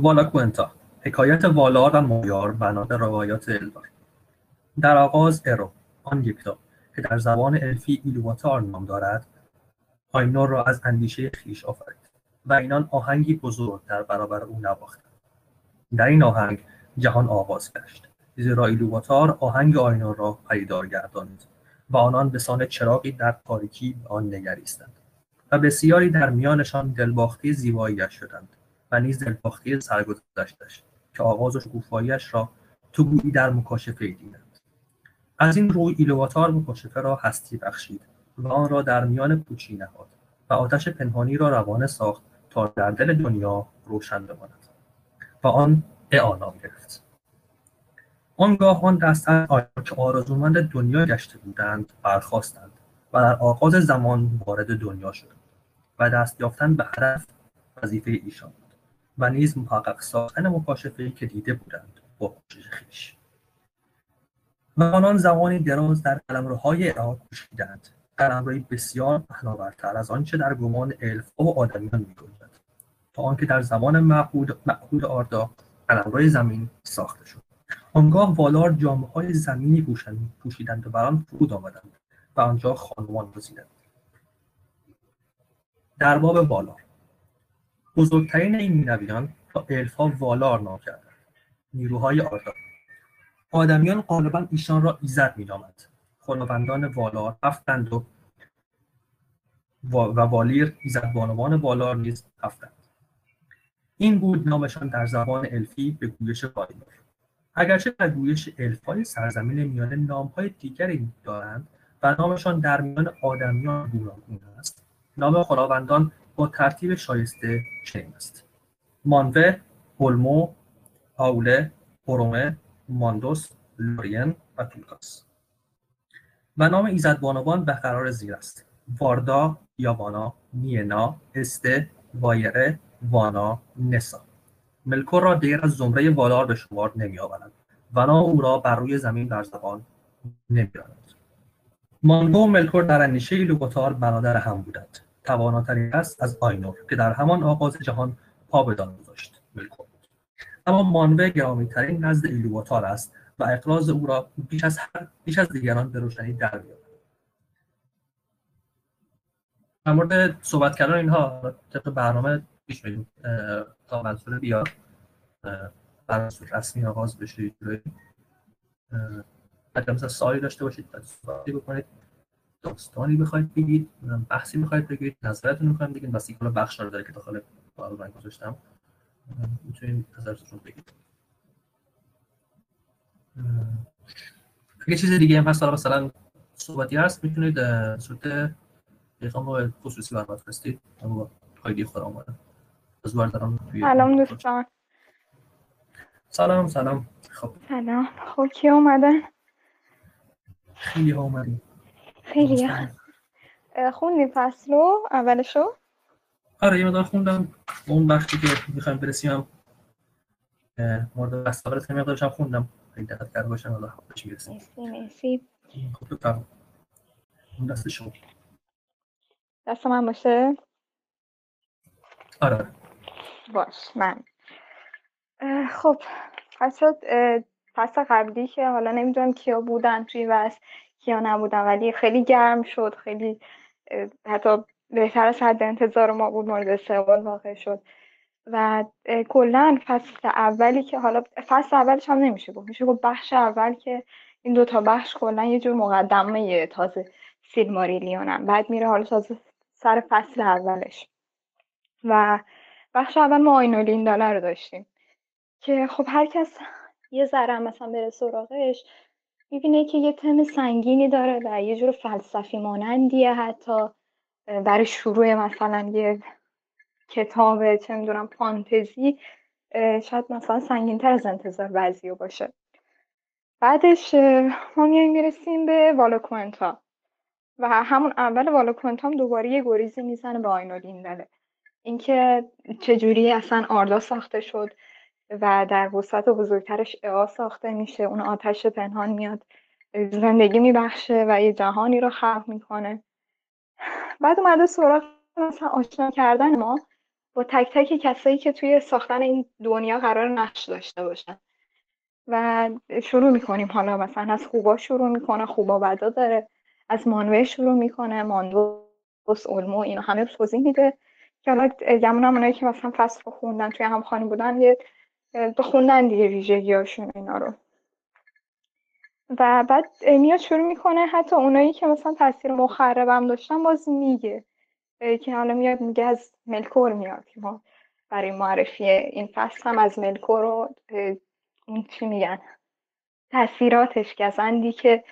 والاکوئنتا حکایت والار و مایار بنا به روایات الدار در آغاز ارو آن یکتا که در زبان الفی ایلوواتار نام دارد آینور را از اندیشه خویش آفرید و اینان آهنگی بزرگ در برابر او نواختند. در این آهنگ جهان آغاز گشت زیرا ایلوواتار آهنگ آینور را پدیدار گردانید و آنان به سان چراغی در تاریکی به آن نگریستند و بسیاری در میانشان دلباخته زیباییش شدند. و نیز دلباخته سرگذشتش که آغاز و شکوفاییش را تو گویی در مکاشفه دیدند. از این روی ایلواتار مکاشفه را هستی بخشید و آن را در میان پوچی نهاد و آتش پنهانی را روانه ساخت تا در دل دنیا روشن بماند و آن اعانا گرفت. آنگاه آن دستن که آرزومند دنیا گشته بودند برخواستند و در آغاز زمان وارد دنیا شدند و دست یافتن به هدف وظیفه ایشان. و نیز محقق ساختن مکاشفهای که دیده بودند با کوشش خویش و آنان زمانی دراز در قلمروهای ارائه کوشیدند. قلمروی بسیار پهناورتر از آنچه در گمان الفها و آدمیان میگنجد. تا آنکه در زمان معهود آردا قلمروی زمین ساخته شد. آنگاه والار های زمینی پوشیدند و بر آن فرود آمدند و آنجا خانمان گزیدند. در باب والار بزرگترین این مینویان را الف‌ها والار نام کردند. نیروهای آردا آدمیان غالبا ایشان را ایزد مینامند. خداوندان والار هفتند و والیر ایزدبانوان والار نیز هفتند این بود نامشان در زبان الفی به گویش والینور اگرچه در گویش الفای سرزمین میانه نامهای دیگری دارند و نامشان در میان آدمیان گوناگون است نام خداوندان با ترتیب شایسته چنین است. مانوه هولمو آوله هورومه ماندوس لورین و تولکاس و نام ایزدبانوان به قرار زیر است. واردا یاوانا نینا استه وایره وانا نسا. ملکور را دیگر از زمره والار به شمار نمیآورند و نام او را بر روی زمین در زبان نمیرانند مانگو و ملکور در اندیشه ایلوگوتار برادر هم بودند. تواناترین است از آینور که در همان آغاز جهان پا به دان گذاشت. اما مانوه گرامیترین نزد ایلوگوتار است و اقراض او را بیش از هر بیش از دیگران به روشنی در میآورد. در مورد صحبت کردن اینها طبق برنامه پیش بریم تا منصور بیاد بر رسمی آغاز بشه. اگر مثلا سوالی داشته باشید صحبتی بکنید. داستانی بخواید بگید؟ بحثی می‌خواید بگید؟ نظرتون می‌خواید بگید؟ و سیکل بخش رو داره که داخل فایل من گذاشتم. می‌تونید نظرتون بگید. اگه چیز دیگه هم هست مثلا صحبتی هست می‌تونید صورت پیغام خصوصی برام بفرستید اما آیدی خودم از دارم سلام دوستان. سلام سلام. خب. سلام. خب کی اومدن خیلی ها اومدیم. خیلی خوندی فصلو اولشو؟ آره یه مدار خوندم. اون بخشی که می‌خوایم برسیم مورد بحث اول که مقدارش هم خوندم. خیلی دقت کرده باشم حالا بهش می‌رسیم. مرسی مرسی. خب بفرم اون دست شما. دست من باشه؟ آره. باش من. خب پس پس قبلی که حالا نمی‌دونم کیا بودن توی وست کیا نبودن ولی خیلی گرم شد خیلی حتی بهتر از حد انتظار ما بود مورد استقبال واقع شد. و کلا فصل اولی که حالا فصل اولش هم نمیشه گفت. میشه گفت بخش اول که این دوتا بخش کلا یه جور مقدمه تازه سیلماریلیونم بعد میره حالا تازه سر فصل اولش. و بخش اول ما آینولین داله رو داشتیم. که خب هر کس یه ذره مثلا بره سراغش می‌بینه که یه تم سنگینی داره و یه جور فلسفی مانندیه حتی. برای شروع مثلا یه کتاب چه می‌دونم فانتزی. شاید مثلا سنگین تر از انتظار بعضی باشه. بعدش ما میایم می‌رسیم به والاکوئنتا و همون اول والاکوئنتا هم دوباره یه گریزی می‌زنه به آینولین داره اینکه چجوری اصلا آردا ساخته شد. و در وسط بزرگترش اعا ساخته میشه. اون آتش پنهان میاد. زندگی میبخشه و یه جهانی رو خلق می‌کنه. بعد اومده سراغ مثلا آشنا کردن ما با تک تک کسایی که توی ساختن این دنیا قرار نقش داشته باشن. و شروع می‌کنیم. حالا مثلا از خوبا شروع می‌کنه خوبا بدا داره. از مانوه شروع می‌کنه ماندوس اولمو اینا همه توضیح میده. که حالا گمونم اونایی که مثلا فصل خوندن توی همخانی بودن یه خوندن دیگه ویژگی هاشون اینا رو. و بعد میاد شروع می‌کنه حتی اونایی که مثلا تاثیر مخربم داشتن باز میگه. که حالا میاد میگه از ملکور میاد. که ما برای معرفی این فصل هم از ملکور رو اون چی میگن تاثیراتش گزندی که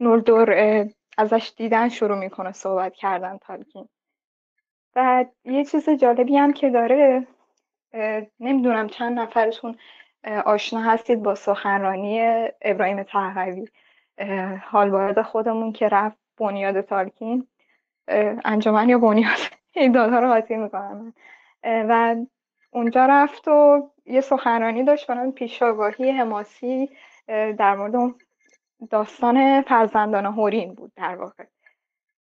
نولدور ازش دیدن شروع می‌کنه صحبت کردن تالکین. و یه چیز جالبی هم که داره نمی‌دونم چند نفرتون آشنا هستید با سخنرانی ابراهیم تحقوی حال وارد خودمون که رفت بنیاد تالکین. انجمن یا بنیاد؟ این دادا رو قاطی می‌کنم و اونجا رفت و یه سخنرانی داشت پیش پیشاگاهی حماسی. در مورد داستان فرزندان هورین بود در واقع.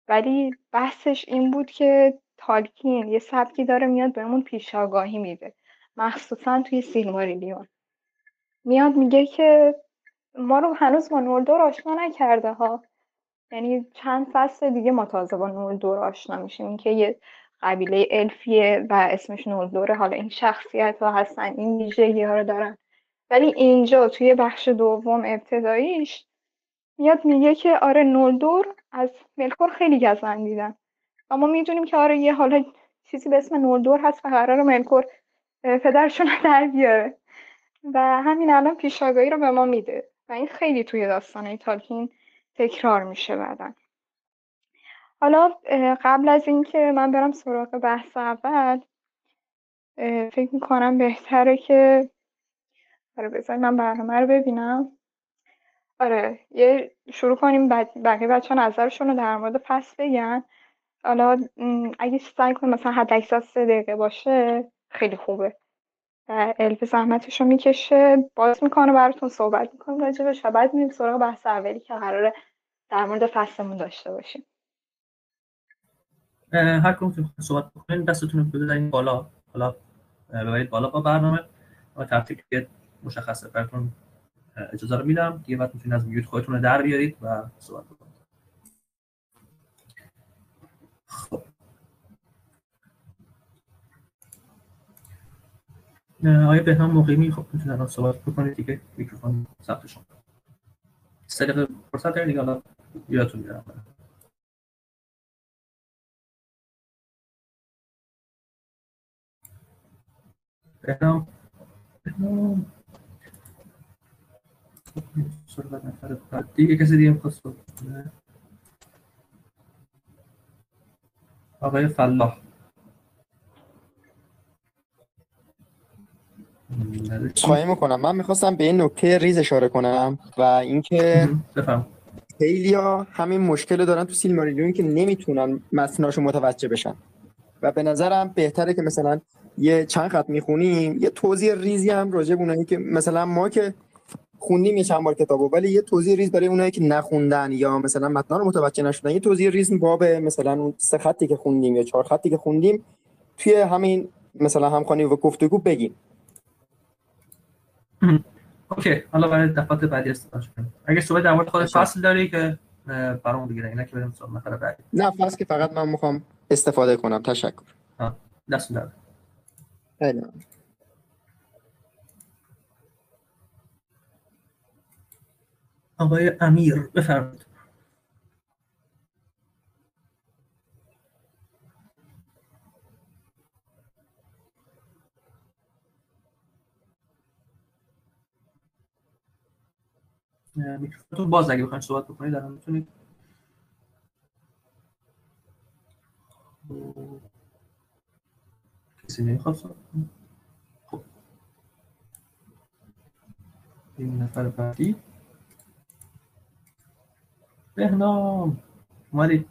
ولی بحثش این بود که تالکین یه سبکی داره میاد بهمون پیشاگاهی میده. مخصوصا توی سیلماریلیون میاد میگه که ما رو هنوز با نولدور آشنا نکرده ها. یعنی چند فصل دیگه ما تازه با نولدور آشنا میشیم. که یه قبیله الفیه و اسمش نولدوره حالا این شخصیت ها هستن این ویژگی ها رو دارن. ولی اینجا توی بخش دوم ابتداییش میاد میگه که آره نولدور از ملکور خیلی گزن دیدن اما می‌دونیم که آره یه حالا چیزی به اسم نولدور هست و قرار ملکور پدرشون در بیاره. و همین الان پیشاگاهی رو به ما میده. و این خیلی توی داستانه تالکین تکرار میشه بعدا. حالا قبل از اینکه من برم سراغ بحث اول فکر می‌کنم بهتره که آره بذاری من برنامه رو ببینم. آره یه شروع کنیم بقیه بچه نظرشون رو در مورد پس بگن. حالا اگه سعی کنیم مثلا حد اکثر سه دقیقه باشه خیلی خوبه. الف زحمتش رو می‌کشه. باز می‌کنه براتون صحبت می‌کنیم راجبش و بعد میریم سراغ بحث اولی که قراره در مورد فصلمون داشته باشیم. هر کنون صحبت بکنین دستتون رو بذارین بالا. حالا ببرید بالا با برنامه. و ترتیب که مشخصه براتون اجازه رو میدم. دیگه بعد می‌تونید از میوت خودتون رو در بیارید و صحبت بکنید. خب. آیا بهنام مقیمی خب می‌تونید الان صحبت بکنید دیگه میکروفون ثبت شما. سه دقیقه فرصت دارید دیگه حالا یادتون میرم. بهنام دیگه کسی دیگه می‌خواد صحبت آقای فلاح. خواهی می‌کنم. من می‌خواستم به این نکته ریز اشاره کنم و اینکه خیلی ها همین مشکل دارن تو سیلماریلیون که نمی‌تونن متناشو متوجه بشن. و به نظرم بهتره که مثلا یه چند خط می‌خونیم. یه توضیح ریزی هم راجع به اونایی که مثلا ما که خوندیم یه چند بار کتابو ولی یه توضیح ریز برای اونایی که نخوندن یا مثلا متن رو متوجه نشدن یه توضیح ریز باب مثلا اون سه خطی که خوندیم یا چهار خطی که خوندیم توی همین مثلا همخوانی و گفتگو بگیم. okay حالا برای دفعات بعدی استفاده کنیم. اگه صحبت در مورد خود فصل داری که برامون بگیره اینا که بریم سوال نفر بعدی. نه فصل که فقط من می‌خوام استفاده کنم. تشکر. دست درد. آقای امیر بفرمایید. میکروفونتون باز اگه بخواید صحبت بکنید الان می‌تونید. کسی نمی‌خواد صحبت خب. این نفر بعدی. بهنام. اومدی.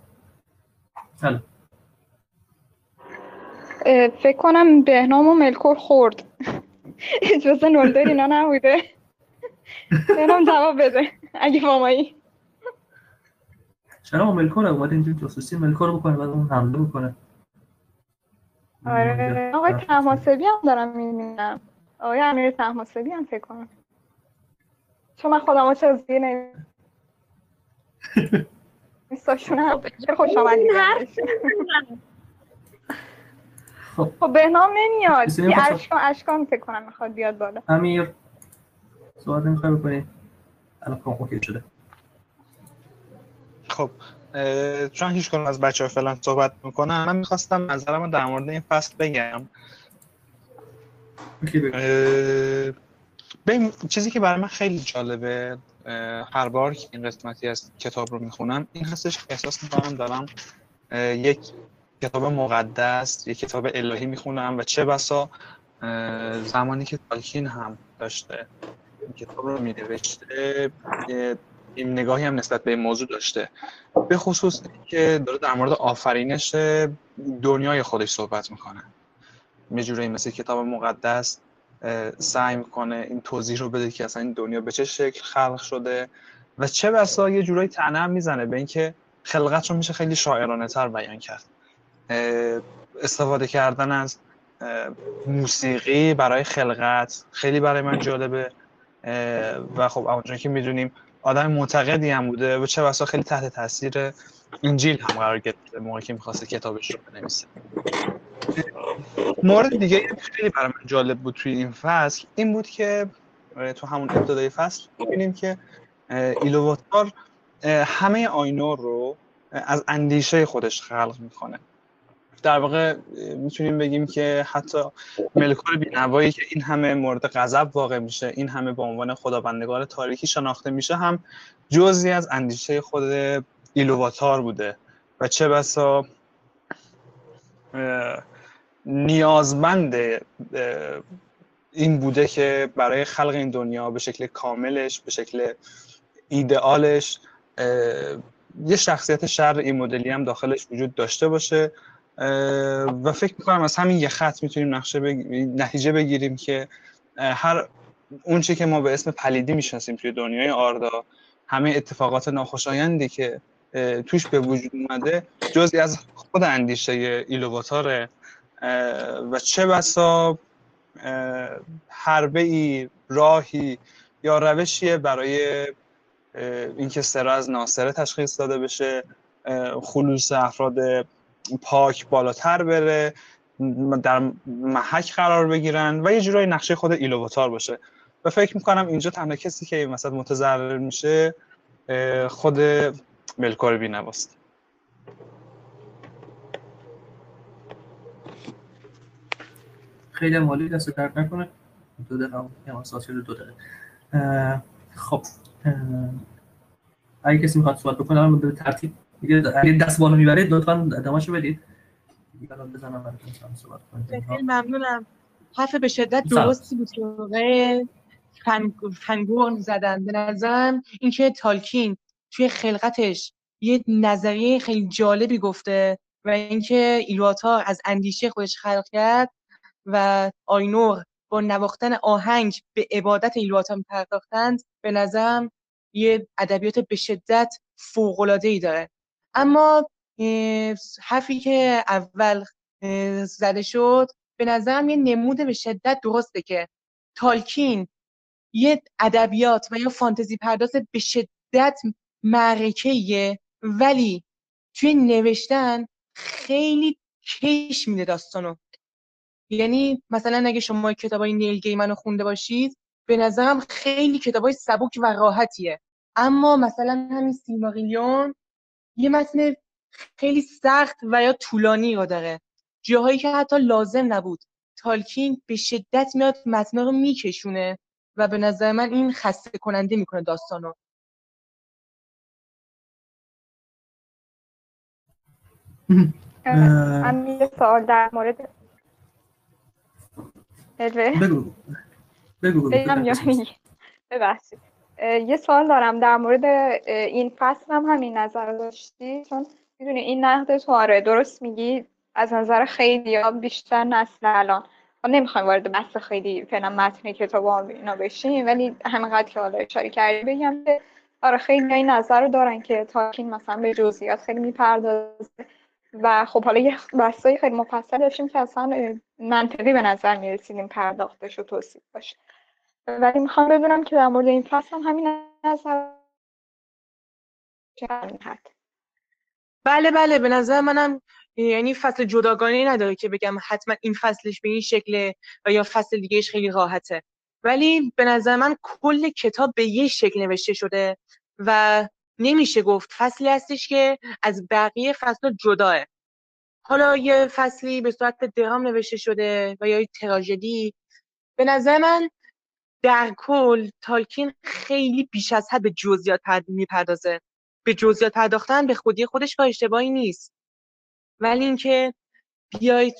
هلا فکر کنم بهنام و ملکور خورد. اجازه نولدر اینا نبوده. بهنام جواب بده. اگه مامایی. چرا ملکور اومد اینجا جاسوسی؟ ملکور بکنه بعد اون حمله بکنه. آره. آقای تماسبی هم دارم می‌بینم. آقای امیر تماسبی هم فکر کنم. چون من خودم چه زیر نمیم میستاشون هم خوش آمدید خب. خب بهنام نمیاد. یه اشکان اشکان فکر کنم می‌خواد بیاد بالا. امیر. صحبت نمی‌خوای بکنی؟ الان کام اوکی شده. خب چون هیچ کنم از بچه ها فعلا صحبت می‌کنم من می‌خواستم نظرم در مورد این فصل بگم. به چیزی که برای من خیلی جالبه هر بار که این قسمتی از کتاب رو می‌خونم این هستش که احساس می‌کنم دارم یک کتاب مقدس یک کتاب الهی می‌خونم و چه بسا زمانی که تالکین هم داشته. کتاب رو مینوشته این نگاهی هم نسبت به این موضوع داشته. به خصوص که داره در مورد آفرینش دنیای خودش صحبت می‌کنه. یه جورایی مثل کتاب مقدس سعی می‌کنه این توضیح رو بده که اصلا این دنیا به چه شکل خلق شده و چه بسا یه جورایی تنم می‌زنه به اینکه خلقت رو میشه خیلی شاعرانه تر بیان کرد. استفاده کردن از موسیقی برای خلقت خیلی برای من جالبه. و خب اونجا که می‌دونیم آدم معتقدی هم بوده و چه بسا خیلی تحت تاثیر انجیل هم قرار گرفته موقعی که می‌خواسته کتابش رو بنویسه. مورد دیگه خیلی برای من جالب بود توی این فصل این بود که تو همون ابتدای فصل می‌بینیم که ایلوواتار همه آینور رو از اندیشه خودش خلق می‌کنه. در واقع می‌تونیم بگیم که حتی ملکور بینوایی که این همه مورد غضب واقع میشه این همه به عنوان خداوندگار تاریکی شناخته میشه هم جزی از اندیشه خود ایلوواتار بوده و چه بسا نیازمند این بوده که برای خلق این دنیا به شکل کاملش به شکل ایدئالش یه شخصیت شر این مدلی هم داخلش وجود داشته باشه. و فکر می‌کنم از همین یه خط می‌تونیم نقشه نتیجه بگیریم که هر اون که ما به اسم پلیدی می‌شناسیم توی دنیای آردا همه اتفاقات ناخوشایندی که توش به وجود اومده جزی از خود اندیشه ایلوواتاره و چه بسا حربه ای راهی یا روشیه برای اینکه سرا از ناصره تشخیص داده بشه خلوص افراد پاک بالاتر بره در محک قرار بگیرن و یه جورایی نقشه خود ایلوواتار باشه. و فکر می‌کنم اینجا تنها کسی که مثلا متضرر میشه خود ملکور بینواست خیلی عالی دست درد نکنه. دو دقیقه هم دو دقیقه. خب اگه کسی می‌خواد صحبت بکنه به ترتیب اگه دست بالا می‌برید لطفا دماشو بدید. خیلی ممنونم. حرف به شدت درستی بود که فنگورن زدن. به نظرم اینکه تالکین توی خلقتش یه نظریه خیلی جالبی گفته و اینکه ایلواتار از اندیشه خودش خلق کرد و آینور با نواختن آهنگ به عبادت ایلواتار پرداختند به نظرم یه ادبیات به شدت فوق‌العاده‌ای ای داره. اما حرفی که اول زده شد به نظرم یه نمود به شدت درسته که تالکین یه ادبیات و یا فانتزی پرداز به شدت معرکه ولی توی نوشتن خیلی کش میده داستانو. یعنی مثلا اگه شما کتابای نیل گیمن رو خونده باشید به نظرم خیلی کتابای سبک و راحتیه. اما مثلا همین سیماریلیون یه متن خیلی سخت و یا طولانی رو داره. جاهایی که حتی لازم نبود. تالکین به شدت میاد متنا رو میکشونه و به نظر من این خسته کننده می‌کنه داستانو. من یه سوال در مورد بگو. بگو ببخشید. یه سوال دارم. در مورد این فصل هم همین نظر داشتی؟ چون می‌دونی این نقد تو آره درست میگی. از نظر خیلی یا بیشتر نسل الان. نمی‌خوایم وارد بحث خیلی فعلا متن کتاب اینا بشیم ولی همینقدر که حالا اشاره کردی بگم که آره خیلی این نظر رو دارن که تاکین مثلا به جزئیات خیلی می‌پردازه. و خب حالا یه بحثایی خیلی مفصل داشتیم که اصلا منطقی به نظر می‌رسیدیم پرداختش و توصیف باشه ولی می‌خوام بدونم که در مورد این فصل هم همین نظر بله بله. به نظر منم یعنی فصل جداگانه نداره که بگم حتما این فصلش به این شکله و یا فصل دیگهش خیلی راحته. ولی به نظر من کل کتاب به یه شکل نوشته شده و نمیشه گفت فصلی هستش که از بقیه فصل جداه. حالا یه فصلی به صورت درام نوشته شده و یا تراژدی. به نظر من در کل تالکین خیلی بیش از حد به جزئیات می‌پردازه. به جزئیات پرداختن به خودی خودش با اشتباهی نیست. ولی اینکه بیاید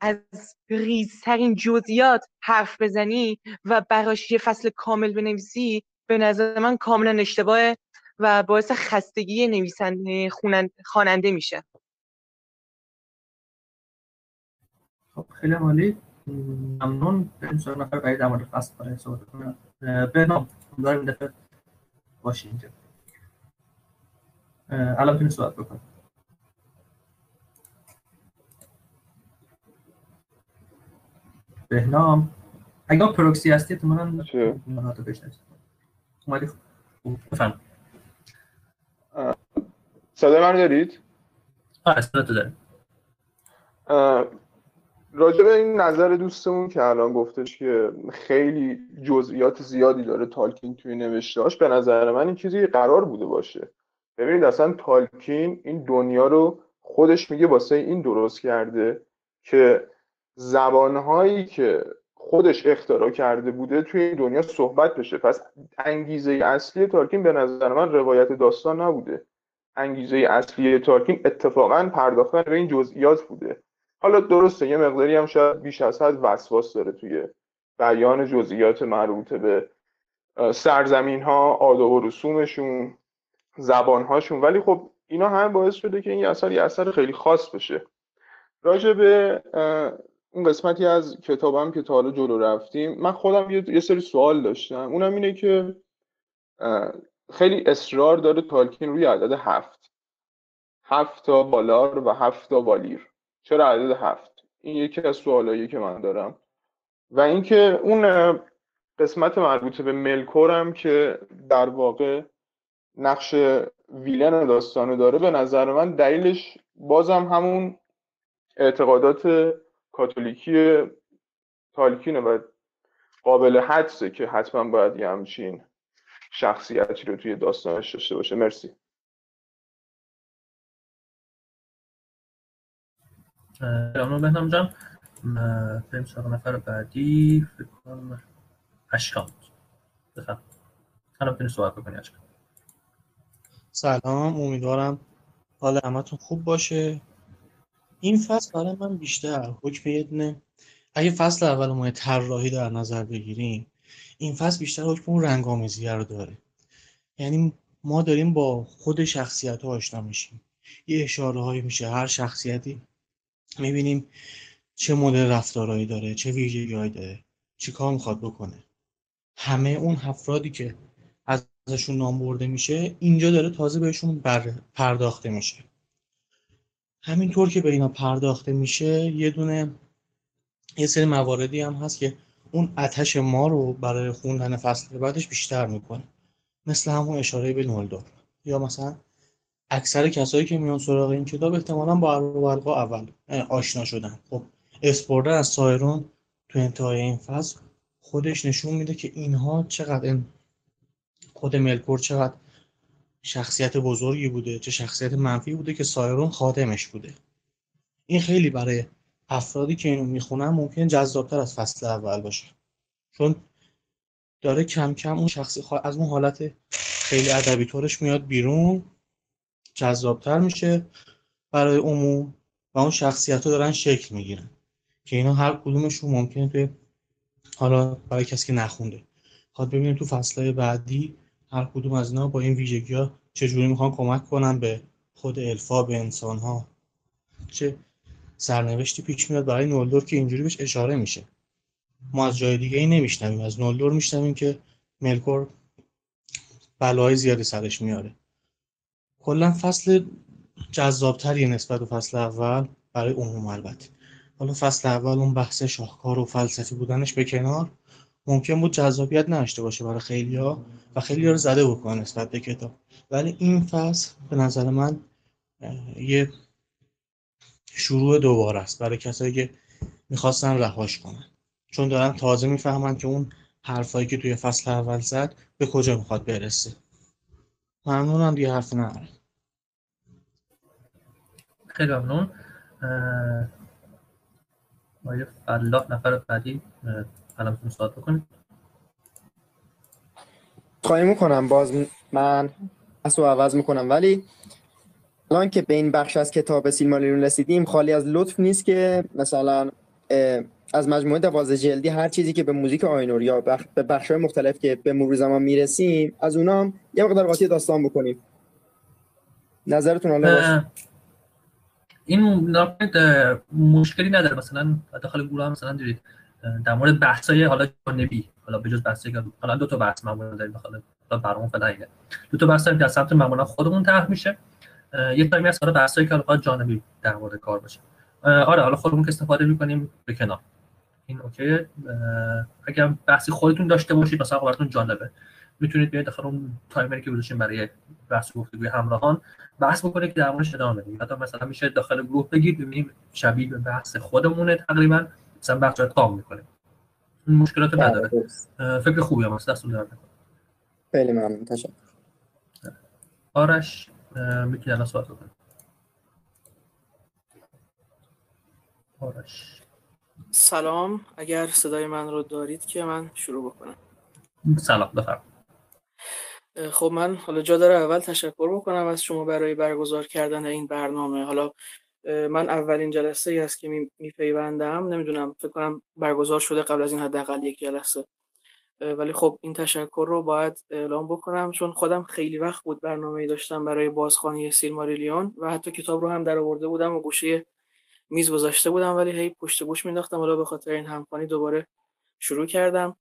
از ریزترین جزئیات حرف بزنی و براش یه فصل کامل بنویسی به نظر من کاملا اشتباه و باعث خستگی نویسنده خواننده میشه. خب خیلی عالی. ممنون. بریم سوال نفر بعدی در مورد فصل برای صحبت کنم. بهنام امیدوارم این دفعه باشی اینجا. الان می‌تونی صحبت بکن بهنام اگه پروکسی هستی تو منم منو تو بشنست اومدی بفهم صدای من دارید؟ آره صدا تو داریم راجع به این نظر دوستمون که الان گفتش که خیلی جزئیات زیادی داره تالکین توی نوشتهاش به نظر من این چیزی قرار بوده باشه. ببینید اصلا تالکین این دنیا رو خودش میگه واسه این درست کرده که زبانهایی که خودش اختراع کرده بوده توی این دنیا صحبت بشه. پس انگیزه اصلی تالکین به نظر من روایت داستان نبوده. انگیزه اصلی تالکین اتفاقا پرداختن به این جزئیات بوده. حالا درسته یه مقداری هم شاید بیش از حد وسواس داره توی بیان جزئیات مربوط به سرزمین ها آداب و رسومشون زبان هاشون ولی خب اینا هم باعث شده که این اثر یه اثر خیلی خاص بشه. راجع به اون قسمتی از کتابم که تا حالا جلو رفتیم من خودم یه سری سوال داشتم. اونم اینه که خیلی اصرار داره تالکین روی عدد هفت. هفت تا بالار و هفت تا بالیر. چرا عدد هفت؟ این یکی از سوالایی که من دارم. و اینکه اون قسمت مربوط به ملکورم که در واقع نقش ویلن داستانو داره به نظر من دلیلش بازم همون اعتقادات کاتولیکی تالکینه و قابل حدسه که حتما باید یه همچین شخصیتی رو توی داستانش داشته باشه. مرسی. ممنون بهنام جان. بریم سراغ نفر بعدی. فکر کنم اشکان. بفهم. الان می‌تونی صحبت بکنی اشکان. سلام امیدوارم حال همتون خوب باشه. این فصل برای من بیشتر حکم یه اگه فصل اول ما طراحی در نظر بگیریم این فصل بیشتر حکم اون رنگامیزی رو داره. یعنی ما داریم با خود شخصیت ها آشنا میشیم. یه اشاره هایی میشه هر شخصیتی می‌بینیم چه مدل رفتارهایی داره چه ویژگیهایی داره چی کار می‌خواد بکنه. همه اون افرادی که ازشون نام برده میشه اینجا داره تازه بهشون بر پرداخته میشه. همینطور که به اینا پرداخته میشه یه دونه یه سری مواردی هم هست که اون اتش ما رو برای خوندن فصل بعدش بیشتر می‌کنه. مثل همون اشاره به نولدور یا مثلا اکثر کسایی که میان سراغ این کتاب احتمالا با اربا اول آشنا شدن. خب اسپوردر از سایرون تو انتهای این فصل خودش نشون میده که اینها چقدر این خود ملکور چقدر شخصیت بزرگی بوده چه شخصیت منفی بوده که سایرون خادمش بوده. این خیلی برای افرادی که اینو می‌خونن ممکن جذابتر از فصل اول باشه. چون داره کم کم اون شخصی از اون حالت خیلی ادبی طورش میاد بیرون. جذابتر میشه برای عموم و اون شخصیت ها دارن شکل می‌گیرن که اینا هر کدومشون ممکنه توی حالا برای کسی که نخونده خواد ببینیم تو فصلهای بعدی هر کدوم از اینا با این ویژگی ها چجوری می‌خوان کمک کنن به خود الفا به انسان ها چه سرنوشتی پیش میاد برای نولدور که اینجوری بهش اشاره میشه. ما از جای دیگه ای نمیشنویم. از نولدور میشنویم که ملکور بلای زیادی سرش میاره کلا فصل جذابتری نسبت به فصل اول برای عموم البته. حالا فصل اول اون بحث شاهکار و فلسفی بودنش به کنار ممکن بود جذابیت نداشته باشه برای خیلیا و خیلی رو زده بکنه نسبت به کتاب. ولی این فصل به نظر من یه شروع دوباره است برای کسایی که می‌خواستن رهاش کنن. چون دارن تازه می‌فهمن که اون حرفایی که توی فصل اول زد به کجا می‌خواد برسه. ممنونم دیگه حرف ندارم خیلی ممنون. آقای فلاح نفر بعدی الان صحبت بکنید خواهی می‌کنم باز من اصلا عوض می‌کنم. ولی الان که به این بخش از کتاب سیلماریون رسیدیم خالی از لطف نیست که مثلا از مجموعه دوازده جلدی هر چیزی که به موزیک آینور یا بخ... به بخش های مختلف که به مرور زمان می‌رسیم از اونام یه مقدار قاطی داستان بکنیم. نظرتون حالا این مشکلی نداره. مثلا داخل گروه هم مثلا دیدید در مورد بحثای حالا جانبی حالا به جز بحثی که حالا دو تا بحث معمولا داریم داخل برامون فعلا اینه. دو تا بحث که از سمت معمولا خودمون طرح میشه. یه تایمی هست حالا بحثایی که حالا جانبی در مورد کار باشه. آره حالا خودمون که استفاده می‌کنیم به کنار. این اوکی اگر بحثی خودتون داشته باشید مثلا براتون جالبه. می‌تونید بیاید داخل اون تایمری که گذاشتیم برای بحث گفتگوی همراهان بحث بکنید که در موردش ادامه بدیم. حتی مثلا میشه داخل گروه بگید ببینیم شبیه به بحث خودمونه تقریبا مثلا بحث رو تام می‌کنیم. این مشکلات نداره. فکر خوبی هم هست. دستون در خیلی ممنون. تشکر. آرش می‌تونی الان صحبت بکنید آرش. سلام. اگر صدای من رو دارید که من شروع بکنم. سلام بفرم خب من حالا جا داره اول تشکر بکنم از شما برای برگزار کردن این برنامه. حالا من اولین جلسه ای است که میپیوندم. نمی‌دونم فکر کنم برگزار شده قبل از این حداقل یک جلسه. ولی خب این تشکر رو باید اعلام بکنم چون خودم خیلی وقت بود برنامه ای داشتم برای بازخوانی سیلماریلیون و حتی کتاب رو هم در آورده بودم و گوشه میز گذاشته بودم ولی هی پشت گوش مینداختم حالا به خاطر این همخوانی دوباره شروع کردم.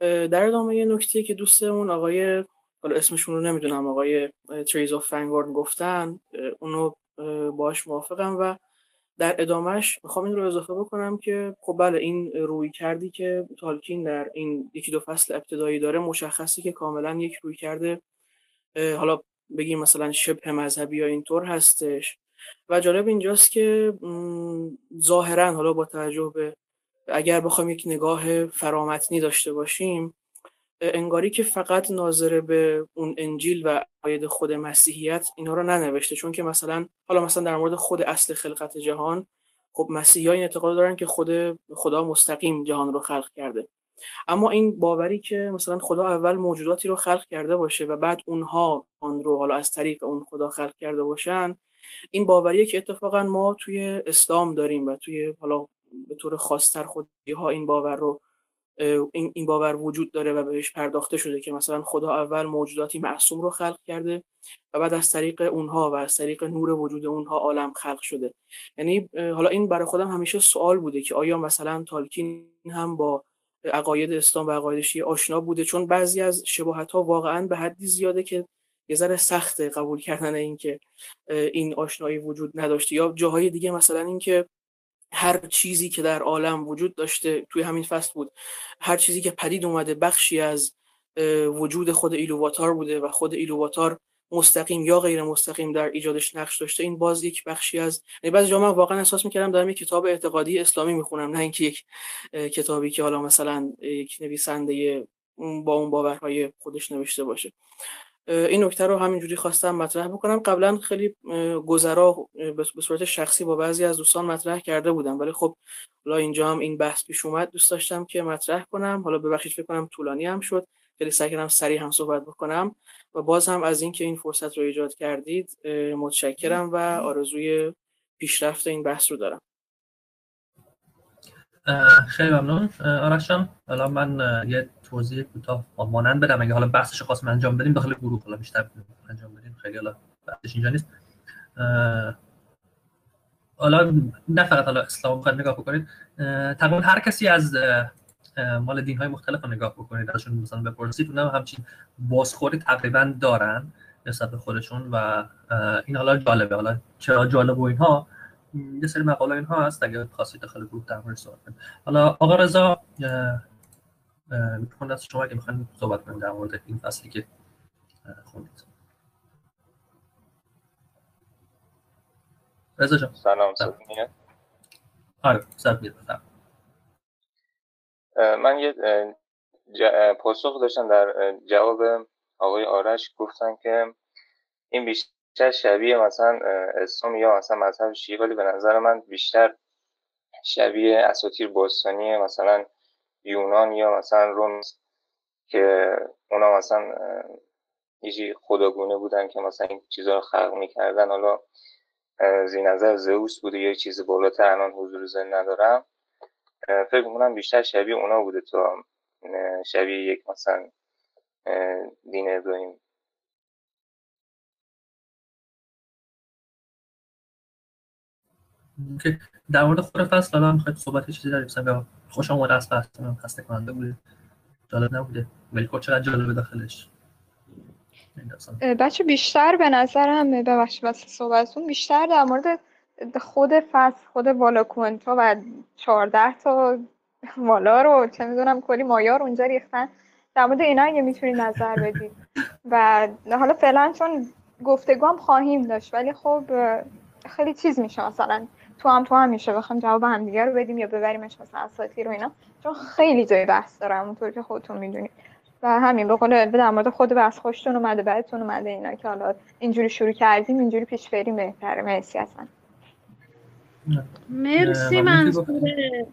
در ادامه یه نکته که دوستمون آقای حالا اسمشون رو نمی‌دونم آقای تریز آف فنگورن گفتن اونو باش موافقم و در ادامهش می‌خوام این رو اضافه بکنم که خب بله این روی کردی که تالکین در این یکی دو فصل ابتدایی داره مشخصی که کاملا یک روی کرده. حالا بگیم مثلا شبه مذهبی یا اینطور هستش. و جالب اینجاست که ظاهرا حالا با توجه به اگر بخوایم یک نگاه فرامتنی داشته باشیم انگاری که فقط ناظر به اون انجیل و عقاید خود مسیحیت اینا رو ننوشته چون که مثلا حالا مثلا در مورد خود اصل خلقت جهان خب مسیحی این اعتقاد دارن که خود خدا مستقیم جهان رو خلق کرده. اما این باوری که مثلا خدا اول موجوداتی رو خلق کرده باشه و بعد اونها آن رو حالا از طریق اون خدا خلق کرده باشن این باوریه که اتفاقا ما توی اسلام داریم و توی حالا به طور خاصتر خودی ها این باور رو این این باور وجود داره و بهش پرداخته شده که مثلا خدا اول موجوداتی معصوم رو خلق کرده و بعد از طریق اونها و از طریق نور وجود اونها عالم خلق شده. یعنی حالا این برای خودم همیشه سوال بوده که آیا مثلا تالکین هم با عقاید اسلام و عقاید آشنا بوده؟ چون بعضی از شباهت ها واقعا به حدی زیاده که یه ذره سخته قبول کردن این که این آشنایی وجود نداشته. یا جاهای دیگه مثلا اینکه هر چیزی که در عالم وجود داشته توی همین فصل بود هر چیزی که پدید اومده بخشی از وجود خود ایلوواتار بوده و خود ایلوواتار مستقیم یا غیر مستقیم در ایجادش نقش داشته این باز یک بخشی از یعنی بعضی جا واقعا احساس می‌کردم دارم یک کتاب اعتقادی اسلامی می‌خونم نه اینکه یک کتابی که حالا مثلا یک نویسنده با اون باورهای خودش نوشته باشه. این نکته رو همینجوری خواستم مطرح بکنم. قبلا خیلی گذرا به صورت شخصی با بعضی از دوستان مطرح کرده بودم ولی خب حالا اینجا هم این بحث پیش اومد. دوست داشتم که مطرح کنم. حالا ببخشید فکر کنم طولانی هم شد. خیلی سعی کردم سریع هم صحبت بکنم و باز هم از اینکه این فرصت رو ایجاد کردید متشکرم و آرزوی پیشرفت این بحث رو دارم. خیلی ممنون. آرش الان من یه توضیح کوتاه مانند بدم. اگه حالا بحثش خواستم انجام بدیم داخل گروه حالا بیشتر انجام بدیم. خیلی حالا بحثش اینجا نیست. حالا نه فقط حالا اسلام بخواید نگاه بکنید. تقریبا هر کسی از مال دین های مختلف رو نگاه بکنید. ازشون مثلا بپرسید اونم همچین بازخوری تقریبا دارن نسبت به خودشون و این حالا جالبه. حالا چرا جالب و اینها؟ یه سری مقاله اینها هست. اگر خاصی داخل گروه در مورد صحبت حالا آقا رضا می‌تونید از شما که می‌خواین صحبت کنیم در مورد این فصلی که خوندید. رضا جان. سلام صد میاد؟ آره صد میاد من یه پاسخ داشتم در جواب آقای آرش. گفتن که این بیشتر شبیه مثلا اسلام یا مثلا مذهب شیعه ولی به نظر من بیشتر شبیه اساطیر باستانی مثلا یونان یا مثلا روم که اونا مثلا یه خداگونه بودن که مثلا این چیزها رو خلق می‌کردن. حالا زی نظر زئوس بوده یه چیز بالاتر الان حضور زن ندارم. فکر می‌کنم بیشتر شبیه اونا بوده تا شبیه یک مثلا دین ابراهیم در مورد خود فصل الان می‌خواید صحبت چیزی داریم خوش آمد از من خسته کننده بوده. جالب نبوده. ملکور چقدر جالبه داخلش. بچه بیشتر به نظرم ببخشید واسه صحبتتون بیشتر در مورد خود فصل خود والا کوانتا و 14 تا والا رو چه می‌دونم کلی مایار اونجا ریختن. در مورد اینا اگه می‌تونید نظر بدید. و حالا فعلا چون گفتگو هم خواهیم داشت ولی خب خیلی چیز میشه مثلا. تو هم تو هم میشه بخوام جواب هم دیگه رو بدیم یا ببریمش مثلا اساطیر رو اینا. چون خیلی جای بحث داره همونطور که خودتون می‌دونید و همین به قول در مورد خود بحث خوشتون اومده بعدتون اومده اینا که حالا اینجوری شروع کردیم اینجوری پیش بریم بهتره. مرسی اصلا. مرسی منصوره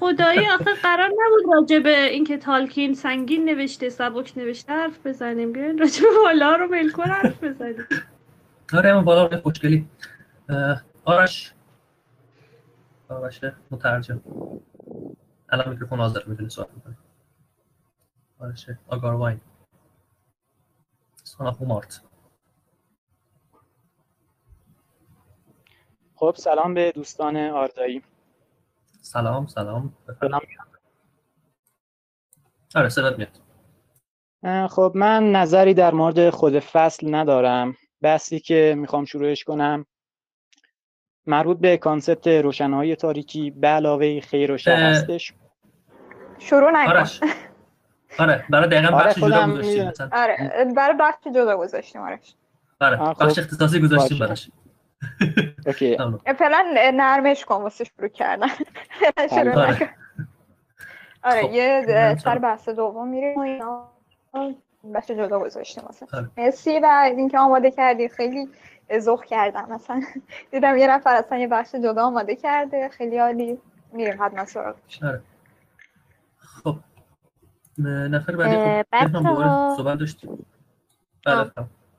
خدایی آخه قرار نبود راجع به اینکه تالکین سنگین نوشته سبک نوشته حرف بزنیم. بیاین راجع به بالا رو ملکور حرف بزنیم. آره اما بالا خوشگلی. آرش. آرش مترجم. الان میکروفون حاضر می‌تونی صحبت می‌کنی آرش آگارواین سانا مارت خب سلام به دوستان آردایی. سلام سلام. سلام. آره صدات میاد. خب من نظری در مورد خود فصل ندارم. بحثی که می‌خوام شروعش کنم مربوط به کانسپت روشنهای تاریکی به علاوه خیر و شر هستش. شروع نکن. آره آره برای دقیقا آره بخش جدا گذاشتیم. آره برای بخش جدا گذاشتیم آرش. آره بخش خب. اختصاصی گذاشتیم براش. اوکی. فعلا نرمش کن واسه شروع کردن. شروع آره, آره خب. یه سر بحث دوم میریم و اینا. بخش جدا گذاشتیم واسه. آره. مرسی و اینکه آماده کردی. خیلی ذوق کردم. مثلا دیدم یه نفر اصلا یه بخش جدا آماده کرده. خیلی عالی. میریم حتما سراغش. آره. خب. نفر بعدی. خب صحبت داشتیم. بله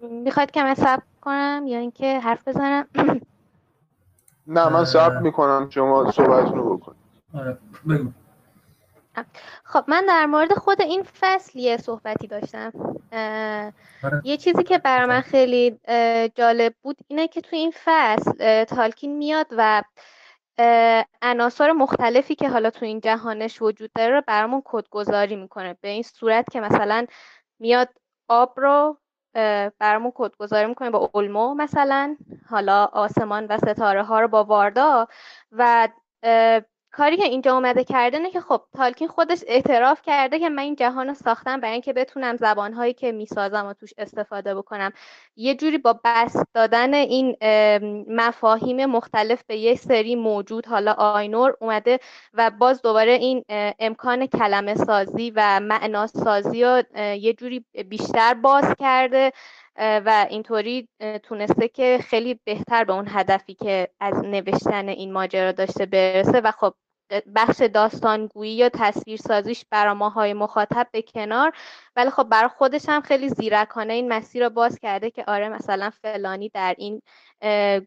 می‌خواید کم حساب کنم یا اینکه حرف بزنم؟ نه من صبر می‌کنم. شما صحبت رو بکنید. آره بگو. خب من در مورد خود این فصل یه صحبتی داشتم. آره. یه چیزی که برای من خیلی جالب بود اینه که تو این فصل تالکین میاد و عناصر مختلفی که حالا تو این جهانش وجود داره رو برامون کدگذاری می‌کنه. به این صورت که مثلا میاد آب رو برامون کدگذاری می‌کنه با اولمو مثلا حالا آسمان و ستاره ها رو با واردا و کاری که اینجا اومده کرده نه که خب تالکین خودش اعتراف کرده که من این جهان رو ساختم برای اینکه بتونم زبانهایی که می‌سازم و توش استفاده بکنم. یه جوری با بست دادن این مفاهیم مختلف به یه سری موجود حالا آینور اومده و باز دوباره این امکان کلمه سازی و معنا سازی رو یه جوری بیشتر باز کرده. و اینطوری تونسته که خیلی بهتر به اون هدفی که از نوشتن این ماجرا داشته برسه. و خب بخش داستانگویی یا تصویرسازیش برای ماهای مخاطب به کنار. ولی خب برای خودش هم خیلی زیرکانه این مسیر رو باز کرده که آره مثلا فلانی در این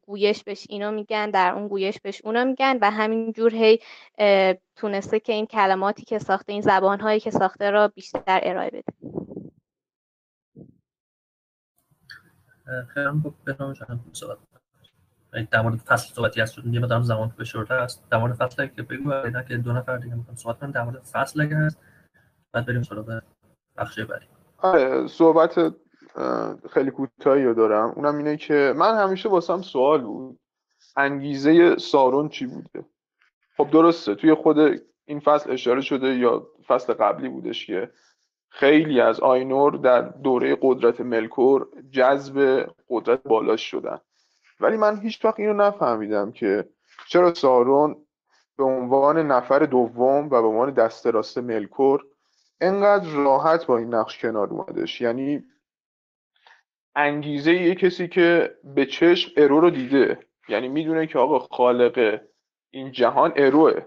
گویش بهش اینو میگن در اون گویش بهش اونو میگن. و همینجور هی تونسته که این کلماتی که ساخته این زبانهایی که ساخته را بیشتر ارائه بده. خیلی خوب صحبت در مورد فصل صحبتی هست. یه مدام زمان شورت هست. در مورد فصل که بگو اینا که دو نفر دیگه می‌خوام صحبت کنم در مورد فصل اگه هست. بعد بریم سراغ بخش بعدی. آره صحبت خیلی کوتاهی رو دارم. اونم اینه که من همیشه واسم سوال بود. انگیزه سارون چی بوده؟ خب درسته توی خود این فصل اشاره شده یا فصل قبلی بودش که خیلی از آینور در دوره قدرت ملکور جذب قدرت بالاش شدن. ولی من هیچ وقت اینو نفهمیدم که چرا سارون به عنوان نفر دوم و به عنوان دست راست ملکور انقدر راحت با این نقش کنار اومدش. یعنی انگیزه یه کسی که به چشم ارو رو دیده. یعنی می‌دونه که آقا خالق این جهان اروه.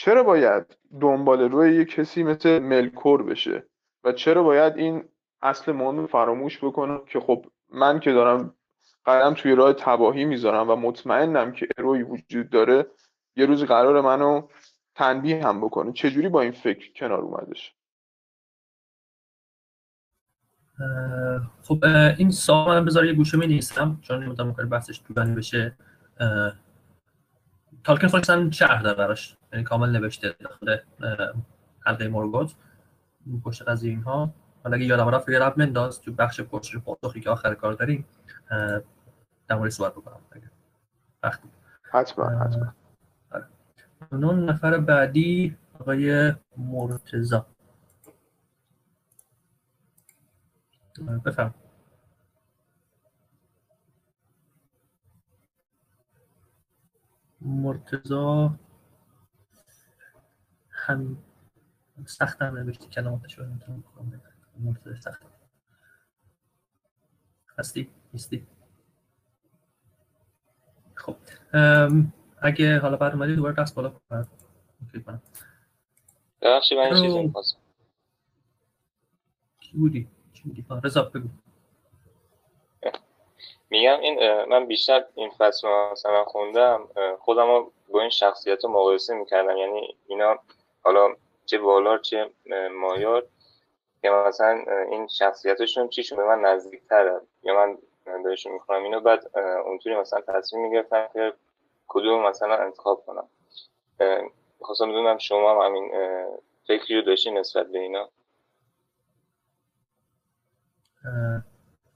چرا باید دنبال روی یه کسی مثل ملکور بشه؟ و چرا باید این اصل مهم فراموش بکنم که خب من که دارم قدم توی راه تباهی می‌ذارم و مطمئنم که اروی وجود داره یه روز قرار منو تنبیه هم بکنه. چجوری با این فکر کنار اومدش؟ خب این سوال من بذار یه گوشه می نیستم چون نمی‌دونم ممکنه بحثش طولانی بشه. تالکن خودش شهر داره براش. یعنی کامل نوشته داخل حلقه مورگوت پشت قضیه اینها. حالا اگه یادم رفت یه رب منداز تو بخش پرسش پاسخی که آخر کار داریم در مورد صحبت بکنم. وقتی حتما حتما. اون نفر بعدی آقای مرتزا بفرم مرتزا هم سخت هم نوشتی کلماتش رو نمی‌تونم مرتزا سخت هستی؟ نیستی؟ خب اگه حالا بعد اومدی دوباره دست بالا کنم ببخشید من چیزی می‌خواستم کی بودی؟ چی بودی؟ رضا بگو میگم این من بیشتر این فصل مثلا خوندم خودم رو با این شخصیت رو مقایسه می‌کردم. یعنی اینا حالا چه والار چه مایار که مثلا این شخصیتشون چیشون به من نزدیکتره یا من بهشون می‌خونم اینو بعد اونطوری مثلا تصمیم می‌گرفتم که کدوم مثلا انتخاب کنم. خواستم بدونم شما هم همین فکری رو داشتی نسبت به اینا؟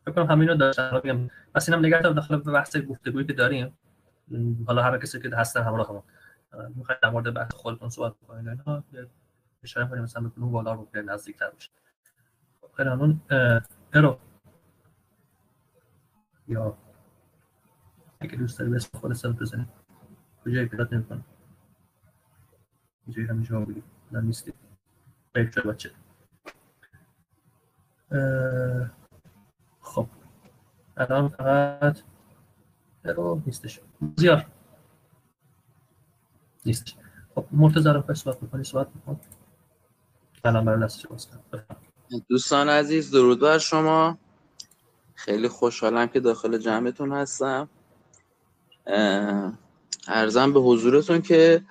فکر کنم همین رو داشتم بس اینم نگه داخل بحث گفتگویی که داریم. حالا هر کسی که هستن همراه هم می‌خواید در مورد بحث خودتون صحبت بکنید اینا اشاره کنیم مثلا به بالا رو نزدیک تر بشه خیلی ممنون. ارو. یا اگه دوست داری به اسم خود سلف بزنید کجایی پیدات نمی‌کنم اینجایی همین جواب بگید نه شد بچه خب الان فقط رو نیستش. زیار. نیستش. خب مرتضی رو صحبت بکنی صحبت بکن الان برای دستش باز دوستان عزیز درود بر شما. خیلی خوشحالم که داخل جمعتون هستم. ارزم به حضورتون که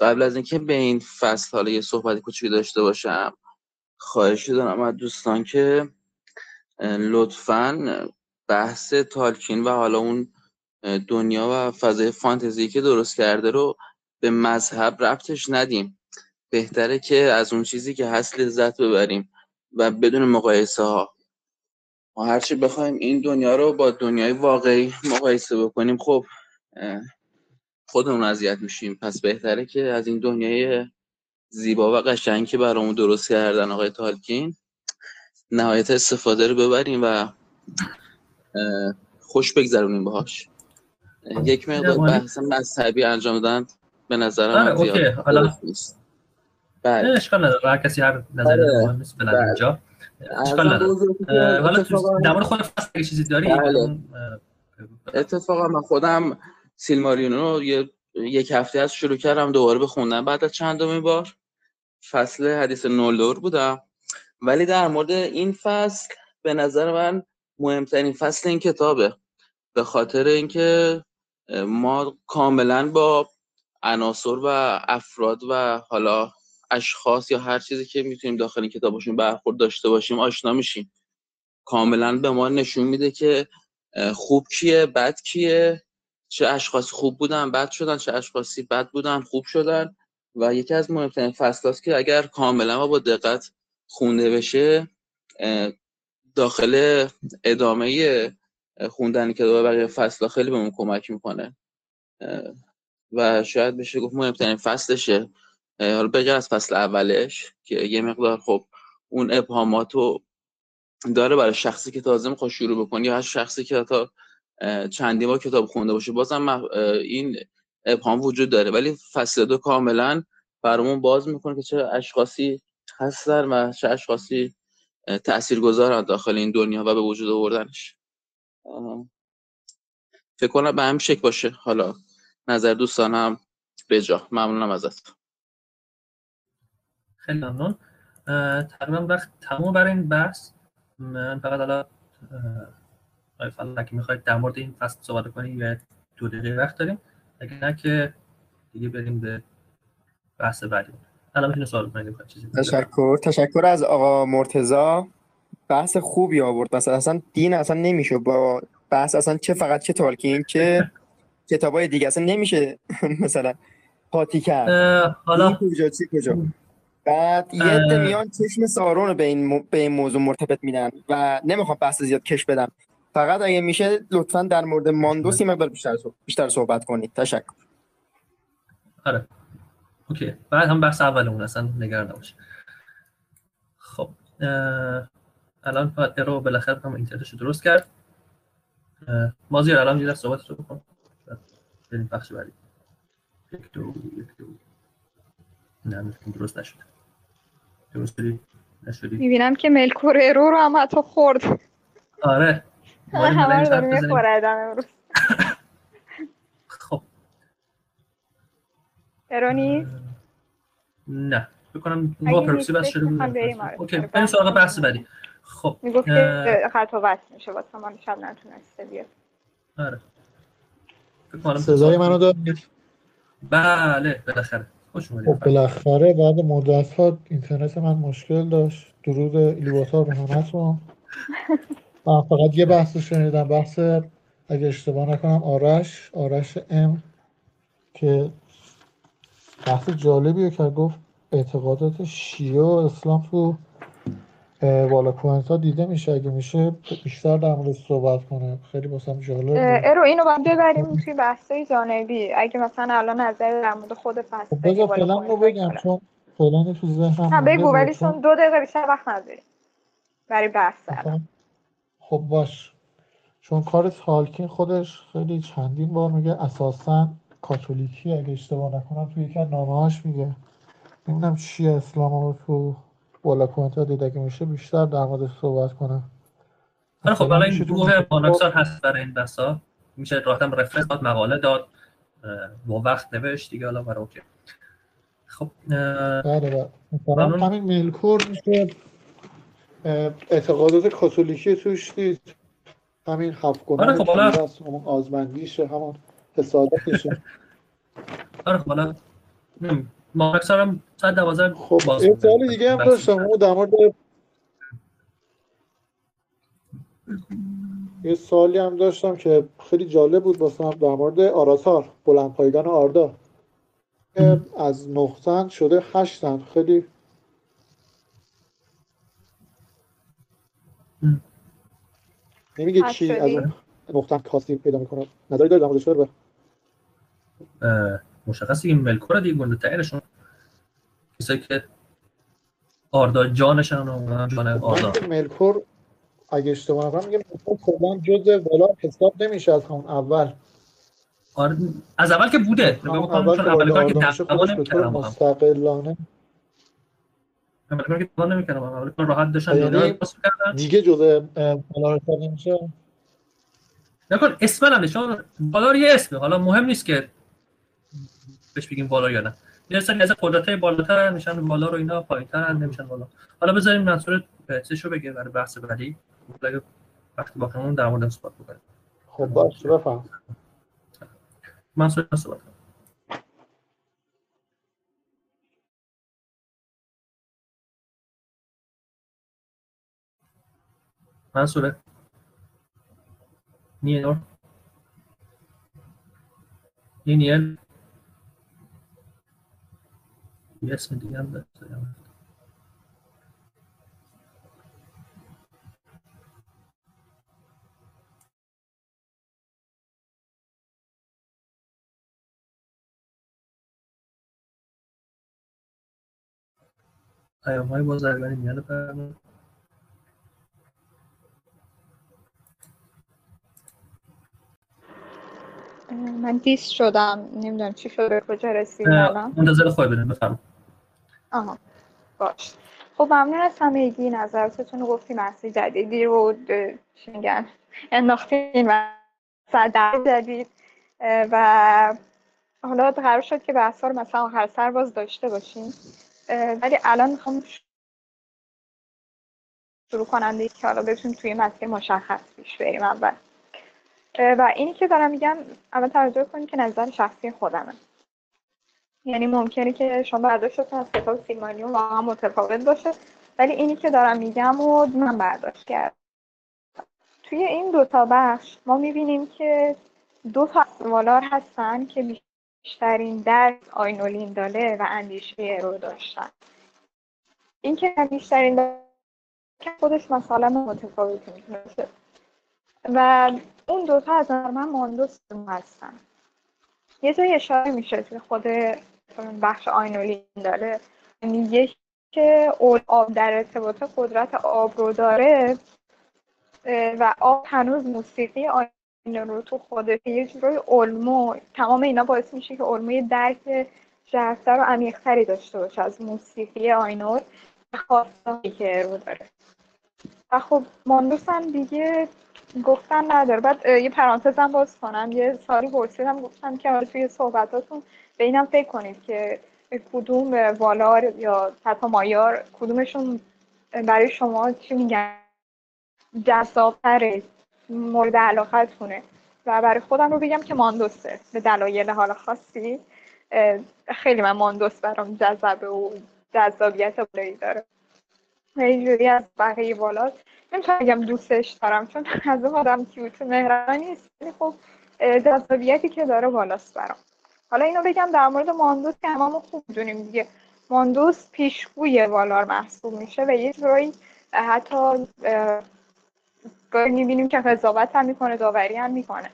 قبل از اینکه به این فصل حالا یه صحبت کوچیکی داشته باشم خواهشی دارم از دوستان که لطفا بحث تالکین و حالا اون دنیا و فضای فانتزی که درست کرده رو به مذهب ربطش ندیم. بهتره که از اون چیزی که هست لذت ببریم و بدون مقایسه ها ما هرچی بخوایم این دنیا رو با دنیای واقعی مقایسه بکنیم خب خودمون اذیت میشیم. پس بهتره که از این دنیای زیبا و قشنگی که برامون درست کردن آقای تالکین نهایت استفاده رو ببریم و خوش بگذرونیم باهاش. یک مقدار بحث مذهبی انجام دادن به نظرم آره اوکی. حالا بله. اشکال نداره. هر کسی هر نظر آره. مهم نیست بله. اینجا. اشکال نداره. حالا در مورد خود فصل چیزی داری؟ بله. اتفاقا من خودم سیلمارینو یه یک هفته از شروع کردم دوباره بخوندم. بعد از چندمین بار فصل حدیث نولور بودم. ولی در مورد این فصل به نظر من مهمترین فصل این کتابه. به خاطر اینکه ما کاملا با عناصر و افراد و حالا اشخاص یا هر چیزی که می‌تونیم داخل این کتابشون برخورد داشته باشیم آشنا میشیم. کاملا به ما نشون میده که خوب کیه بد کیه چه اشخاصی خوب بودن بد شدن چه اشخاصی بد بودن خوب شدن. و یکی از مهمترین فصل که اگر کاملا و با دقت خونده بشه داخل ادامه خوندن کتاب بقیه فصل خیلی بهمون کمک می‌کنه. و شاید بشه گفت مهمترین فصلشه. حالا بغیر از فصل اولش که یه مقدار خب اون ابهاماتو داره برای شخصی که تازه می‌خواد شروع بکنه یا هر شخصی که تا چندی با کتاب خونده باشه بازم این ابهام وجود داره. ولی فصل دو کاملا برامون باز می‌کنه که چه اشخاصی هستن و چه اشخاصی تأثیر گذارن داخل این دنیا و به وجود آوردنش. فکر کنم به هم شک باشه. حالا نظر دوستانم به جا. ممنونم ازت. خیلی ممنون. تقریبا وقت تموم برای این بحث. من فقط حالا آقای اگه می‌خواید در مورد این فصل صحبت کنیم یا دو دقیقه وقت داریم. اگه نه که دیگه بریم به بحث بعدی. الان می‌تونه سوال کنید تشکر. تشکر از آقا مرتزا بحث خوبی آورد. مثلا اصلا دین اصلا نمیشه با بحث اصلا چه فقط چه تالکین چه کتابای دیگه اصلا نمیشه مثلا پاتی کرد. حالا کجا چی کجا؟ بعد یه عده میان چشم سارون رو به این, به این موضوع مرتبط میدن و نمی‌خوام بحث زیاد کش بدم. فقط اگه میشه لطفا در مورد ماندوس یه مقدار بیشتر بیشتر صحبت کنید. تشکر. آره. اوکی. بعد هم بحث اولمون اصلا نگران نباشه خب الان باید ارو بالاخره هم اینترنتش درست کرد. مازیار الان یه صحبت رو بکن. بریم بخش بعدی. یک دو یک دو. نه درست نشد. درست داری نشدی؟ می‌بینم که ملکور ارو رو هم حتی خورد. آره. همه رو داریم می‌خوره امروز خب ارونی نه. بکنم با پرپسی بس شده بود. اوکی. بریم. سراغ بحث بعدی. خب می‌گفت که خطا بس میشه. واسه من شب نتونسته بیاد. آره. صدای منو دارید؟ بله بالاخره. خوش خب بالاخره بعد مدت ها اینترنت من مشکل داشت. درود ایلیواتار به همتون. من فقط یه بحث شنیدم. بحث اگه اشتباه نکنم آرش. آرش ام که بحث جالبیه که گفت اعتقادات شیعه و اسلام تو والا کوهنتا دیده میشه. اگه میشه بیشتر در مورد صحبت کنه. خیلی باسم جالب ارو اینو باید ببریم توی بحثای جانبی. اگه مثلا الان نظر در مورد خود فصل خب بذار فعلا رو بگم چون فعلا تو ذهنم نه بگو ولی چون دو دقیقه بیشتر وقت نداری برای بحث خب باش. چون کار تالکین خودش خیلی چندین بار میگه اساسا کاتولیکی اگه اشتباه نکنم توی یکی از نامه‌هاش میگه. نمی‌دونم چی اسلام رو تو بالا کومنت دیده که میشه بیشتر در مورد صحبت کنم. آره خب برای این گروه پاناکسار هست برای این بسا. میشه راحتم رفرنس داد مقاله داد با وقت نوشت دیگه حالا برای اوکی. خب بله بله. همین میلکور میشه. اعتقادات کاتولیکی توش دید همین هفت گناه آره خب حالا همون همون حسادتشه آره خب حالا مارکس هم صد دوازده خب یه سوال دیگه هم داشتم اون در مورد یه سوالی هم داشتم که خیلی جالب بود واسم در مورد آراتار بلند پایگان آردا. از نقطن شده هشتن خیلی نمیگه چی از اون نقطن کاسی پیدا می‌کنه. نظری داری در موردش؟ به مشخصی که ملکور دیگه گنده تایرشون کسایی که آردا جانشان و جان آردا. ملکور اگه اشتباه نکنم میگه ملکور کلا جز بالا حساب نمیشه از همون اول. آره از اول که بوده. اول که اول کار که دعوا مستقلانه. اول کار که نمی‌کردم. اول کار راحت داشتن. یعنی دیگه جز بالا حساب نمیشه؟ نکن اسم هم چون یه اسمه. حالا مهم نیست که بهش بگیم بالا یا نه. یه سری از قدرت‌های بالاتر میشن بالا رو اینا پایین‌تر نمیشن بالا. حالا بذاریم منصور چشو بگه برای بحث بعدی. اگه وقتی با همون در مورد صحبت بکنیم. خب باشه بفهم. منصور صحبت منصوره نیل نیل. یه اسم دیگه هم بذارم پیام های بازرگانی میان برمون من دیست شدم نمی‌دونم چی شده کجا رسیدم الان. منتظر خود بدم بفرمایید. آها. باش. خب ممنون از همگی. نظراتتون رو گفتیم اصلی جدیدی رو میگن انداختیم و در جدید و حالا قرار شد که بحث رو مثلا آخر سر باز داشته باشیم. ولی الان می‌خوام شروع کننده که حالا بتونیم توی مسیر مشخص پیش بریم اول. و اینی که دارم میگم اول توجه کنید که نظر شخصی خودمه. یعنی ممکنه که شما برداشتتون از کتاب سیمانیون واقعا متفاوت باشه ولی اینی که دارم میگم و من برداشت کردم. توی این دوتا بخش ما می‌بینیم که دو تا هستن که بیشترین درس آینولین داله و اندیشه رو داشتن. این که بیشترین که خودش مثلا متفاوتی می‌تونه و اون دوتا از من ماندوس هستن. یه جای اشاره میشه که خود بخش آینولین داره. میگه که آب در ارتباط قدرت آب رو داره و آب هنوز موسیقی آینولین رو تو خودش یه جورای علمو. تمام اینا باعث میشه که علموی درک جرفتر و عمیقتری داشته باشه از موسیقی آینول خاصی که رو داره. و خب ماندوس هم دیگه گفتن نداره. بعد یه پرانتزم باز کنم. یه سالی پرسیدم گفتم که توی صحبتاتون به اینم فکر کنید که کدوم والار یا حتی مایار کدومشون برای شما چی میگن؟ جذابتره مورد علاقتونه. و برای خودم رو بگم که ماندوسه. به دلایل حال خاصی خیلی من ماندوس برام جذبه و جذابیت بالایی داره. اینجوری از بقیه والا نمی‌تونم بگم دوستش دارم چون از اون آدم کیوت مهربانی نیست. خب جذابیتی که داره بالاست برام. حالا اینو بگم در مورد ماندوس که هممون خوب دونیم دیگه. ماندوس پیشگوی والار محسوب میشه و یه جورایی حتی می‌بینیم که قضاوت هم می‌کنه داوری هم می‌کنه.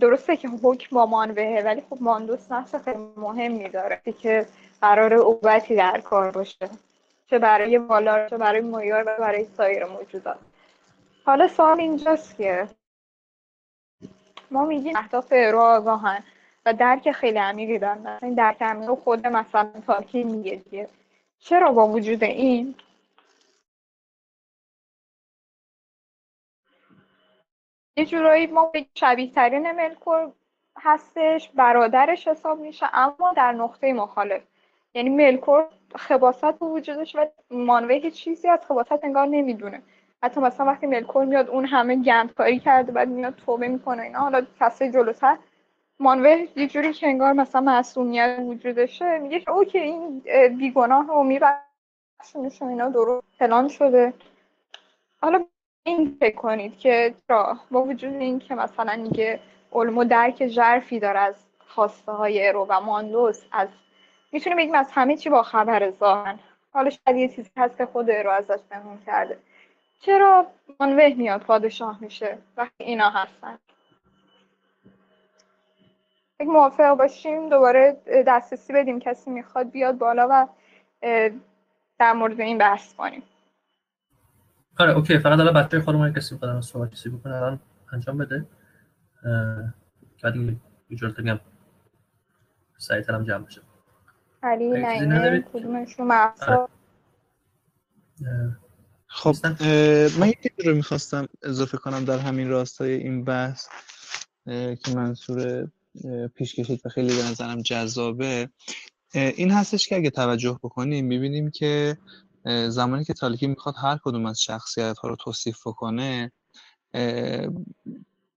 درسته که حکم با مانوهه ولی خب ماندوس نقش خیلی مهمی داره که قرار اوبتی در کار باشه. چه برای والار چه برای مایار و برای سایر موجودات. حالا سوال اینجاست که ما میگیم اهداف رو آگاهن. و درک خیلی عمیقی دارن. این درک عمیق خود مثلا تالکین میگه دیگه. چرا با وجود این؟ یه جورایی ما شبیه ترین ملکور هستش برادرش حساب میشه اما در نقطه مخالف. یعنی ملکور خباست به وجودش و مانوه هیچ چیزی از خباست انگار نمی‌دونه. حتی مثلا وقتی ملکور میاد اون همه گندکاری کرده بعد میاد توبه می‌کنه اینا. حالا کسی جلوتر مانوه یه جوری که انگار مثلا معصومیت وجودشه میگه که اوکی این بیگناه رو میبخشونش اینا درست پلان شده. حالا این فکر کنید که را با وجود این که مثلا میگه علمو درک ژرفی داره از خواسته های ارو و ماندوس از می‌تونه بگیم از همه چی با خبر ظاهرا حالا شاید یه چیزی هست که خود ارو ازش پنهون کرده. چرا مانوه میاد پادشاه میشه؟ وقتی اینا هستن. اگه موافق باشیم دوباره دسترسی بدیم. کسی می‌خواد بیاد بالا و در مورد این بحث کنیم آره اوکی. فقط الان بچه خودمون کسی می‌خواد صحبت چیزی بکنه الان انجام بده. بعد این اجازه بگم سعی ترم جمع بشه. علی نعیمه کدومشون محصا خب من یکی رو می‌خواستم اضافه کنم در همین راستای این بحث که منصور پیش کشید و خیلی به نظرم جذابه. این هستش که اگه توجه بکنیم می‌بینیم که زمانی که تالکی می‌خواد هر کدوم از شخصیت ها رو توصیف بکنه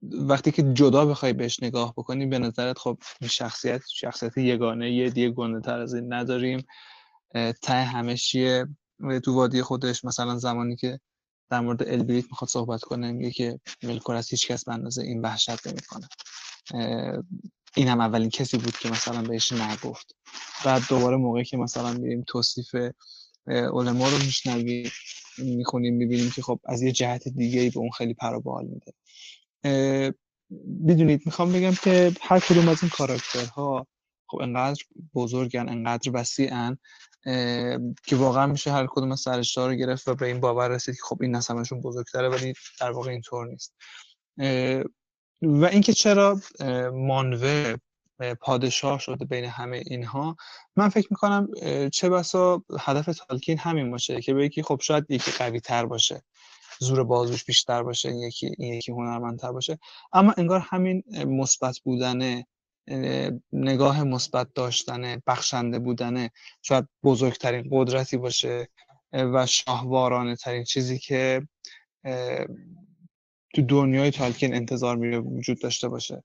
وقتی که جدا بخوای بهش نگاه بکنی به نظرت خب شخصیت شخصیت یگانه یه دیگه گنده تر از این نداریم. ته همش چیه. تو وادی خودش مثلا زمانی که در مورد البریت می‌خواد صحبت کنه میگه که ملکور از هیچ کس به اندازه این وحشت نمی‌کنه. این هم اولین کسی بود که مثلا بهش نگفت. بعد دوباره موقعی که مثلا میریم توصیف علما رو میشنویم می‌خونیم می‌بینیم که خب از یه جهت دیگه ای به اون خیلی پروبال میده. بدونید می‌خوام بگم که هر کدوم از این کاراکترها خب انقدر بزرگن انقدر وسیعن که واقعا میشه هر کدوم از سرشتا رو گرفت و به این باور رسید که خب این نسبشون بزرگتره ولی در واقع اینطور نیست. و اینکه چرا مانوه پادشاه شده بین همه اینها من فکر می‌کنم چه بسا هدف تالکین همین باشه که بگی خب شاید یکی قوی تر باشه زور بازوش بیشتر باشه این یکی این یکی هنرمندتر باشه. اما انگار همین مثبت بودن نگاه مثبت داشتن بخشنده بودن شاید بزرگترین قدرتی باشه و شاهوارانه ترین چیزی که تو دنیای تالکین انتظار میره وجود داشته باشه.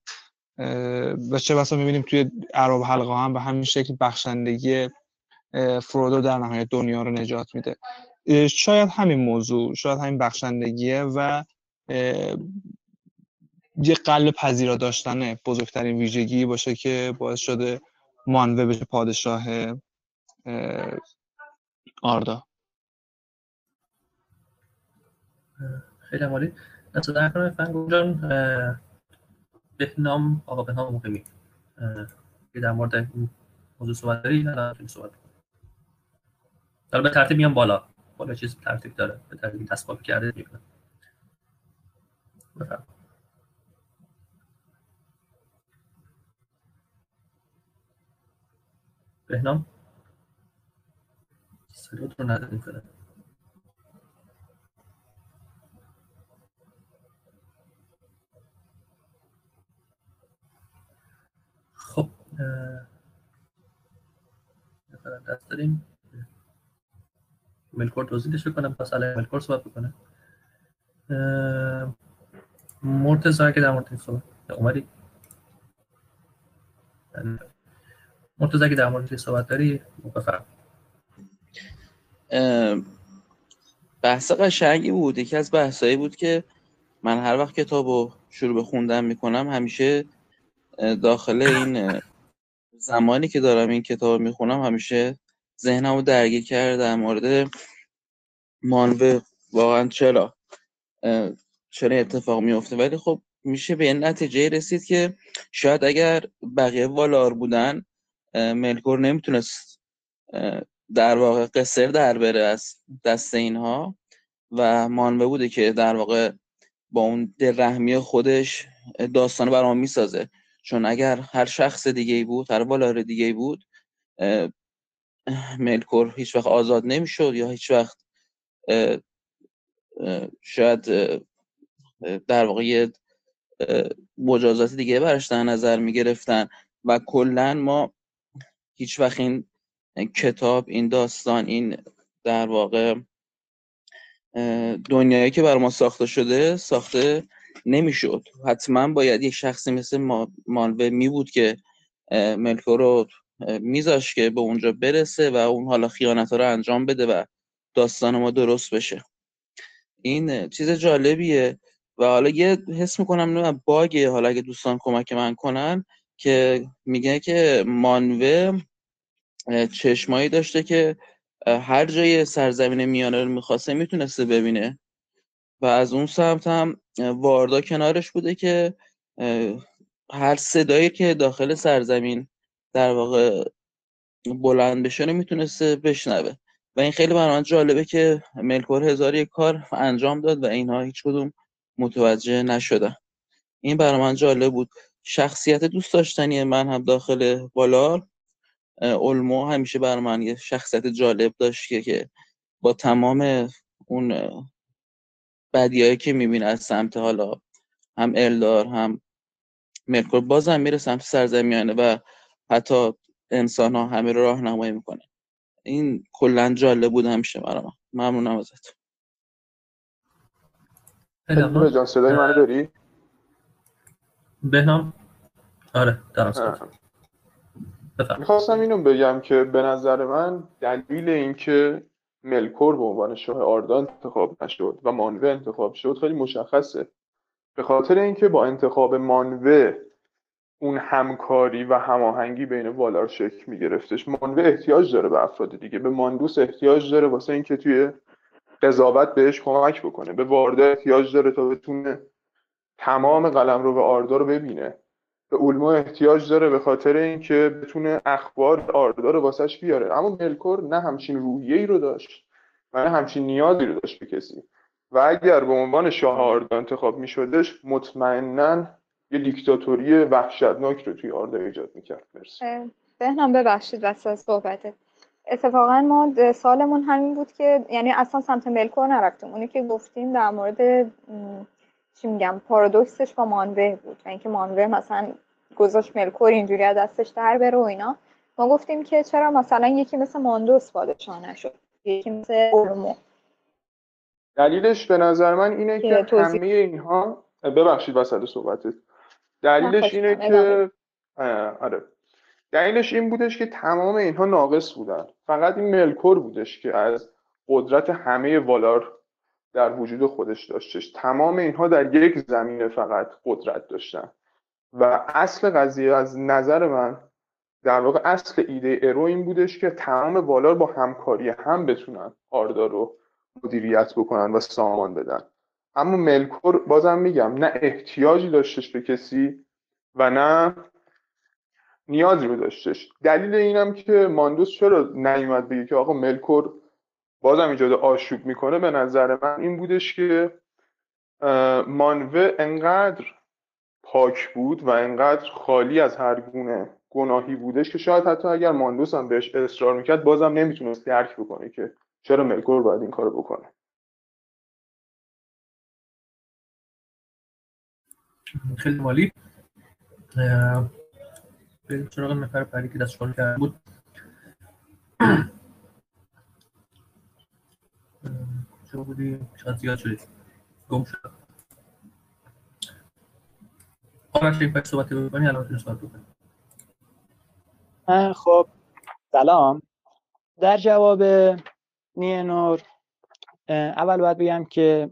و چه بسا می‌بینیم توی عرب حلقه هم به همین شکل بخشندگی فرودو در نهایت دنیا رو نجات میده. شاید همین موضوع شاید همین بخشندگیه و یه قلب پذیرا داشتن بزرگترین ویژگی باشه که باعث شده مانوه بشه پادشاه آردا. خیلی عالی. در کنم فنگو جان بهنام آقا بهنام مقیمی که در مورد این موضوع صحبت داری نه صحبت در به ترتیب میام بالا. بالا چیز ترتیب داره. به ترتیب تصفیه کرده می‌کنم بفرمایید. بهنام؟ صدات رو نداریم فعلا خب دست داریم. ملکور توضیحش کنم پس علی ملکور صحبت بکنه مرتضی که در مورد این صحبت اومدی؟ مرتضی که در مورد صحبت داری بفرم. بحث قشنگی بود. یکی از بحثایی بود که من هر وقت کتاب رو شروع به خوندن می‌کنم همیشه داخل این زمانی که دارم این کتاب می‌خونم همیشه ذهنم رو درگیر کرده در مورد مانوه واقعا چرا چرا اتفاق میفته. ولی خب میشه به این نتیجه رسید که شاید اگر بقیه والار بودن ملکور نمی‌تونست در واقع قصر در بره از دست اینها. و مانوه بوده که در واقع با اون دل رحمی خودش داستان برام می‌سازه. چون اگر هر شخص دیگه ای بود هر والار دیگه ای بود ملکور هیچ وقت آزاد نمی‌شد یا هیچ وقت شاید در واقع مجازات دیگه برش در نظر می‌گرفتن و کلا ما هیچ وقت این کتاب این داستان این در واقع دنیایی که بر ما ساخته شده ساخته نمی‌شد. حتما باید یک شخصی مثل مالوه می بود که ملکو رو میذاش که به اونجا برسه و اون حالا خیانت رو انجام بده و داستان ما درست بشه. این چیز جالبیه و حالا یه حس می‌کنم نه باگه. حالا اگه دوستان کمک من کنن که میگه که مانوه چشمایی داشته که هر جای سرزمین میانه رو می‌خواسته می‌تونسته ببینه. و از اون سمت هم واردا کنارش بوده که هر صدایی که داخل سرزمین در واقع بلند بشه رو می‌تونسته بشنوه. و این خیلی برای جالبه که ملکور هزار یک کار انجام داد و اینها هیچ کدوم متوجه نشدن. این برای من جالب بود. شخصیت دوست داشتنی من هم داخل بالار اولمو همیشه بر من یه شخصیت جالب داشت که با تمام اون بدیایی که می‌بینه از سمت حالا هم الدار هم مرکور بازم میره سمت سرزمینه و حتی انسان ها همه رو راهنمایی می‌کنه. این کلا جالب بود همیشه برام ممنونم ازت. جان صدای منو داری؟ بهنام؟ آره دارم. می‌خواستم اینو بگم که به نظر من دلیل اینکه ملکور به عنوان شاه آردا انتخاب نشد و مانوه انتخاب شد خیلی مشخصه. به خاطر اینکه با انتخاب مانوه اون همکاری و هماهنگی بین والار شکل میگرفتش مانوه احتیاج داره به افراد دیگه به ماندوس احتیاج داره واسه اینکه توی قضاوت بهش کمک بکنه به واردا احتیاج داره تا بتونه تمام قلم رو به آردا رو ببینه. به اولمو احتیاج داره به خاطر اینکه بتونه اخبار آردار واسش بیاره. اما ملکور نه همچین روحیه ای رو داشت و نه همچین نیازی رو داشت به کسی. و اگر به عنوان شاه آردا انتخاب می شدش مطمئنا یه دیکتاتوری وحشتناک رو توی آردا ایجاد می‌کرد. مرسی. بهنام ببخشید واسه صحبته. اتفاقا ما سالمون همین بود که یعنی اصلا سمت ملکور نرفتیم. اونی که گفتیم در مورد چی میگم پارادوکسش با مانوه بود و اینکه مانوه مثلا گذاشت ملکور اینجوری از دستش در بره و اینا. ما گفتیم که چرا مثلا یکی مثل ماندوس پادشاه نشد یکی مثل اورمو دلیلش به نظر من اینه که همه اینها ببخشید وسط صحبتت. دلیلش اینه که آره. دلیلش این بودش که تمام اینها ناقص بودن. فقط این ملکور بودش که از قدرت همه والار در وجود خودش داشتش تمام اینها در یک زمینه فقط قدرت داشتن. و اصل قضیه از نظر من در واقع اصل ایده ارو این بودش که تمام والار با همکاری هم بتونن آردا رو مدیریت بکنن و سامان بدن. اما ملکور بازم میگم نه احتیاجی داشتش به کسی و نه نیازی رو داشتش. دلیل اینم که ماندوس چرا نیومد بگه که آقا ملکور بازم ایجاد آشوب می‌کنه به نظر من این بودش که مانوه انقدر پاک بود و انقدر خالی از هر گونه گناهی بودش که شاید حتی اگر ماندوس هم بهش اصرار می‌کرد بازم نمی‌تونست درک بکنه که چرا ملکور باید این کارو بکنه. خیلی مالی. بریم سراغ نفر پری که دست کرده بود. کجا بودی؟ شاید زیاد شدید گم شد. آرش این پس صحبتی بکنی الان صحبت بکنی. خب. سلام. در جواب نینور اول باید بگم که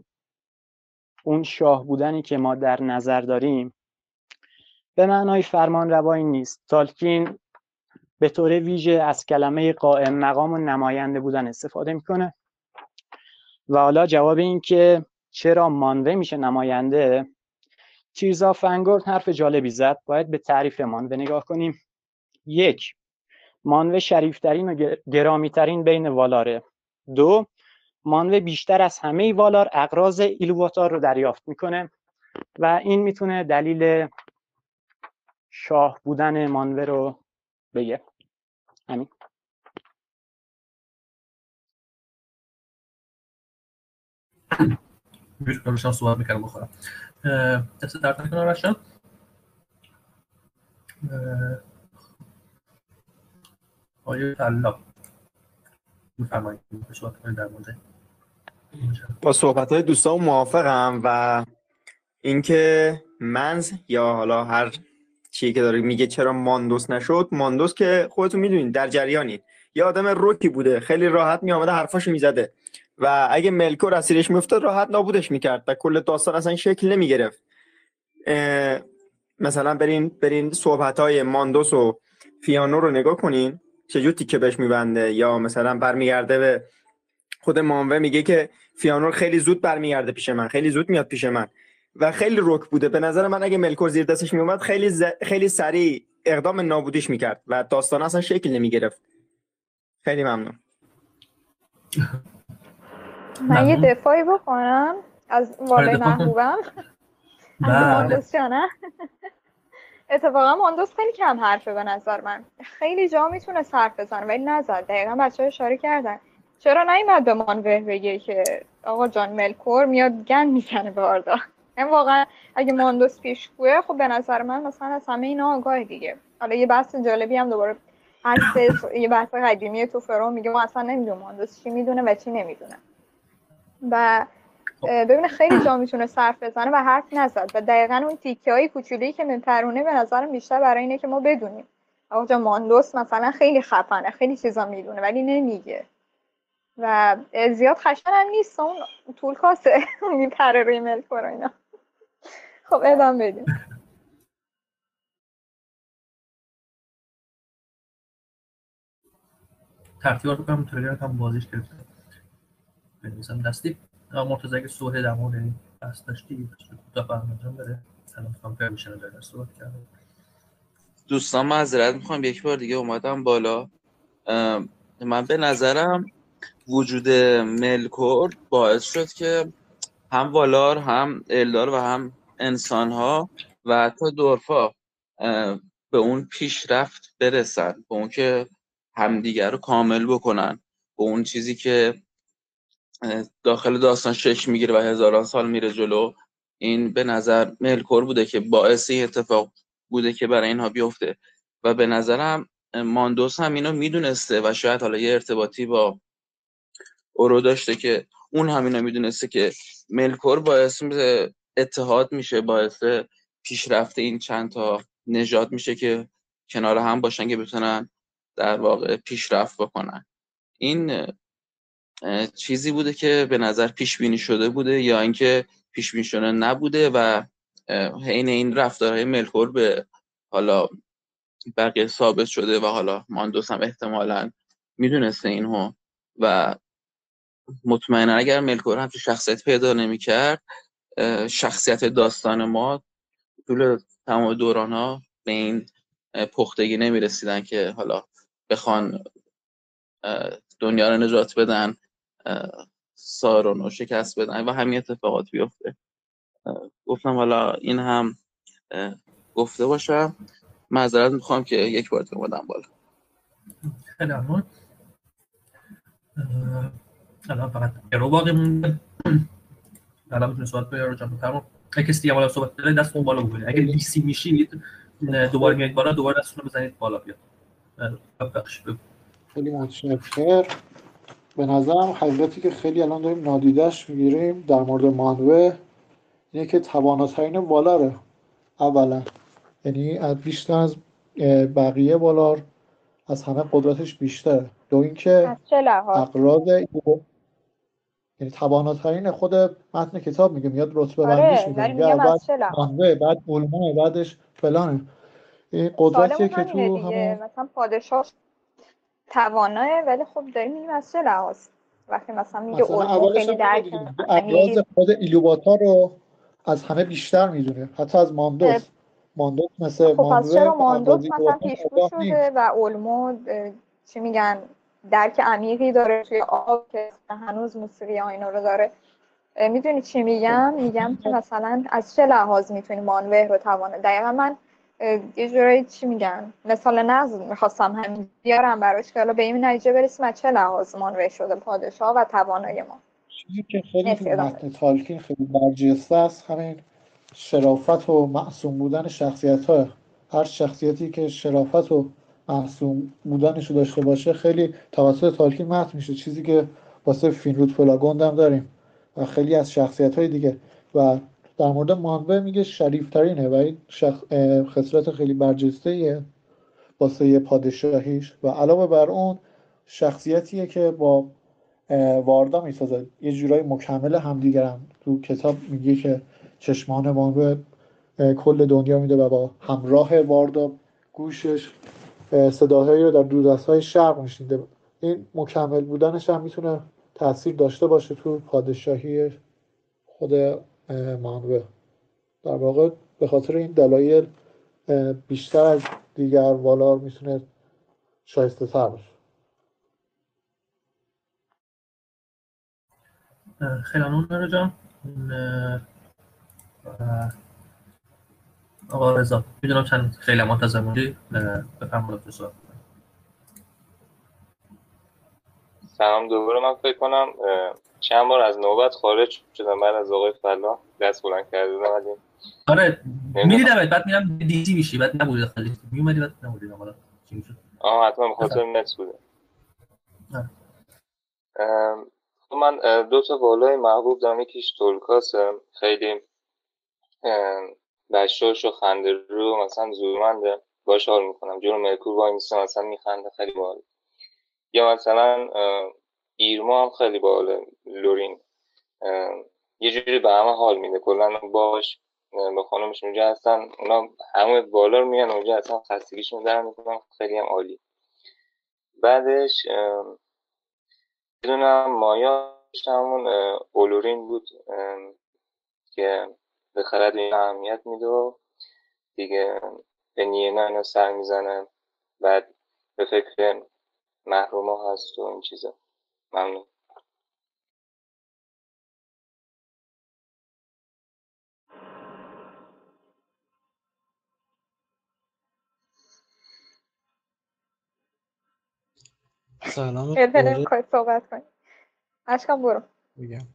اون شاه بودنی که ما در نظر داریم به معنای فرمان روایی نیست. تالکین به طور ویژه از کلمه قائم مقام و نماینده بودن استفاده می‌کنه. و حالا جواب این که چرا مانوه میشه نماینده؟ چیزا فنگورد حرف جالبی زد. باید به تعریف مانوه نگاه کنیم. یک مانوه شریفترین و گرامیترین بین والاره. دو مانوه بیشتر از همه والار اقراض ایلواتار رو دریافت می‌کنه و این می‌تونه دلیل شاه بودن مانوه رو بگه. همین. روشن صحبت می‌کردم بخورم دست درد نکنه روشن آیه طلاق بفرمایید صحبت کنید در مورد با صحبت های دوستان موافقم و اینکه منز یا حالا هر چیه که داره میگه چرا ماندوس نشد ماندوس که خودتون می‌دونید در جریانی یه آدم روکی بوده خیلی راحت میامده حرفاشو می‌زده. و اگه ملکور اسیرش میفتاد راحت نابودش می‌کرد و کل داستان اصلا شکل نمی‌گرفت. مثلا برین برین صحبت های ماندوس و فیانو رو نگاه کنین چجور تیکه بهش میبنده یا مثلا برمیگرده به خود مانوه میگه که فیانور خیلی زود برمیگرده پیش من خیلی زود میاد پیش من و خیلی رک بوده. به نظر من اگه ملکور زیر دستش میومد خیلی ز... خیلی سریع اقدام نابودیش می‌کرد و داستان اصلا شکل نمی‌گرفت. خیلی ممنون. من یه دفاعی بکنم. از والای محبوبم. ماندوس نه اتفاقا ماندوس خیلی کم حرفه به نظر من. خیلی جا می‌تونه صرف بزنه ولی نزد. دقیقا بچه ها اشاره کردن. چرا نیومد به مانوه بگه که آقا جان ملکور میاد گن می‌زنه به آردا؟ این واقعا اگه ماندوس پیشگوه خب به نظر من مثلا از همه اینا آگاه دیگه. حالا یه بحث جالبی هم دوباره هست یه بحث قدیمی تو فرو میگه ما اصلا نمی‌دونم ماندوس چی می‌دونه و چی نمی‌دونه. و ببینه خیلی جا می‌تونه صرف بزنه و حرف نزد. و دقیقا اون تیکه های کوچولی که میپرونه به نظرم بیشتر برای اینه که ما بدونیم. آقا ماندوس مثلا خیلی خفنه خیلی چیزا می‌دونه ولی نمیگه. و زیاد خشن هم نیست اون طول کاسه میپره روی ملکور اینا. خب ادام بدیم. ترتیبات رو کنم تریلر هم بازیش گرفتم. بنویسم. دستی مرتضی اگه صحبه در مورد این بحث داشتی کوتاه انجام بده. سلام کنم پرمیشن جای صحبت کردم. دوستان معذرت می‌خوام. یک بار دیگه اومدم بالا. من به نظرم وجود ملکور باعث شد که هم والار هم الدار و هم انسان ها و حتی دورفا به اون پیشرفت برسن به اون که همدیگر رو کامل بکنن به اون چیزی که داخل داستان شش می‌گیره و هزاران سال میره جلو این به نظر ملکور بوده که باعث این اتفاق بوده که برای اینها بیفته. و به نظرم ماندوس هم اینو می‌دونسته و شاید حالا یه ارتباطی با اورو داشته که اون هم اینو می‌دونسته که ملکور باعث اتحاد میشه باعث پیشرفت این چند تا نجات میشه که کنار هم باشن که بتونن در واقع پیشرفت بکنن. این چیزی بوده که به نظر پیش بینی شده بوده یا اینکه پیش بینی شده نبوده و حین این رفتارهای ملکور به حالا بقیه ثابت شده و حالا ماندوس هم احتمالا می‌دونسته اینو و مطمئنا اگر ملکور هم تو شخصیت پیدا نمی‌کرد شخصیت داستان ما طول تمام دوران ها به این پختگی نمی رسیدن که حالا بخوان دنیا رو نجات بدن. سارون رو شکست بدن و همین اتفاقات بیفته. گفتم حالا این هم گفته باشم. معذرت می‌خوام که یک بار اومدم بالا. خیلی ممنون. الان فقط ارو باقی مونده. الان می‌تونی صحبت کنی ارو جان اگه کسی دیگه صحبت کنه دست اون بالا بکنید اگه دیسی میشید دوباره میایید بالا دوباره دستتون رو بزنید بالا بیاد خیلی متشکر به نظرم حقیقتی که خیلی الان داریم نادیدش می‌گیریم در مورد مانوه اینه که تواناترین والاره اولا. یعنی از بیشتر از بقیه والار از همه قدرتش بیشتره. دو اینکه اقراض یعنی تواناترین خود متن کتاب میگه میاد رتبه آره، بندیش میگه میگه بعد بعد علمه بعدش فلانه. این قدرتیه که تو همه مثلا پادشاه تواناه ولی خب داریم میگیم از چه لحاظ. وقتی مثلا میگه علمه خیلی درک اقراض خود ایلوباتا رو از همه بیشتر می‌دونه. حتی از ماندوس. ماندوس مثل خب پس چرا ماندوس مثلا پیشگو شده و علمو چی میگن درک عمیقی داره توی آب که هنوز موسیقی اینا رو داره. می‌دونی چی میگم؟ میگم که مثلا از چه لحاظ می‌تونی مانوه رو توانه. دقیقا من یه جورایی چی میگن؟ مثال نظر می‌خواستم هم بیارم براش که حالا به این نتیجه برسیم از چه لحاظ مانوه شده پادشاه و توانای ما. چیزی که خیلی متن تالکین خیلی برجسته است همین شرافت و معصوم بودن شخصیت ها هر شخصیتی که شرافت و معصوم بودنش رو داشته باشه خیلی توسط تالکین متن میشه. چیزی که واسه فینرود پلاگوند هم داریم و خیلی از شخصیت های دیگه. و در مورد مانوه میگه شریف ترینه و این شخ... خصلت خیلی برجسته واسه پادشاهیش و علاوه بر اون شخصیتیه که با واردا می‌سازه. یه جورایی مکمل همدیگرم تو کتاب میگه که چشمان مانوه کل دنیا میده و با همراه واردا گوشش صداهایی رو در دودست های شرق میشنیده. این مکمل بودنش هم می‌تونه تاثیر داشته باشه تو پادشاهی خود مانوه در واقع به خاطر این دلایل بیشتر از دیگر والار می‌تونه شایسته تر باشه. خیلی ممنون جان. آقا رضا می‌دونم چند خیلی منتظر موندی. بفرمایید سلام دوباره من فکر کنم چند بار از نوبت خارج شدم بعد از آقای فلا دست بلند کرده ولی آره می‌دیدم بعد میرم دیزی میشی بعد نبودی خیلی میومدی بعد نبودی حالا چی می‌شد؟ آه حتما به خاطر نت بوده. خب من دو تا بالای محبوب دارم یکیش تولکاسه. خیلی بشاش و خنده رو مثلا زورمنده باش حال می‌کنم. جلو مرکور با میسته مثلا میخنده خیلی باحال. یا مثلا ایرما هم خیلی باحاله. لورین یه جوری به همه حال میده. کلا باش با خانمش اونجا هستن. اونا همه بالا رو میان اونجا اصلا خستگیشون در می‌کنن. خیلی هم عالی. بعدش بدونم مایاش همون اولورین بود که به خرد این اهمیت میده و دیگه به نینا اینا سر می‌زنن بعد به فکر محروم هست و این چیزا. ممنون سلام. صحبت کنی اشکم برو. بگم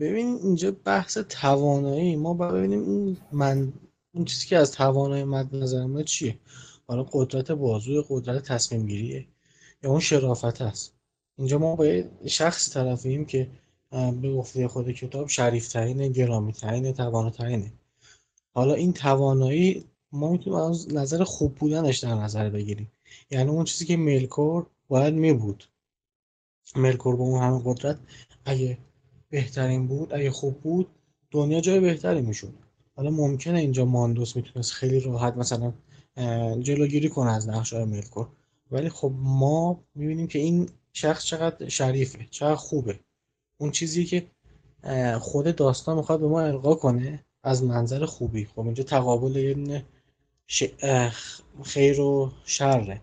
ببین اینجا بحث توانایی. ما باید ببینیم اون من اون چیزی که از توانایی مد نظر ما چیه؟ حالا قدرت بازو قدرت تصمیم گیریه یا اون شرافت هست. اینجا ما باید شخصی طرفیم که به گفته خود کتاب شریف ترینه گرامی ترینه تواناترینه. حالا این توانایی ما می‌تونیم از نظر خوب بودنش در نظر بگیریم. یعنی اون چیزی که ملکور باید می بود ملکور با اون همه قدرت اگه بهترین بود اگه خوب بود دنیا جای بهتری می‌شد. حالا ممکنه اینجا ماندوس می‌تونست خیلی راحت مثلا جلوگیری کنه از نقشه ملکور. ولی خب ما می‌بینیم که این شخص چقدر شریفه چقدر خوبه. اون چیزی که خود داستان می‌خواد به ما القا کنه از منظر خوبی. خب اینجا تقابل یه خیر و شره.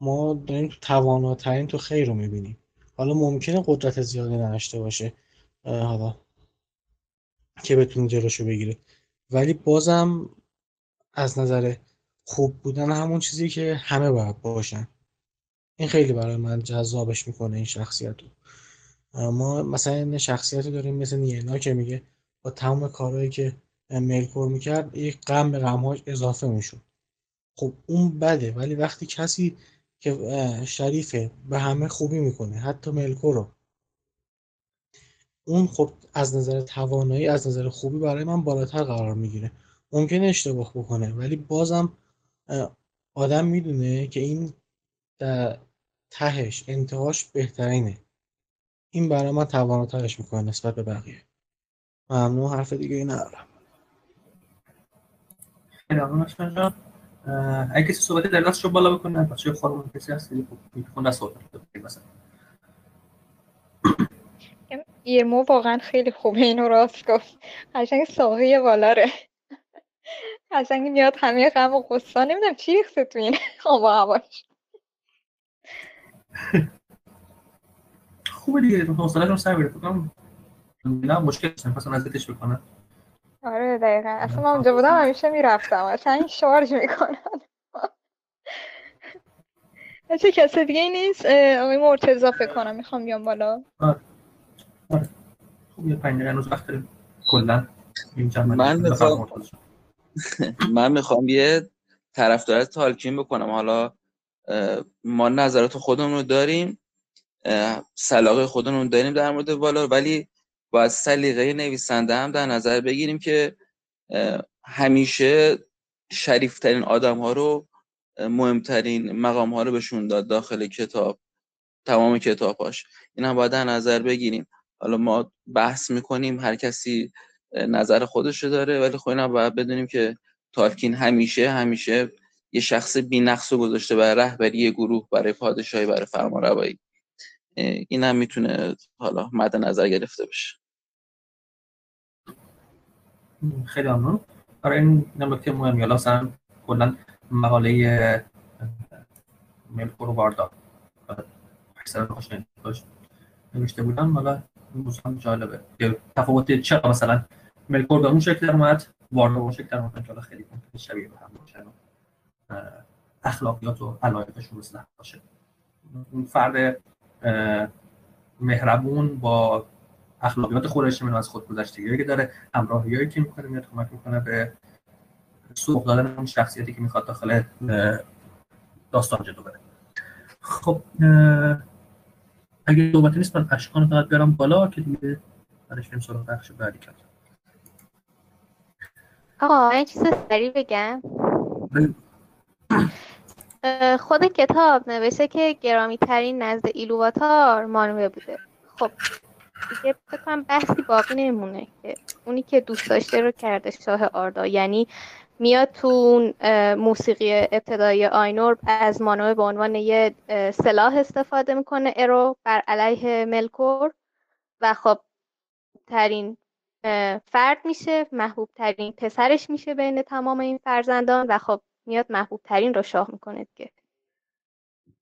ما داریم تو تواناترین تو خیر رو می‌بینیم. حالا ممکنه قدرت زیادی نداشته باشه حالا که بتونه جلوشو بگیره. ولی بازم از نظر خوب بودن همون چیزی که همه باید باشن. این خیلی برای من جذابش می‌کنه این شخصیت رو ما مثلا این شخصیت رو داریم مثل نینا که میگه با تمام کارهایی که ملکور می‌کرد یک غم به غمهاش اضافه می‌شد. خب اون بده ولی وقتی کسی که شریفه به همه خوبی می‌کنه حتی ملکور رو اون خب از نظر توانایی از نظر خوبی برای من بالاتر قرار می‌گیره. ممکنه اشتباه بکنه ولی بازم آدم می‌دونه که این تهش انتهاش بهترینه. این برای من تواناترش می‌کنه نسبت به بقیه. ممنون حرف دیگه ای ندارم. خیلی اگه کسی صحبتی در دستش بالا بکنه بچه خانم کسی هست می‌خوان صحبت مثلا. ایرمو واقعا خیلی خوبه اینو راست گفت. قشنگ ساقه بالاره قشنگ میاد همه غم و قصه نمی‌دونم چی ریخته تو این آب و هواش. خوبه دیگه حوصله‌شون سر میره. فکر نه مشکل نیست می‌خواستن اذیتش بکنن. آره دقیقا. اصلا من اونجا بودم همیشه می‌رفتم. اصلا این شارژ می‌کنن. چه کسی دیگه نیست؟ آقای مرتضا فکر کنم می‌خوام بیام بالا. آره. آره. خب یه پنج روز وقت داریم. کلا من می‌خوام من می‌خوام یه طرفدار تالکین بکنم. حالا ما نظرات خودمون رو داریم سلاقه خودمون رو داریم در مورد والا ولی باید سلیقه نویسنده هم در نظر بگیریم که همیشه شریفترین آدم ها رو مهمترین مقام ها رو بهشون داد داخل کتاب تمام کتاباش این هم باید در نظر بگیریم. حالا ما بحث می‌کنیم هر کسی نظر خودش داره ولی خب هم باید بدونیم که تالکین همیشه همیشه یه شخص بی‌نقص رو گذاشته برای رهبری گروه برای پادشاهی برای فرمانروایی. این هم می‌تونه حالا مد نظر گرفته بشه خیلی ممنون. برای این نکته مهم یا اصلا کلا مقاله ملکور واردا. اکثر خوش نوشته بودن. حالا این جالبه. که تفاوت چرا مثلا ملکور به اون شکل در اومد واردا به اون شکل در اومد. خیلی شبیه به هم باشن اخلاقیات و علایقشون مثل باشه اون فرد مهربون با اخلاقیات خودش میونه از خودگذشتگی که داره همراهیایی که می‌کنه میاد کمک می‌کنه به سوق دادن اون شخصیتی که می‌خواد داخل داستان جلو بره. خب اگه صحبتی نیست من اشکان فقط بیارم بالا که دیگه برش بریم سراغ بخش بعدی کرد آقا این چیز سریع بگم. خود کتاب نوشته که گرامی ترین نزد ایلوواتار مانوه بوده. خب دیگه فکر کنم بحثی باقی نمونه که اونی که دوست داشته رو کرده شاه آردا. یعنی میاد تو موسیقی ابتدایی آینور از مانوه به عنوان یه سلاح استفاده می‌کنه ارو بر علیه ملکور. و خب ترین فرد میشه محبوب ترین پسرش میشه بین تمام این فرزندان. و خب میاد محبوب ترین رو شاه می‌کنه دیگه.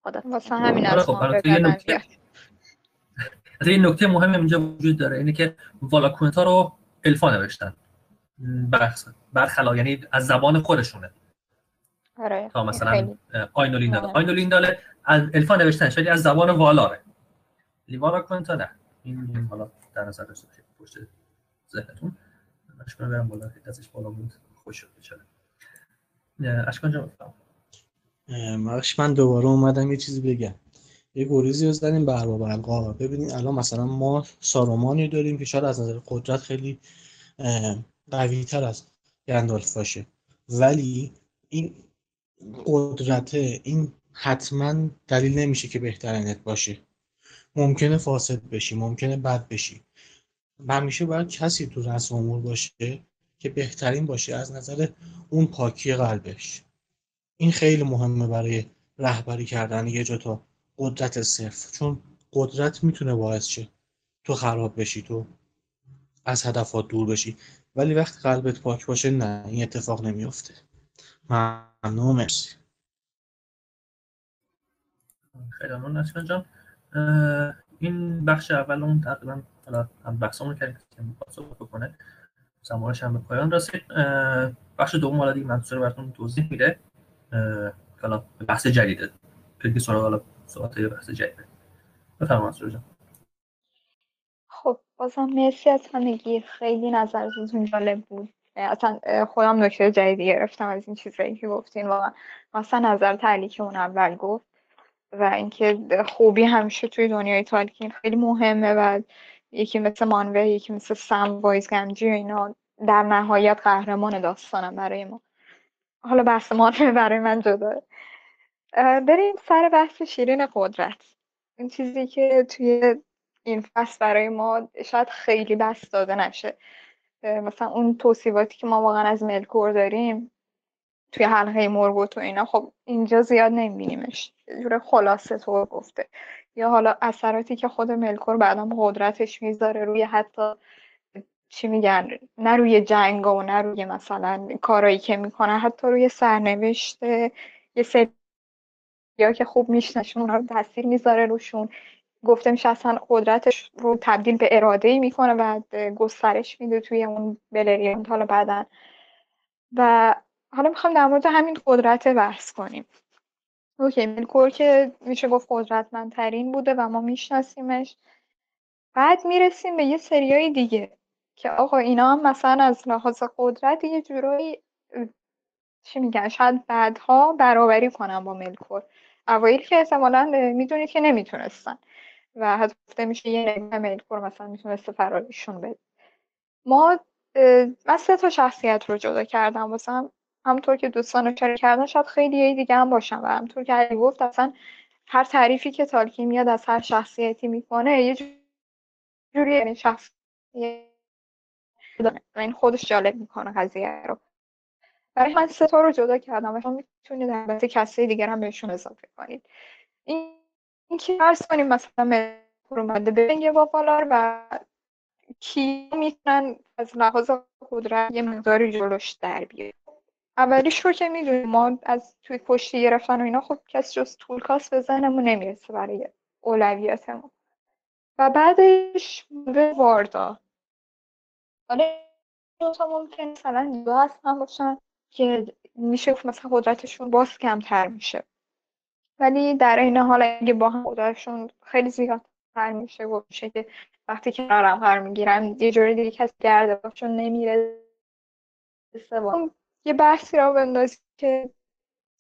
خدا واسه همین از خب یه نکته مهم اینجا وجود داره اینه که والاکونتا رو الفا نوشتن. برخلا یعنی از زبان خودشونه. آره تا مثلا آینولین داله آینولین داله از الفا نوشتن شدی از زبان والاره. لیوالا کنتا نه. این حالا در نظر داشته باشید پشت ذهنتون. اشکان برم بالا ازش بالا بود. خوش شد بچاره اشکان جا من دوباره اومدم یه چیزی بگم. یه گریزی از زدیم بر برقا ببینید الان مثلا ما سارومانی داریم که شاید از نظر قدرت خیلی قوی تر از گندالف باشه. ولی این قدرت این حتما دلیل نمیشه که بهترینت باشه. ممکنه فاسد بشی ممکنه بد بشی. همیشه باید کسی تو رأس امور باشه که بهترین باشه از نظر اون پاکی قلبش. این خیلی مهمه برای رهبری کردن یه جا تا قدرت صرف چون قدرت می‌تونه باعث شه تو خراب بشی تو از هدفات دور بشی. ولی وقتی قلبت پاک باشه نه این اتفاق نمیافته. ممنون مرسی. خیلی ممنون جان. این بخش اول اون تقریبا حالا هم بحثمون کردیم که می‌خواد بکنه زمانش هم به پایان رسید. بخش دوم حالا دیگه منصور براتون توضیح میده. حالا بحث جدیده. که سراغ حالا صحبت بحث جدیده. بفرمایید منصور جان. خب بازم مرسی از همگی. خیلی نظرتون جالب بود. اصلا خودم نکته جدیدی گرفتم از این چیزایی که گفتین. واقعا مثلا نظر تعلیق که اون اول گفت و اینکه خوبی همیشه توی دنیای تالکین خیلی مهمه. و یکی مثل مانوه یکی مثل سم وایز گمجی اینا در نهایت قهرمان داستانم برای ما. حالا بحث مانوه برای من جدا. بریم سر بحث شیرین قدرت. این چیزی که توی این فصل برای ما شاید خیلی بس داده نشه. مثلا اون توصیفاتی که ما واقعا از ملکور داریم توی حلقه مرگوت و اینا خب اینجا زیاد نمیبینیمش. یه جور خلاصه تو گفته. یا حالا اثراتی که خود ملکور بعدم قدرتش می‌ذاره روی حتی چی میگن نه روی جنگ و نه روی مثلا کارایی که می‌کنه حتی روی سرنوشت یه سری یا که خوب میشنشون اونا رو تاثیر می‌ذاره روشون. گفته میشه اصلا قدرتش رو تبدیل به اراده ای می‌کنه و گسترش میده توی اون بلریانت حالا بعدا. و حالا می‌خوام در مورد همین قدرت بحث کنیم. اوکی ملکور که میشه گفت قدرتمندترین بوده و ما میشناسیمش. بعد می‌رسیم به یه سریای دیگه که آقا اینا هم مثلا از لحاظ قدرت یه جورایی چی میگن شاید بعدها برابری کنم با ملکور اوایل که احتمالا می‌دونید که نمی‌تونستن و حتی میشه یه نگاه ملکور مثلا می‌تونسته فرارشون بده. ما من سه تا شخصیت رو جدا کردم واسم. همطور که دوستان شریک کردن شاید خیلی دیگه هم باشم و همطور که علی گفت اصلا هر تعریفی که تالکی میاد از هر شخصیتی می‌کنه یه جوری یعنی شخص این خودش جالب می‌کنه قضیه رو. برای من سه تا رو جدا کردم و شما می‌تونید البته کسی دیگر هم بهشون اضافه کنید. این اینکه فرض کنیم مثلا اومده به یه وافالار و کی می‌تونن از لحاظ قدرت یه مقداری جلوش در بیاد اولیش رو که می‌دونیم ما از توی کشتی گرفتن و اینا خب کسی جز طولکاس به ذهنمون نمی‌رسه برای اولویاتمون. و بعدش به واردا. حالا دوتا ممکن مثلا دو هم باشن که میشه مثلا قدرتشون باز کمتر میشه. ولی در این حال اگه با هم قدرتشون خیلی زیادتر میشه و میشه که وقتی کنارم قرار می‌گیرم یه جوری دیگه کسی گرده باشون نمیره یه بحثی را بندازی که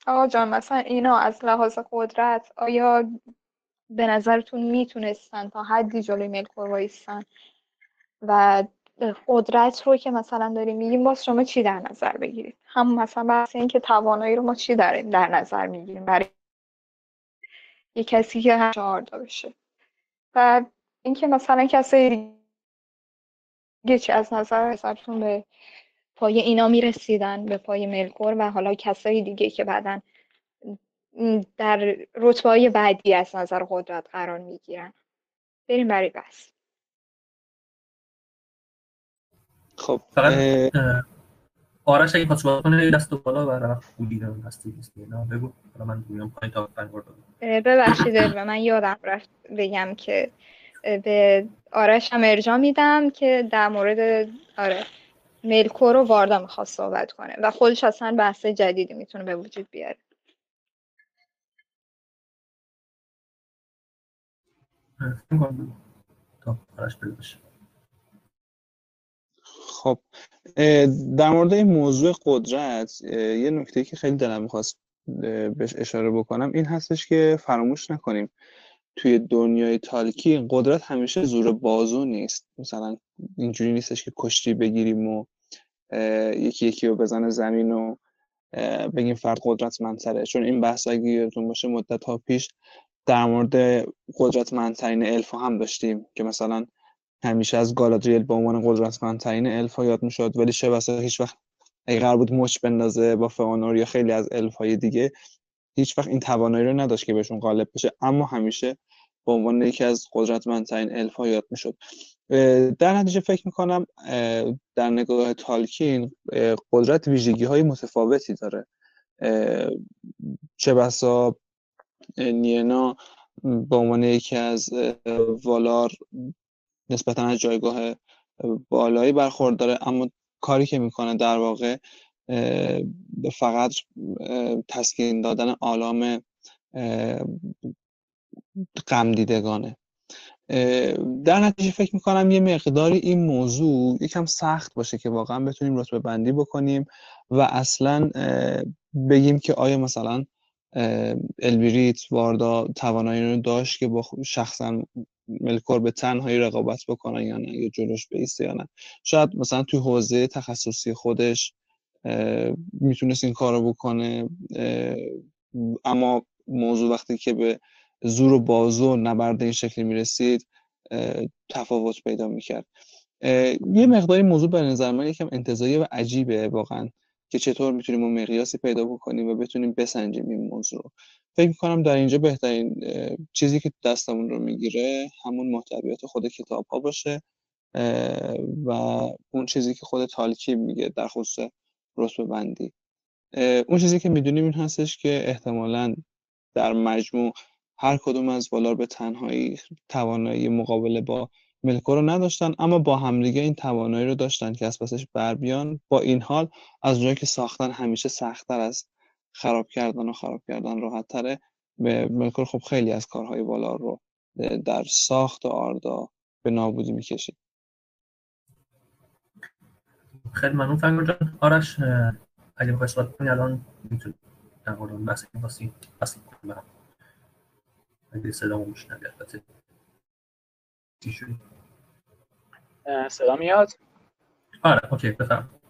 آقا جان مثلا اینا از لحاظ قدرت آیا به نظرتون می‌تونستن تا حدی جلوی ملکور وایستن؟ و قدرت رو که مثلا داریم میگیم باز شما چی در نظر بگیرید؟ هم مثلا بحث این که توانایی رو ما چی داریم در نظر می‌گیریم برای یه کسی که چهاردا بشه؟ و اینکه مثلا کسی دیگه از نظر نظرتون به پای اینا می‌رسیدن به پای ملکور و حالا کسایی دیگه که بعدا در رتبه های بعدی از نظر قدرت قرار می‌گیرن. بریم برای بس خب فقط آرش اگه صحبت کنه دست و بالا برای خوبی رو هستی نه بگو. حالا من میام پایین تا ببخشید من یادم رفت بگم که به آرش هم ارجا میدم که در مورد آره. ملکو رو واردا می‌خواست صحبت کنه و خودش اصلا بحث جدیدی می‌تونه به وجود بیاره. خب در مورد این موضوع قدرت یه نکته که خیلی دلم می‌خواست بهش اشاره بکنم این هستش که فراموش نکنیم توی دنیای تالکی قدرت همیشه زور بازو نیست. مثلا اینجوری نیستش که کشتی بگیریم و یکی یکی رو بزنه زمین و بگیم فرد قدرتمندتره. چون این بحث اگه یادتون باشه مدت ها پیش در مورد قدرتمندترین الف هم داشتیم که مثلا همیشه از گالادریل به عنوان قدرتمندترین الف یاد می‌شد ولی بسا هیچ وقت اگه قرار بود مچ بندازه با فئانور یا خیلی از الف های دیگه هیچ وقت این توانایی رو نداشت که بهشون غالب بشه. اما همیشه به عنوان یکی از قدرتمندترین الف ها یاد می‌شد. در نتیجه فکر می‌کنم در نگاه تالکین قدرت ویژگی های متفاوتی داره. چه بسا نینا به عنوان یکی از والار نسبتا از جایگاه بالایی برخورداره اما کاری که می‌کنه در واقع فقط تسکین دادن آلام غم دیدگانه در نتیجه فکر می‌کنم یه مقداری این موضوع یکم سخت باشه که واقعا بتونیم رتبه بندی بکنیم و اصلا بگیم که آیا مثلا البریت واردا توانایی رو داشت که با شخصا ملکور به تنهایی رقابت بکنن یا نه یا جلوش بیسته یا نه. شاید مثلا توی حوزه تخصصی خودش می‌تونست این کار رو بکنه اما موضوع وقتی که به زور و بازو نبرد این شکلی می‌رسید تفاوت پیدا می‌کرد. یه مقداری موضوع به نظر من یکم انتظایی و عجیبه واقعا که چطور می‌تونیم اون مقیاسی پیدا بکنیم و بتونیم بسنجیم این موضوع رو. فکر می‌کنم در اینجا بهترین چیزی که دستمون رو می‌گیره همون محتویات خود کتاب ها باشه و اون چیزی که خود تالکی میگه در خصوص رتبه بندی. اون چیزی که می‌دونیم این هستش که احتمالا در مجموع هر کدوم از والار به تنهایی توانایی مقابله با ملکو رو نداشتن اما با همدیگه این توانایی رو داشتن که از پسش بر بیان. با این حال از جایی که ساختن همیشه سختتر از خراب کردن و خراب کردن راحت تره. به ملکور خب خیلی از کارهای والار رو در ساخت و آردا به نابودی می‌کشید. خیلی ممنون فنگور جان. آرش اگه بخوای صحبت کنی الان می‌تونی در مورد بحث این اگه صدا میشنوی البته. صدا میاد؟ آره اوکی بفهم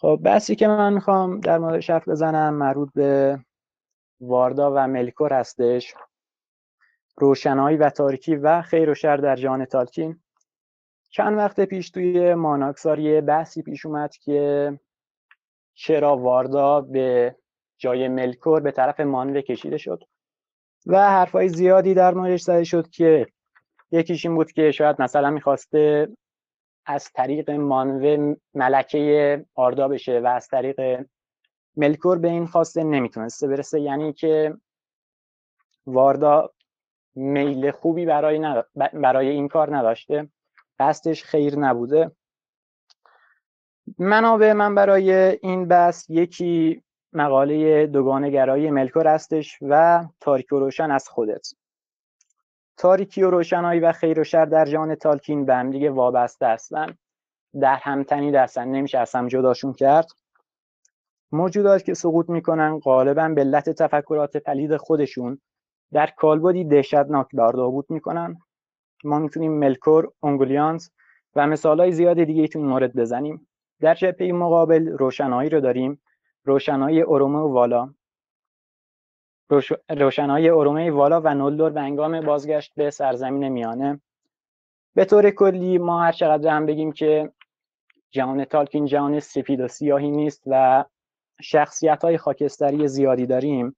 خب بحثی که من می‌خوام در مورد حرف بزنم مربوط به واردا و ملکور هستش. روشنایی و تاریکی و خیر و شر در جان تالکین. چند وقت پیش توی ماناکسار یه بحثی پیش اومد که چرا واردا به جای ملکور به طرف مانوه کشیده شد. و حرفای زیادی در موردش زده شد که یکیش این بود که شاید مثلا می‌خواسته از طریق مانوه ملکه آردا بشه و از طریق ملکور به این خواسته نمی‌تونسته برسه. یعنی که واردا میل خوبی برای, برای این کار نداشته. قصدش خیر نبوده. منابع من برای این بحث یکی مقاله دوگانه گرایی ملکور هستش و تاریک و روشن از خودت. تاریکی و روشنایی و خیر و شر در جان تالکین به هم دیگه وابسته هستن. در همتنی هستن نمیشه از هم جداشون کرد. موجودات که سقوط می‌کنن غالبا به علت تفکرات پلید خودشون در کالبدی دهشتناک بود می‌کنن. ما می‌تونیم ملکور، اونگولیانز و مثالهای زیاد دیگه تو مورد بزنیم. در جبهه مقابل روشنایی رو داریم. روشنایی ارومه و والا. روشنایی ارومه والا و نولدور به انگام بازگشت به سرزمین میانه. به طور کلی ما هر چقدر هم بگیم که جهان تالکین جهان سفید و سیاهی نیست و شخصیت های خاکستری زیادی داریم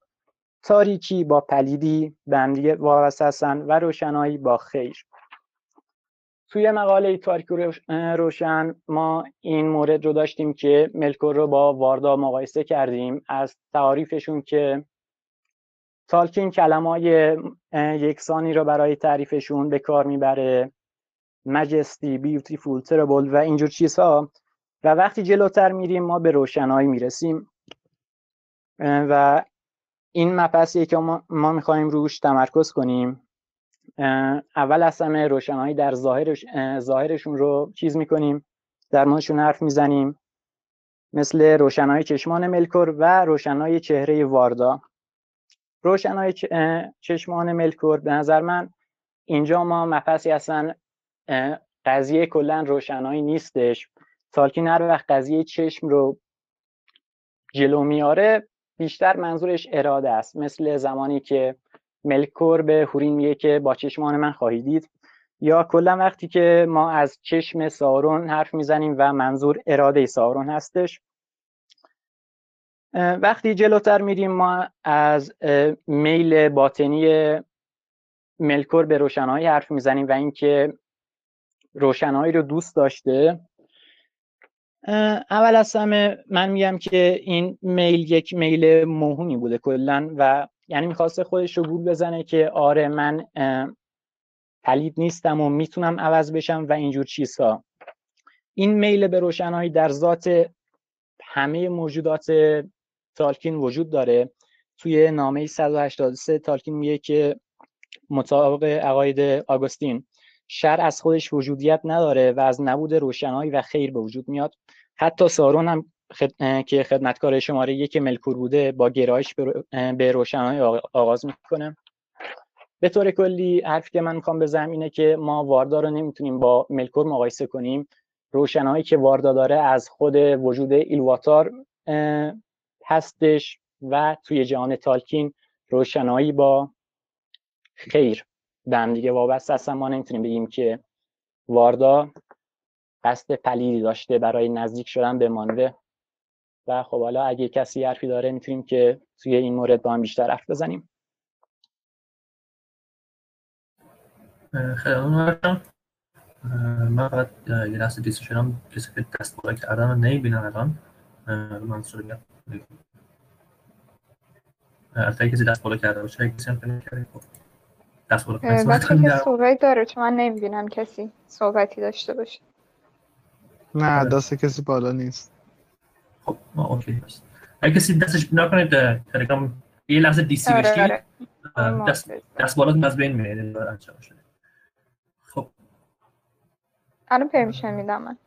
تاریکی با پلیدی به هم وابسته هستن و روشنایی با خیر. توی مقاله تاریک روشن ما این مورد رو داشتیم که ملکور رو با واردا مقایسه کردیم از تعاریفشون که تالکین کلمای یکسانی رو برای تعریفشون به کار می‌بره. مجستی بیوتیفول تربل و اینجور چیزها. و وقتی جلوتر میریم ما به روشنایی می‌رسیم. و این مبحثیه که ما, ما می‌خوایم روش تمرکز کنیم. اول از همه روشنایی در ظاهرش، ظاهرشون رو چیز می‌کنیم در موردشون حرف می‌زنیم مثل روشنای چشمان ملکور و روشنای چهره واردا. روشنای چشمان ملکور به نظر من اینجا ما مفصی اصلا قضیه کلا روشنایی نیستش. تالکین هر وقت قضیه چشم رو جلو میاره بیشتر منظورش اراده است. مثل زمانی که ملکور به هورین میگه که با چشمان من خواهی دید. یا کلا وقتی که ما از چشم سارون حرف می‌زنیم و منظور اراده سارون هستش. وقتی جلوتر میریم ما از میل باطنی ملکور به روشنایی حرف می‌زنیم و اینکه روشنایی رو دوست داشته. اول از همه من میگم که این میل یک میل موهومی بوده کلا و یعنی می‌خواسته خودش رو گول بزنه که آره من پلید نیستم و می‌تونم عوض بشم و اینجور چیزها. این میل به روشنایی در ذات همه موجودات تالکین وجود داره. توی نامه 183 تالکین میگه که مطابق عقاید آگوستین شر از خودش وجودیت نداره و از نبود روشنایی و خیر به وجود میاد. حتی سارون هم که خدمتکار شماره یک ملکور بوده با گرایش به روشنایی آغاز می‌کنه. به طور کلی حرفی که من می‌خوام بزنم اینه که ما واردا رو نمی‌تونیم با ملکور مقایسه کنیم. روشنایی که واردا داره از خود وجود ایلواتار هستش و توی جهان تالکین روشنایی با خیر. به هم دیگه وابسته هستن. ما نمی‌تونیم بگیم که واردا قصد پلیدی داشته برای نزدیک شدن به مانوه. و خب حالا اگه کسی حرفی داره می‌تونیم که توی این مورد با هم بیشتر حرف بزنیم. خیلی من فقط یه لحظه دیسته شدم کسی که دست بالا کردم و نمی‌بینم الان. من سوری البته کسی دست بالا کرده باشه کسی هم کرده خب. دست بالا کنید صحبت داره چون من نمی‌بینم کسی صحبتی داشته باشه. نه دست کسی بالا نیست. خب ما اوکی هست. اگه کسی دستش نکنید تلگرام یه لحظه دیسی آره، بشید آره. دست, دست بالا از بین میره خب. الان پرمیشن میدم من.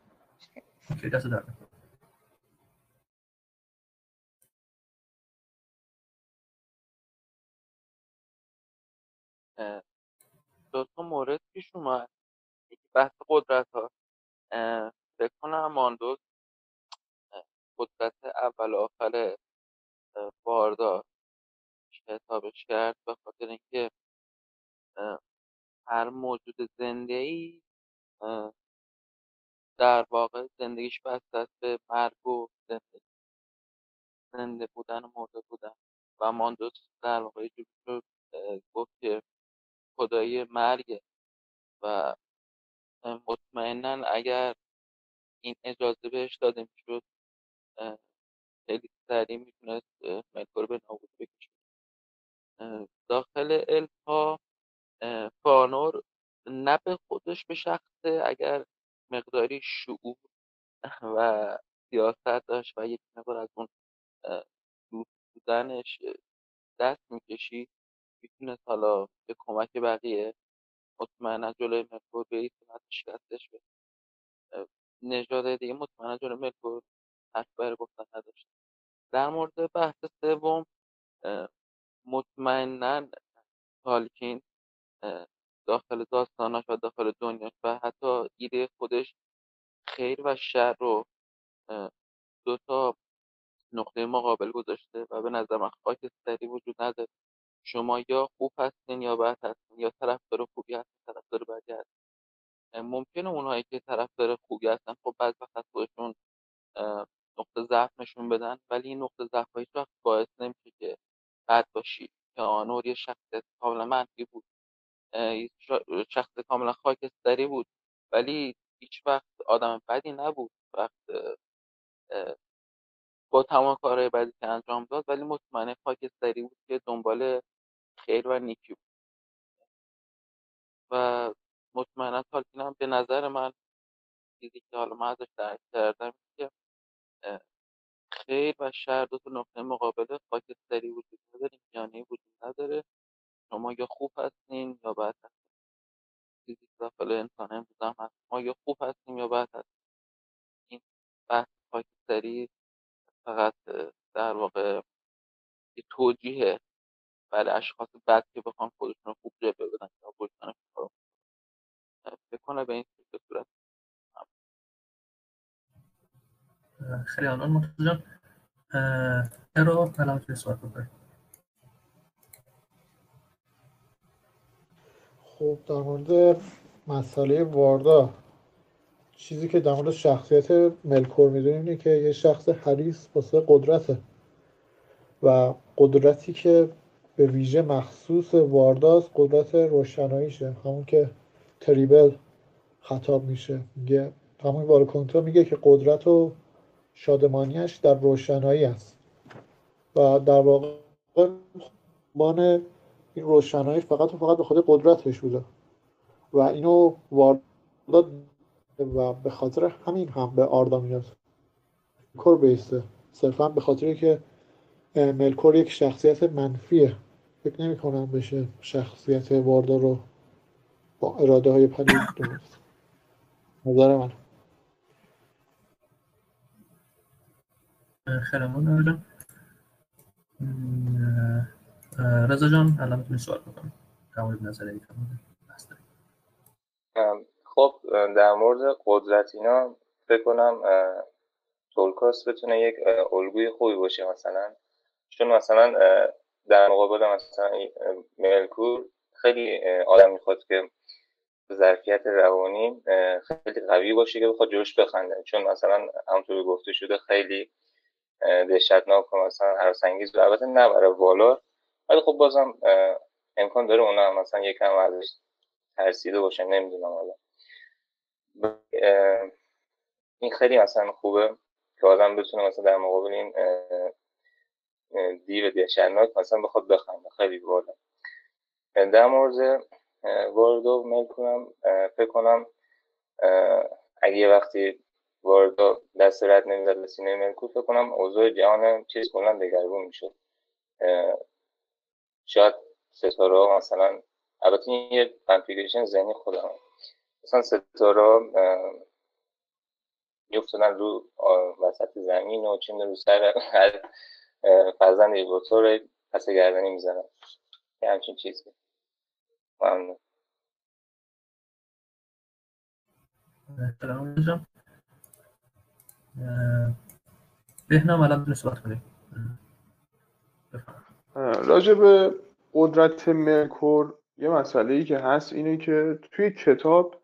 اوکی دست در دو تا مورد پیش اومد. یکی بحث قدرت ها فکر کنم ماندوز قدرت اول آخر باردار حسابش کرد به خاطر اینکه هر موجود زنده ای در واقع زندگیش بسته است به مرگ و زنده زنده بودن و مرده بودن. و ماندوس در واقع رو گفت که خدایی مرگ. و مطمئنا اگر این اجازه بهش داده می‌شد خیلی سریع می‌تونست ملکور به نابود بکشه. داخل الفا فانور نه به خودش به شخصه اگر مقداری شعور و سیاست داشت و یک مقدار از اون دوست بودنش دست می‌کشید می‌تونست حالا به کمک بقیه مطمئنا جلوی ملکور به شکستش به نژاد دیگه مطمئنا جلوی ملکور حرف برای گفتن نداشت در مورد بحث سوم مطمئنا تالکین داخل داستاناش و داخل دنیاش و حتی ایده خودش خیر و شر رو دو تا نقطه مقابل گذاشته و به نظر من خاکستری وجود نداره. شما یا خوب هستین یا بد هستین یا طرفدار خوبی هستین طرفدار بدی هستین. ممکنه اونهایی که طرفدار خوبی هستن خب بعض وقت خودشون نقطه ضعف نشون بدن ولی این نقطه ضعف هیچ وقت باعث نمیشه که بد باشی. که آنور یه شخصیت کاملا منفی بود. شخص کاملا خاکستری بود. ولی هیچ وقت آدم بدی نبود. وقت با تمام کارهای بدی که انجام داد ولی مطمئن خاکستری بود که دنبال خیر و نیکی بود. و مطمئنا تالکین هم به نظر من چیزی که حالا من ازش درک کردم خیر و شر دو تا نقطه مقابل خاکستری وجود نداره میانه وجود نداره. شما یا خوب هستین یا بد هستین. چیزی که داخل انسان امروز هم هست ما یا خوب هستیم یا بد هستیم. این بحث خاکستری فقط در واقع یه توجیه برای اشخاص بد که بخوان خودشون خوب جلوه بدن یا بجنان کارو فکر کنه به این صورت خیلی ممنون مرتضی جان الان توی صحبت بکنید خب در مورد مسئله واردا چیزی که در مورد شخصیت ملکور می‌دونیم اینه که یه شخص حریص واسه قدرته و قدرتی که به ویژه مخصوص وارداست قدرت روشناییشه. همون که تریبل خطاب میشه. میگه همون وارکنتا میگه که قدرت و شادمانیش در روشنایی است. و در واقع بان این روشنایی فقط و فقط به خود قدرتش بوده. و اینو وارداد و به خاطر همین هم به آردا میاد. کور بیسته. صرفا به خاطر که ملکور یک شخصیت منفیه. فکر نمی کنم بشه شخصیت واردا رو با اراده های پدید دونست نظر من. خیلی ممنون رضا جان الان می‌تونی سوال بکنم در مورد نظر خب در مورد قدرت اینا فکر کنم تولکاس بتونه یک الگوی خوبی باشه مثلا. چون مثلا در مقابل مثلا ملکور خیلی آدم می‌خواد که ظرفیت روانی خیلی قوی باشه که بخواد جوش بخنده. چون مثلا همونطور گفته شده خیلی دهشتناک و مثلا هراسانگیز و البته نه برای والا. ولی خب بازم امکان داره اونا هم مثلا یکم ازش ترسیده باشه نمی‌دونم حالا. این خیلی مثلا خوبه که آدم بتونه مثلا در مقابل این دیو دهشتناک مثلا بخواد بخنده. خیلی بالا در مورد واردو میل کنم فکر کنم اگه وقتی واردا دست رد نمی‌داد به سینه ملکو فکر کنم. اوضاع جهان چیز کنن دگرگون می‌شد. شاید ستاره ها مثلا البته این یه کنفیگریشن ذهنی خودم مثلا ستاره میفتادن رو وسط زمین و چین رو سر هر فرزند ایگوتور پس گردنی می‌زنن. یه همچین چیزی. ممنون. بهنام الان صحبت کنیم راجع به قدرت مرکور یه مسئله ای که هست اینه که توی کتاب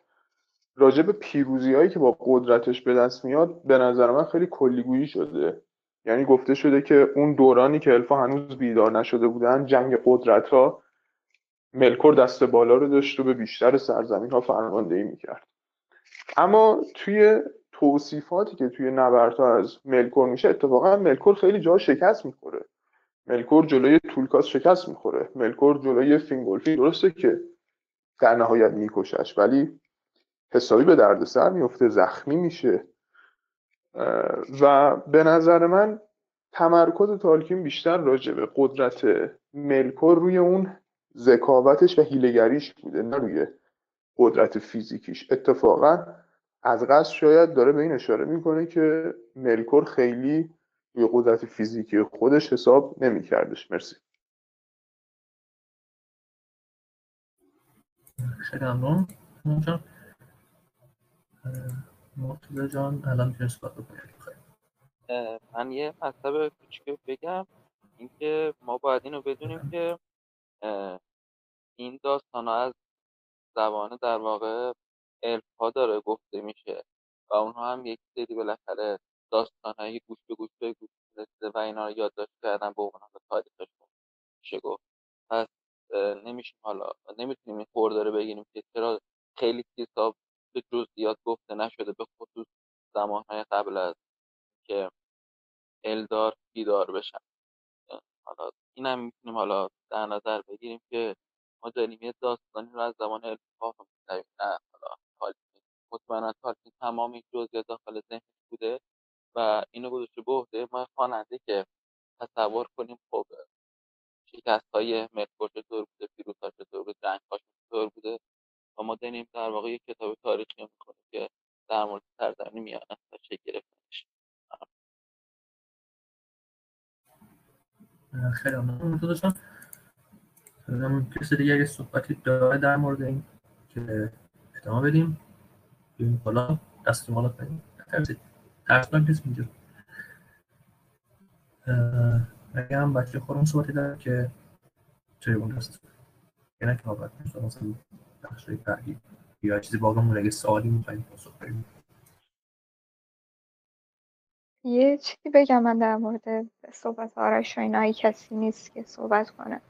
راجع به پیروزی هایی که با قدرتش به دست میاد به نظر من خیلی کلیگویی شده. یعنی گفته شده که اون دورانی که الف‌ها هنوز بیدار نشده بودن جنگ قدرت ها ملکور دست بالا رو داشت و به بیشتر سرزمین ها فرماندهی می‌کرد. اما توی توصیفاتی که توی نبردها از ملکور میشه اتفاقا ملکور خیلی جا شکست می‌خوره. ملکور جلوی تولکاس شکست می‌خوره. ملکور جلوی فینگولفین درسته که در نهایت میکشش ولی حسابی به دردسر میفته زخمی میشه. و به نظر من تمرکز تالکین بیشتر راجع به قدرت ملکور روی اون ذکاوتش و هیلگریش بوده نه روی قدرت فیزیکیش. اتفاقا از قصد شاید داره به این اشاره می‌کنه که ملکور خیلی روی قدرت فیزیکی خودش حساب نمیکردش. مرسی. ممنون. مرتضی جان الان من یه مطلب کوچیک بگم. اینکه ما باید اینو بدونیم که این داستان از زبانه در واقع علف ها داره گفته میشه و اونها هم یک سری بالاخره داستان های گوش به گوش به گوش رسیده و اینا رو یادداشت کردن به عنوان تاریخشون میشه گفت. پس نمیشیم حالا نمی‌تونیم این خور داره بگیریم که چرا خیلی چیزها به جزئیات گفته نشده به خصوص زمانهای قبل از که الدار بیدار بشن حالا این هم می‌تونیم حالا در نظر بگیریم که ما داریم یه داستانی رو از زمان الفاف میشنویم نه حالا مطمئنا تالکین تمام این جزئیات داخل ذهنش بوده و اینو گذاشته به عهده ما خواننده که تصور کنیم خب شکست های مرکور چطور بوده پیروز ها چطور بوده جنگ ها چطور بوده و ما داریم در واقع یک کتاب تاریخی می‌کنیم که در مورد سرزمین میانه و چه گرفتنش. خیلی ممنون. داشتم. کسی دیگه اگه صحبتی داره در مورد این که ادامه بدیم. بیم بالا دست بالا کنیم ترسید ترسناک نیست اینجا. اگه هم بچه خورم صحبتی داره که چه اون هست یعنی که بابت مثلا بخش بعدی یا چیزی باقی مونه اگه سوالی میخواییم پاسخ بدیم. یه چیزی بگم من در مورد صحبت آرش و اینا کسی نیست که صحبت کنه.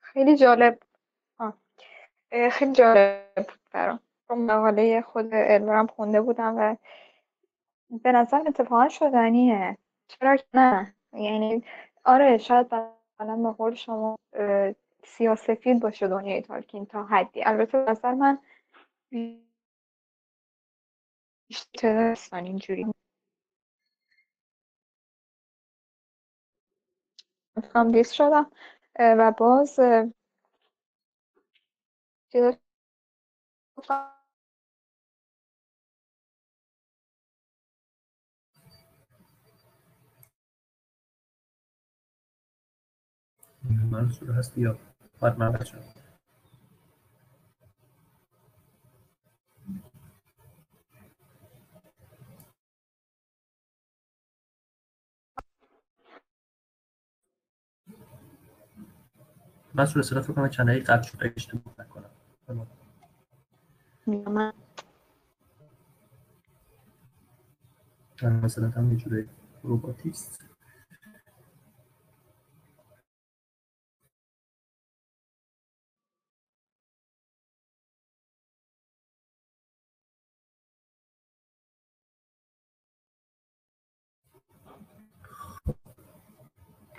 خیلی جالب. خیلی جالب بود برام. مقاله خود الورم خونده بودم و به نظر اتفاقا شدنیه. چرا نه؟ یعنی آره شاید مثلا به قول شما سیاسفید باشه دنیای تالکین تا حدی. البته به نظر من بیشتر اینجوری. هم دیست شدم. و باز منصور هستی یا باید من بچه منصور صدا فکر کنم چنه قطع شد اگه اشتباه نکنم. مثلا هم یه جوری روباتیست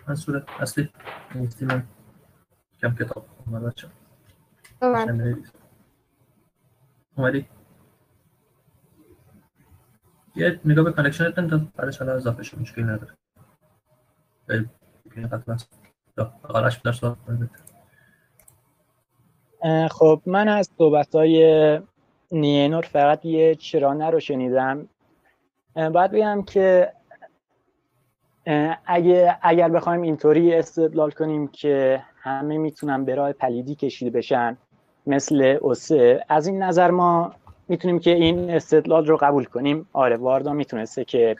من صورت اصلی نیستی من کم کتاب بچه اومدی؟ یه نگاه به کانکشنت تا بعدش حالا اضافه شد مشکل نداره آرش در سوال خب من از صحبت های نیینور فقط یه چرانه رو شنیدم. باید بگم که اگه اگر بخوایم اینطوری استدلال کنیم که همه می‌تونن به راه پلیدی کشیده بشن مثل اوسه. از این نظر ما می‌تونیم که این استدلال رو قبول کنیم. آره واردا می‌تونسته که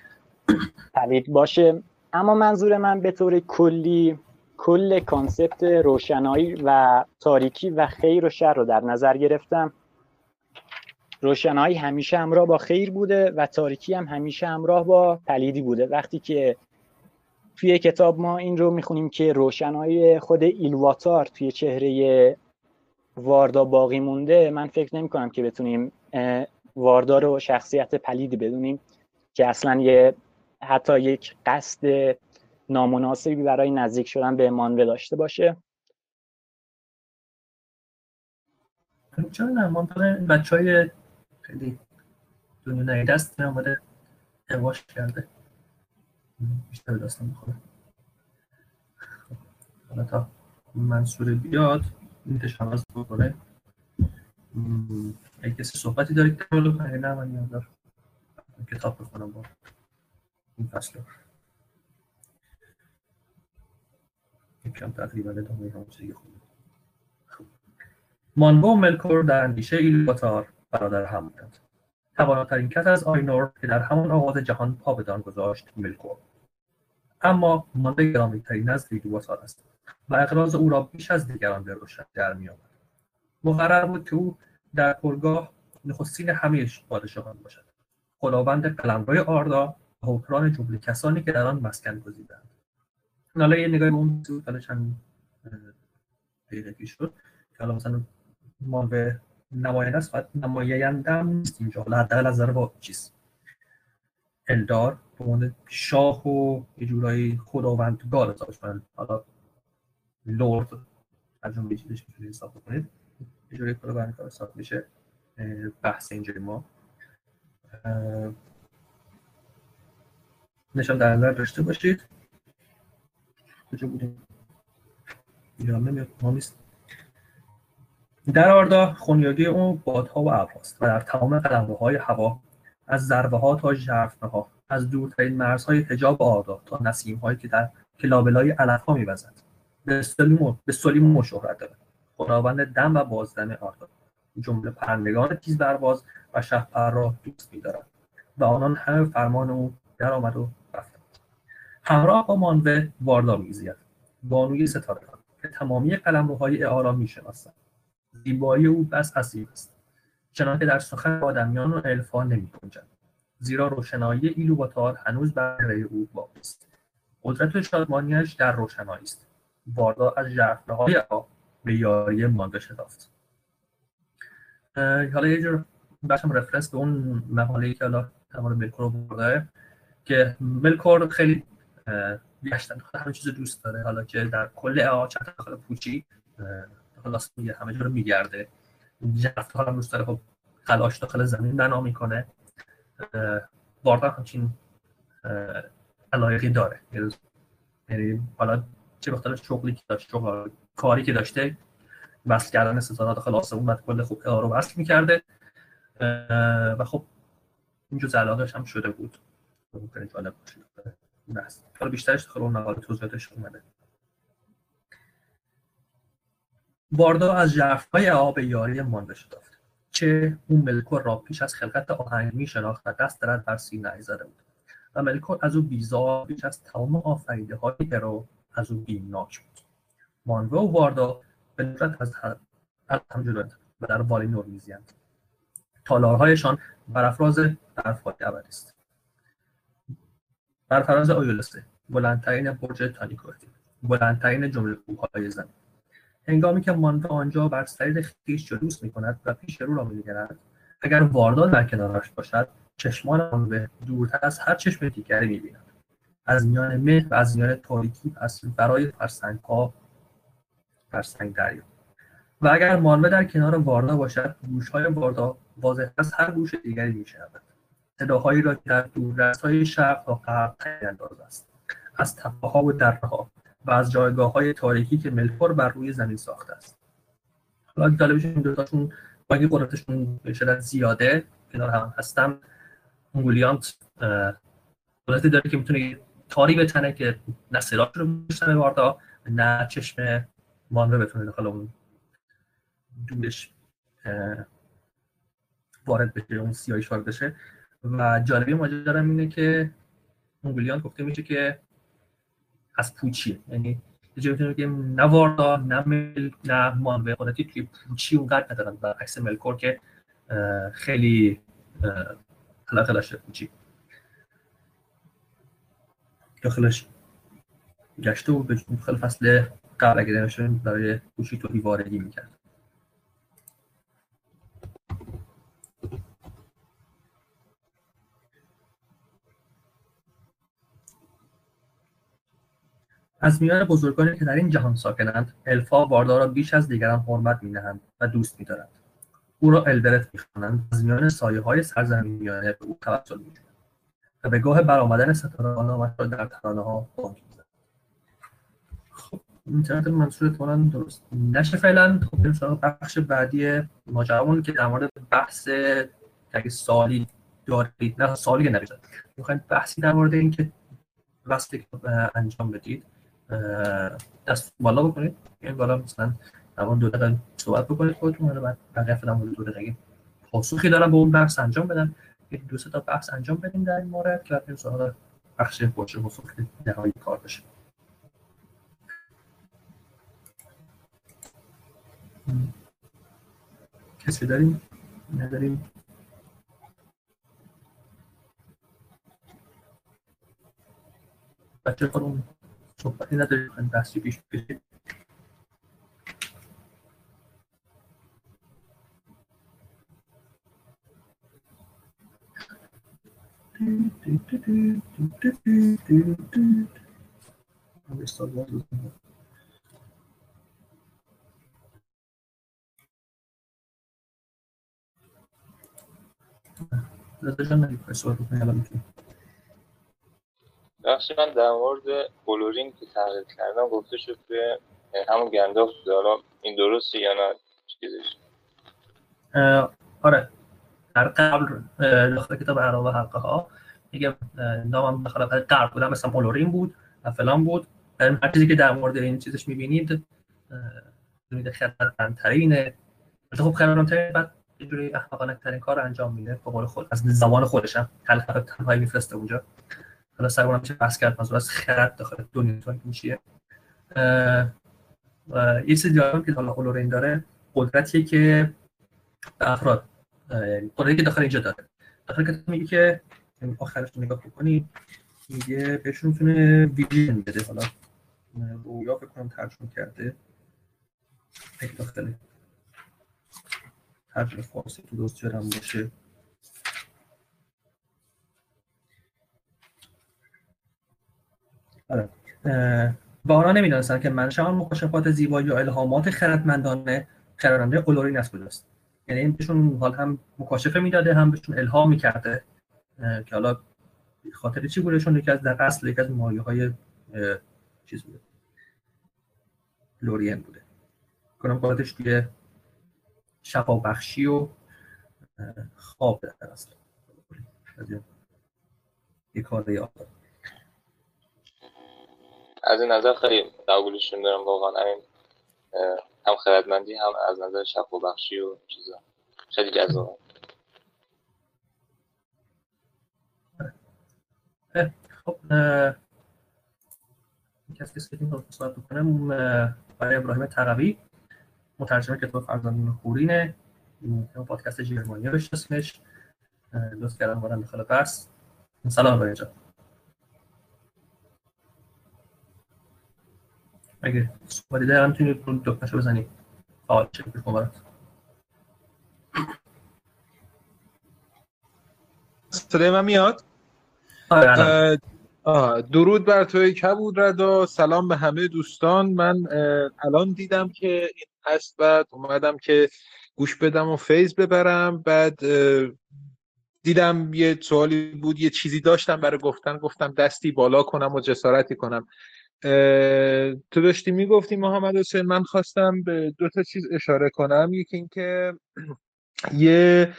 پلید باشه. اما منظور من به طور کلی کل concept روشنایی و تاریکی و خیر و شر رو در نظر گرفتم. روشنایی همیشه همراه با خیر بوده و تاریکی هم همیشه همراه با پلیدی بوده. وقتی که توی کتاب ما این رو می‌خونیم که روشنایی خود ایلواتار توی چهره واردا باقی مونده من فکر نمی کنم که بتونیم واردا رو شخصیت پلیدی بدونیم که اصلا یه حتی یک قصد نامناسبی برای نزدیک شدن به مانوه داشته باشه. چرا نه؟ منطقه بچه های خیلی دنیا دست آمده اقواش کرده. بیشتر داستان می‌خوره. حالا تا منصور بیاد. این تشخص بکنه. اگه کسی صحبتی دارید که رو کنه نه من یادار کتاب بخونم با این فصل. رو یکم تقریبا ادامه چیزی خونم. مانگو و ملکور در اندیشه ایلواتار برادر هم بودند. تواناترین کس از آینور که در همان آغاز جهان پا بدان گذاشت ملکور. اما مانده گرامیترین نزد ایلواتار است. و اقراض او را بیش از دیگران به روشن در میآورد. مقرر بود که او در پرگاه نخستین همه پادشاهان باشد. خداوند قلمرو آردا و حکران جمله کسانی که در آن مسکن گزیدند. حالا یه نگاه اون بود حالا چند پیش شد که حالا مثلا ما به نماینده است نماینده هم نیست اینجا. حالا حداقل از نظر با چیز. الدار به عنوان شاه و یه جورایی خداوندگار حسابش حالا لورد از اون بیشترش می‌تونید حساب کنید یه جوری خداوندگار حساب میشه. بحث اینجوری ما. نشان در نظر داشته باشید. کجا بودیم؟ ایران نمیاد؟ ما نیست. در آردا خونیاگی اون بادها و ابراست و در تمام قلمروهای هوا از ضربه ها تا ژرفنه ها از دورترین مرزهای حجاب آردا تا نسیم هایی که در کلابلای علف ها میوزد به سلیم به سلیم شهرت دارد خداوند دم و بازدم آردا جمله پرندگان تیز برواز و شهپر را دوست میدارد. و آنان همه فرمان او در آمد و رفتند همراه با مانوه واردا میزید بانوی ستاره که تمامی قلمروهای اعارا می‌شناسند زیبایی او بس حسیب است. چنانکه در سخن آدمیان و الفا نمی زیرا روشنایی ایلوواتار هنوز بر او باقی است. قدرت شادمانیش در روشنایی است. واردا از ژرفنههای آب به یاری مانده شتافت حالا یه جور باشم رفرنس به اون مقاله که حالا تمام ملکور برده که ملکور خیلی گشتن. همه چیز دوست داره. حالا که در کل آ چند داخل پوچی خلاص میگه همه جا رو میگرده. جفت ها هم دوست داره. خب خلاش داخل زمین بنا می‌کنه. واردا همچین علایقی داره. یعنی حالا چه مختلف شغلی که داشت شغل کاری که داشته. وصل کردن ستاره داخل آسمون و کل خوب رو وصل می‌کرده. و خب این جز علاقش هم شده بود. ممکنه جالب باشه. حالا بیشترش داخل اون مقاله توضیحاتش اومده. باردا از ژرفهای آب یاری مانده شدافت چه اون ملکور را پیش از خلقت آهنگ می شناخت و دست درد بر سینه زده بود. و ملکور از او بیزار بیش از تمام آفریده های رو از او بیمناک بود. مانوه و واردا به ندرت از هم جلو و در والینور میزیند تالارهایشان بر افراز برفهای ابدی است. بر فراز اویولسه بلندترین برج تانیکورتی بلندترین جمله کوههای زمین. هنگامی که مانوه آنجا بر سریر خویش جلوس می‌کند و پیش رو را اگر واردا در کنارش باشد چشمان آن دورتر از هر چشم دیگری می‌بیند. از میان مه و از میان تاریکی پس برای فرسنگها فرسنگ دریا و اگر مانوه در کنار واردا باشد گوشهای واردا واضح از هر گوش دیگری میشنود. صداهایی را که در های شرق تا غرب انداز است. از تپهها و درها و از جایگاه های تاریکی که ملکور بر روی زمین ساخته است. حالا جالبش این دوتاشون با اینکه قدرتشون به زیاده کنار هم هستن اونگولیانت قدرتی داره که می‌تونه تاری بتنه که نه رو میشنه واردا نه چشم مانوه بتونه داخل اون دورش وارد بشه اون سیاهیش وارد بشه. و جالبی ماجرا اینه که اونگولیان گفته میشه که از پوچی یعنی یه جایی بگیم نه واردا نه مل نه مانوه قدرتی توی پوچی اونقدر ندارن. عکس ملکور که خیلی علاقه داشته پوچی داخلش گشته و به خیلی فصل قبل اگه برای پوچی تو واردی می‌کرد. از میان بزرگانی که در این جهان ساکنند الفا واردا را بیش از دیگران حرمت مینهند و دوست میدارند. او را البرت می‌خوانند. از میان سایه های سرزمینیانه به او توسل میجویند و به گاه برآمدن ستاره نامش را در ترانه ها خب اینترنت منصور احتمالا درست نشه فعلا. خب سراغ بخش بعدی ماجرامون که در مورد بحث اگه سالی دارید نه سالی نمیشه می‌خواین بحثی در مورد اینکه وصل انجام بدید دست بالا بکنید. این بالا مثلا در دو دقیقه صحبت بکنید خودتون. رو بعد بقیه فعلا دو دقیقه پاسخی دارم به اون بحث انجام بدن. یک دو تا بحث انجام بدیم در این مورد که بعد سراغ بخش پرسش پاسخ نهایی کار بشه کسی داریم؟ نداریم؟ بچه خودمون صحبتی نداریم دستی پیش بکشید بخشی من در مورد بلورین که تحقیق کردم گفته شد که همون گنداف حالا این درسته یا نه؟ چیزش؟ آره. در قبل داخل کتاب عرب و حقه ها میگه نامم داخل قرب بودم مثلا بلورین بود و فلان بود. هر چیزی که در مورد این چیزش می‌بینید میده خردمندترینه خب خردمندترین بعد یه جوری احمقانه ترین کار انجام میده. به قول خود از زبان خودش هم تلخ تنهایی میفرسته اونجا. حالا سر میشه بس کرد منظور از خرد داخل دنیا تو میشه یه چیز دیگه که حالا اولورین داره قدرتیه که افراد قدرتی که داخل اینجا داره. داخل کتاب میگه که آخرش نگاه بکنی میگه بهشون می‌تونه ویژن بده. حالا رویا فکر کنم ترجمه کرده. اگه داخل. ترجمه فارسی تو دوست جرم باشه. آره. و آنها نمی‌دانستند که منشأ آن مکاشفات زیبایی یا الهامات خردمندانه خردمندانه اولورین از کجاست. یعنی بهشون حال هم مکاشفه می‌داده هم بهشون الهام می‌کرده که حالا خاطر چی بوده؟ چون یکی از در اصل یکی از مایه های چیز بوده. لورین بوده. کنم قادرش توی شفا بخشی و خواب در اصل. از این نظر خیلی قبولشون دارم واقعا. همین هم خردمندی هم از نظر شفا بخشی و چیزا. خیلی جذاب. خب کسی که این صحبت بکنم برای ابراهیم تقوی مترجم کتاب فرزندان خورینه پادکست جرمانی بشناسینش لطف کردم بارم داخل بحث. سلام ابراهیم اگه صحبتی دارم می‌تونید رو دکمشو بزنید. فعال چه بکن برات؟ صدای من میاد؟ آه درود بر توی کبود ردا سلام به همه دوستان. من الان دیدم که این هست بعد اومدم که گوش بدم و فیض ببرم. بعد دیدم یه سوالی بود یه چیزی داشتم برای گفتن. گفتم دستی بالا کنم و جسارتی کنم. تو داشتی می‌گفتی محمد حسین من خواستم به دو تا چیز اشاره کنم. یکی اینکه یه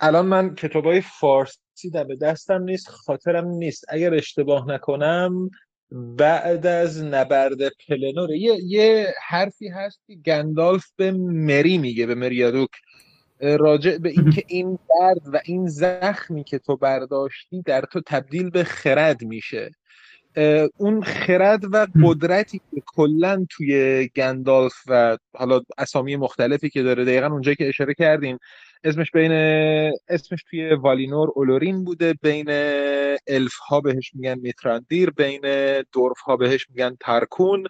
الان من کتابای فارسی در به دستم نیست خاطرم نیست. اگر اشتباه نکنم بعد از نبرد پلنور یه, یه حرفی هست که گندالف به مری میگه به مریادوک. راجع به اینکه این درد و این زخمی که تو برداشتی در تو تبدیل به خرد میشه. اون خرد و قدرتی که کلا توی گندالف و حالا اسامی مختلفی که داره دقیقا اونجایی که اشاره کردیم اسمش بین اسمش توی والینور اولورین بوده بین الف ها بهش میگن میتراندیر بین دورف ها بهش میگن ترکون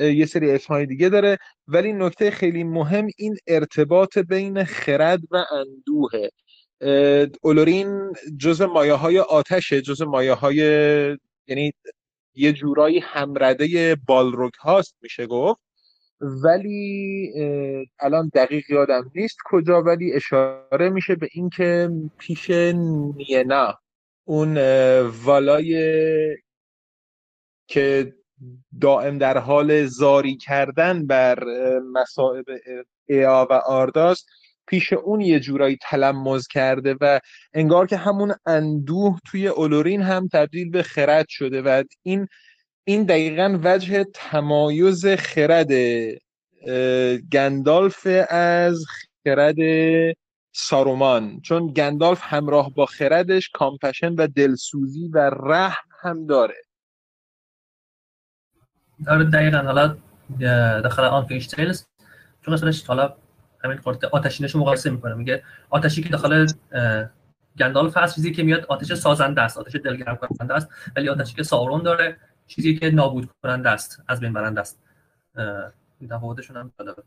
یه سری اسمهای دیگه داره. ولی نکته خیلی مهم این ارتباط بین خرد و اندوهه اولورین جز مایه های آتشه جز مایه های یعنی یه جورایی همرده بالروک هاست میشه گفت. ولی الان دقیق یادم نیست کجا ولی اشاره میشه به اینکه پیش نینا اون والای که دائم در حال زاری کردن بر مصائب ایا و آرداست پیش اون یه جورایی تلمز کرده و انگار که همون اندوه توی اولورین هم تبدیل به خرد شده و این این دقیقا وجه تمایز خرد گندالف از خرد سارومان. چون گندالف همراه با خردش کامپشن و دلسوزی و رحم هم داره. داره دقیقا. حالا داخل آن فیش تیلز چون اصلاش حالا همین قرد آتشینش مقایسه می‌کنه. میگه آتشی که داخل گندالف هست چیزی که میاد آتش سازنده است. آتش دلگرم کننده است. ولی آتشی که سارون داره چیزی که نابود کننده است. از بین برنده است. تفاوتشون هم جالبه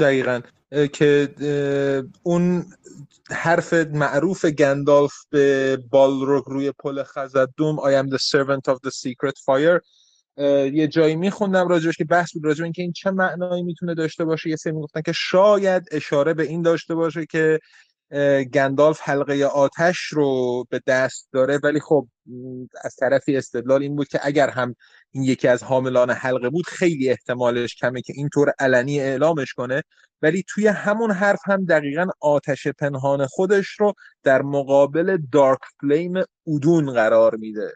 دقیقا. که اون حرف معروف گندالف به بالروگ روی پل خزدوم I am the servant of the secret fire یه جایی میخوندم راجبش که بحث بود راجب اینکه این چه معنایی می‌تونه داشته باشه. یه سری می‌گفتن که شاید اشاره به این داشته باشه که گندالف حلقه آتش رو به دست داره. ولی خب از طرفی استدلال این بود که اگر هم این یکی از حاملان حلقه بود خیلی احتمالش کمه که اینطور علنی اعلامش کنه. ولی توی همون حرف هم دقیقا آتش پنهان خودش رو در مقابل دارک فلیم اودون قرار میده.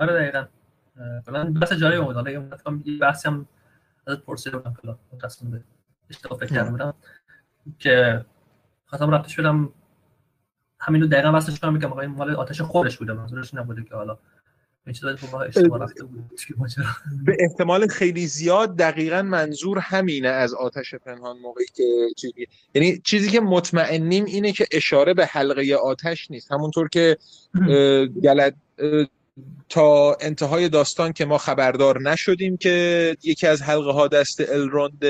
آره دقیقا. من بس جایی اومد حالا یه بحثی هم ازت پرسیده بودم کلا تصمیم به اشتباه فکر کرده بودم که خواستم ربطش بدم همین رو دقیقا وصلش کنم بگم آقا این مال آتش خودش بوده. منظورش نبوده که حالا به احتمال خیلی زیاد دقیقا منظور همینه از آتش پنهان موقعی که چیزی یعنی چیزی که مطمئنیم اینه که اشاره به حلقه آتش نیست. همونطور که گفتم تا انتهای داستان که ما خبردار نشدیم که یکی از حلقه ها دست الروند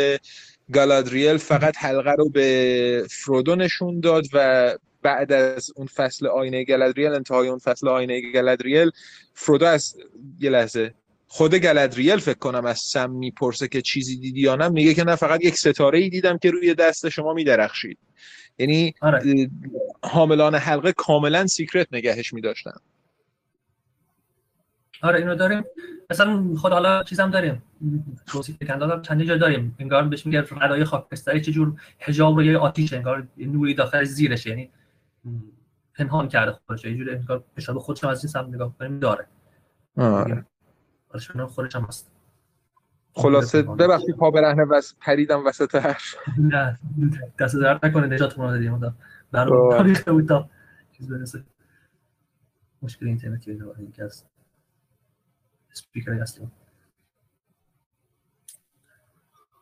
گالادریل فقط حلقه رو به فرودو نشون داد و بعد از اون فصل آینه گالادریل انتهای اون فصل آینه گالادریل فرودو از یه لحظه خود گالادریل فکر کنم از سم می‌پرسه که چیزی دیدی یا نه میگه که نه فقط یک ستاره ای دیدم که روی دست شما میدرخشید یعنی آره. حاملان حلقه کاملا secret نگهش میداشتن آره اینو داریم. مثلا خود حالا چیزم داریم. توصیف گندالف چند جا داریم. انگار بهش میگه ردای خاکستری. چه جور حجاب رو یه آتیش انگار نوری داخل زیرش. یعنی پنهان کرده خودش. یه جوری انگار به خودش از این سمت نگاه کنیم داره. آره. خودش هم هست. خلاصه ببخشید پا برهنه و پریدم وسط حرف نه دست درد نکنه. نجات ما دادیم. برای تاریخ بود تا چیز برسه. مشکل اینترنتی یکی از اسپیکر هستیم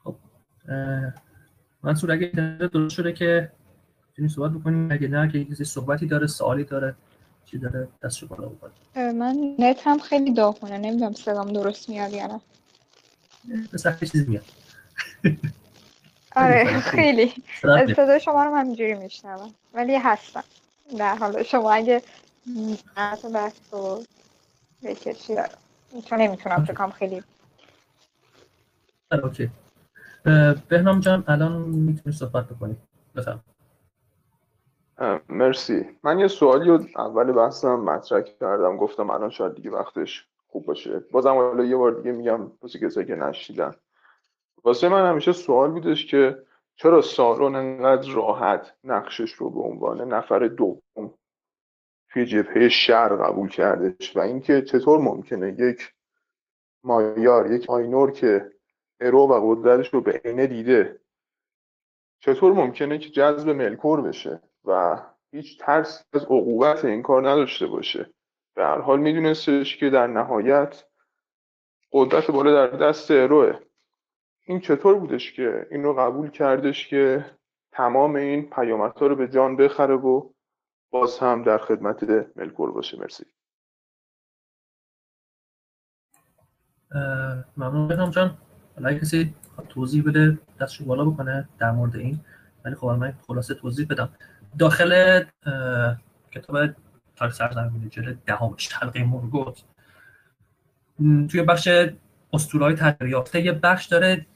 خب منصور اگه درست شده که می‌تونی صحبت بکنیم؟ اگه نه که کسی صحبتی داره سوالی داره چی داره دستشو بالا بکنه من نت هم خیلی داغونه نمی‌دونم صدام درست میاد یا نه. به سخت چیزی میاد. آره خیلی صدای شما رو من اینجوری میشنوم. ولی هستم. در حال شما اگه بحث رو بکشی. چون نمی‌تونم فکرم خیلی اوکی بهنام جان الان می‌تونی صحبت بکنی بفهم مرسی من یه سوالی رو اول بحثم مطرح کردم گفتم الان شاید دیگه وقتش خوب باشه بازم حالا یه بار دیگه میگم واسه کسایی که نشیدن واسه من همیشه سوال بودش که چرا سارون انقدر راحت نقشش رو به عنوان نفر دوم توی جبهه شهر قبول کردش و اینکه چطور ممکنه یک مایار یک آینور که ارو و قدرتش رو به عینه دیده چطور ممکنه که جذب ملکور بشه و هیچ ترس از عقوبت این کار نداشته باشه. به هر حال میدونستش که در نهایت قدرت بالا در دست اروه. این چطور بودش که این رو قبول کردش که تمام این پیامدها رو به جان بخره و باز هم در خدمت ملکور باشه. مرسی. ممنون بهنام جان. حالا کسی توضیح بده دستشو بالا بکنه در مورد این. ولی خب من خلاصه توضیح بدم. داخل کتاب تاریخ سرزمین جلد دهمش حلقه مورگوت توی بخش اسطورهای تغییر یه بخش داره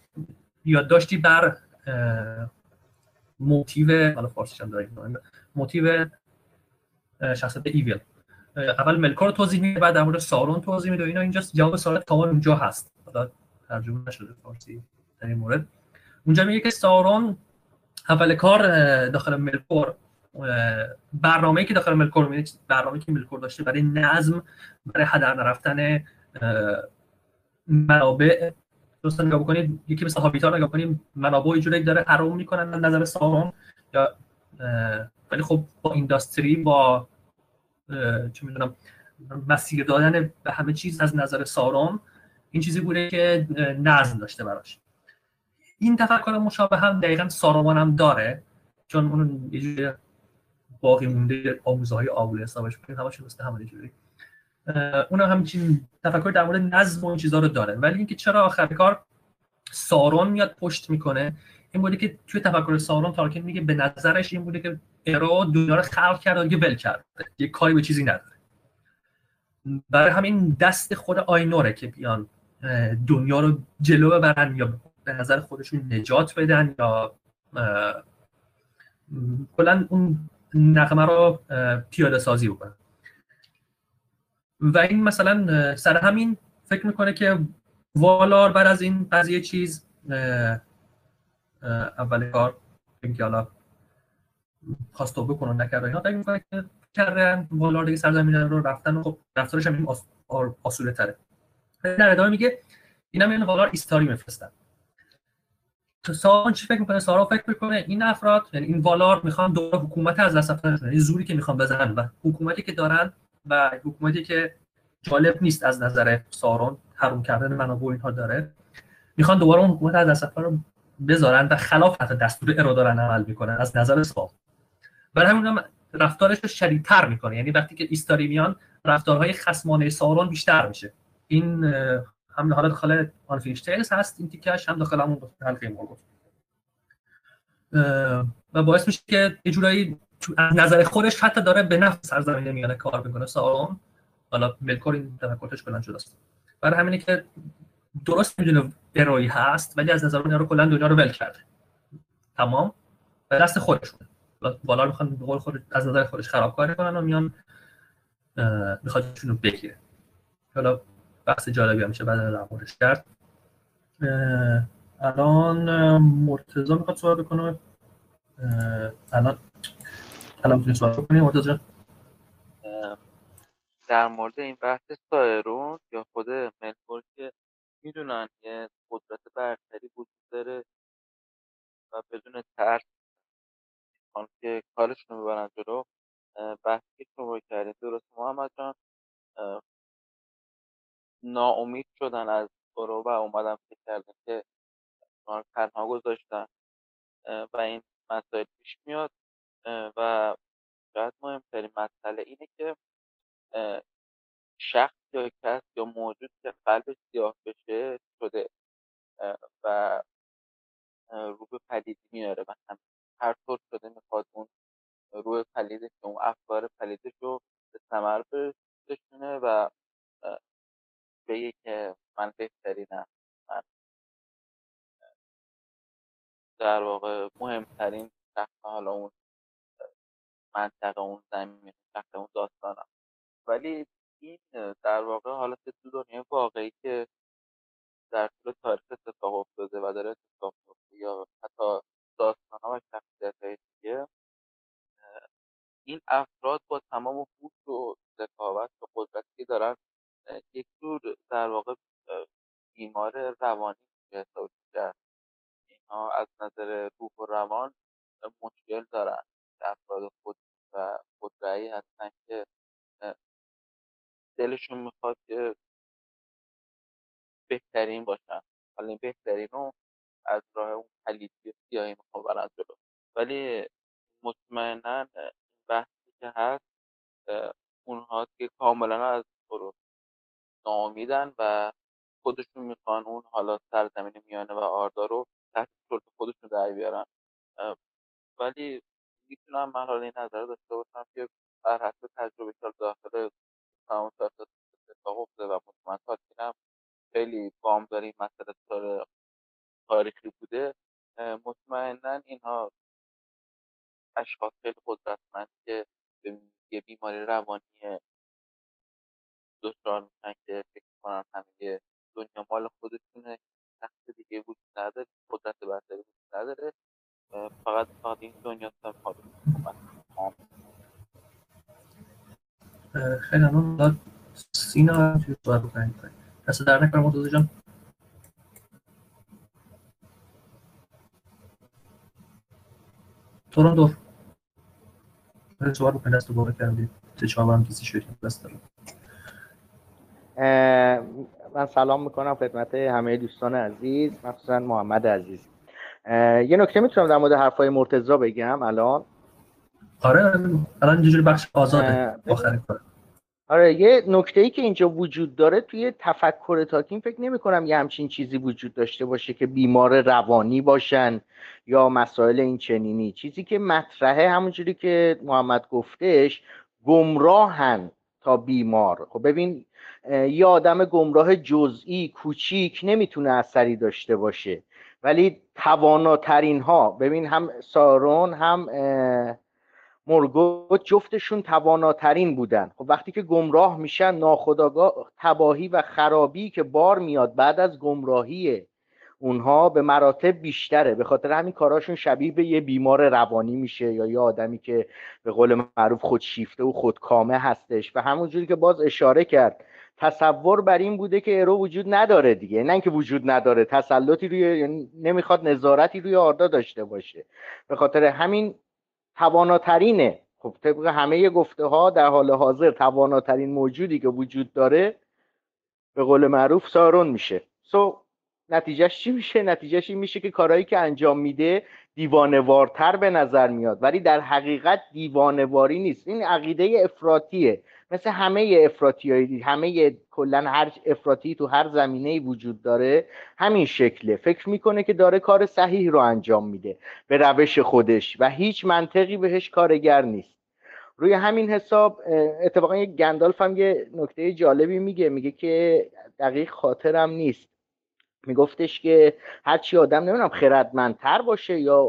یادداشتی بر موتیو حالا فارسیش هم داریم. موتیو شخصیت ایویل. اول ملکور رو توضیح میده بعد در مورد سارون توضیح میده. اینا اینجا جواب سوال کامل اونجا هست. حالا ترجمه نشده فارسی در این مورد. اونجا میگه که سارون اول کار داخل ملکور برنامه‌ای که داخل ملکور میده برنامه‌ای که ملکور داشته برای نظم برای هدر نرفتن منابع. دوستان نگاه بکنید یکی مثل هابیتا نگاه کنید منابع جوری داره حرام می‌کنن نظر سارون. یا ولی خب با اینداستری با چه می‌دونم مسیر دادن به همه چیز از نظر سارون این چیزی بوده که نظم داشته براش. این تفکر مشابه هم دقیقا ساروان هم داره چون اون یه جوری باقی مونده آموزه های آبوله حسابش کنید همشون مثل همون جوری. اون همچین تفکر در مورد نظم و این چیزا رو داره. ولی اینکه چرا آخر کار سارون میاد پشت می‌کنه این بوده که توی تفکر سارون تارکین میگه به نظرش این بوده که ارو دنیا رو خلق کرده دیگه ول کرده یه کاری به چیزی نداره. برای همین دست خود آینوره که بیان دنیا رو جلو ببرن یا به نظر خودشون نجات بدن یا کلا اون نقمه رو پیاده سازی بکنن. و این مثلا سر همین فکر می‌کنه که والار بعد از این قضیه چیز اول کار اینکه حالا خواست توبه کنه نکرده اینا فکر می‌کنه که کردن والار دیگه سرزمین رو رفتن و خب رفتارش هم آسوله تره. در ادامه میگه اینم این والار ایستاری میفرستن. سارا چی فکر می‌کنه؟ سارا فکر می‌کنه این افراد یعنی این والار می‌خوان دوباره حکومت از دست این یعنی زوری که می‌خوان بزنن و حکومتی که دارن و حکومتی که جالب نیست از نظر سارون حروم کردن منابع اینها داره. می‌خوان دوباره اون حکومت از دست رو بذارن و خلاف حتی دستور ارو دارن عمل می‌کنن از نظر سا برای همین هم رفتارش رو شدیدتر می‌کنه. یعنی وقتی که ایستاری میان رفتارهای خصمانه سارون بیشتر میشه. این هم حالا داخل آنفینشتیلز هست این تیکش هم داخل همون حلقه مورگوت و باعث میشه که یه جورایی از نظر خودش حتی داره به نفع سرزمین میانه کار می‌کنه سارون حالا ملکور این تفکرش کلا جداست برای همینه که درست می‌دونه ارایی هست ولی از نظر رو کلا دنیا رو ول کرده. تمام؟ به دست خودشونه بالا می‌خوان به قول خود از نظر خودش خرابکاری کنن و میان می‌خواد رو بگیره حالا بحث جالبی میشه بعد در موردش کرد. الان مرتضی می‌خواد سوال بکنه. الان الان می‌تونی سوال بکنی مرتضی در مورد این بحث سایرون یا خود ملکور که می‌دونن یه قدرت برتری وجود داره و بدون ترس می‌خوان که کارشون رو ببرن جلو. بحثی که شما کردید درست محمد جان ناامید شدن از برو و اومدن فکر کردن که تنها گذاشتن. و این مسائل پیش میاد. و شاید مهمترین مسئله اینه که شخص یا کس یا موجود که قلبش سیاه بشه شده و رو به پلیدی میاره و هم هر طور شده می‌خواد اون روی پلیدش اون افکار پلیدش رو به ثمر برسونه و بگه که من بهترینم من در واقع مهمترین شخص حالا اون منطقه اون زمین شخص اون داستانم. ولی این در واقع حالت تو دنیای واقعی که در طول تاریخ اتفاق افتاده و داره اتفاق میفته یا حتی داستان ها و شخصیت های دیگه این افراد با تمام هوش و ذکاوت و قدرتی که دارن یک جور در واقع بیمار روانی حساب کرد اینها از نظر روح و روان مشکل دارن. افراد خود و خودرأیی هستن که دلشون می‌خواد که بهترین باشن. حالا بهترین رو از راه اون پلیدی سیاهی می‌خوام برن جلو. ولی مطمئنا بحثی که هست اونها که کاملا از برو ناامیدن و خودشون می‌خوان اون حالا سرزمین میانه و آردا رو تحت سلط خودشون در بیارن. ولی می‌تونم من حالا این نظر داشته باشم که بر حسب تجربه داخل تمام اتفاق افتاده و مطمئن تاکینم خیلی این مسئله تاریخی بوده. مطمئنا اینها اشخاص خیلی قدرتمند که یه بیماری روانی دچار میشن که فکر کنم همه دنیا مال خودشونه شخص دیگه وجود نداره قدرت برتری وجود نداره. فقط فقط این دنیا هم خیلی ممنون. سینا توی سوال بکنید دست در نکنم مرتضی جان. توران دور سوال بکنید دست دوباره کردید چه هم کسی شدید دست دارم من سلام می‌کنم خدمت همه دوستان عزیز مخصوصا محمد عزیز. یه نکته می‌تونم در مورد حرفای مرتضی بگم الان. آره الان اینجوری بخش آزاده. آخر کار. آره یه نکته ای که اینجا وجود داره توی تفکر تاکین فکر نمی کنم یه همچین چیزی وجود داشته باشه که بیمار روانی باشن یا مسائل این چنینی. چیزی که مطرحه همونجوری که محمد گفتش گمراهن تا بیمار. خب ببین یه آدم گمراه جزئی کوچیک نمی‌تونه اثری داشته باشه. ولی تواناترین ها ببین هم سارون هم مرگوت جفتشون تواناترین بودن. خب وقتی که گمراه میشن ناخداگاه تباهی و خرابی که بار میاد بعد از گمراهی اونها به مراتب بیشتره. به خاطر همین کاراشون شبیه به یه بیمار روانی میشه یا یه آدمی که به قول معروف خودشیفته و خودکامه هستش. و همونجوری که باز اشاره کرد تصور بر این بوده که ارو وجود نداره دیگه. نه اینکه وجود نداره تسلطی روی یعنی نمی‌خواد نظارتی روی آردا داشته باشه. به خاطر همین تواناترینه. خب طبق همه گفته ها در حال حاضر تواناترین موجودی که وجود داره به قول معروف سارون میشه. سو نتیجهش چی میشه؟ نتیجهش این میشه که کارهایی که انجام میده دیوانوارتر به نظر میاد ولی در حقیقت دیوانواری نیست. این عقیده افراتیه مثل همه افراطی همه کلا هر افراطی تو هر زمینه وجود داره همین شکله. فکر می‌کنه که داره کار صحیح رو انجام میده به روش خودش و هیچ منطقی بهش کارگر نیست. روی همین حساب اتفاقا یه گندالف هم یه نکته جالبی میگه میگه که دقیق خاطرم نیست. میگفتش که هرچی آدم نمی‌دونم خردمندتر باشه یا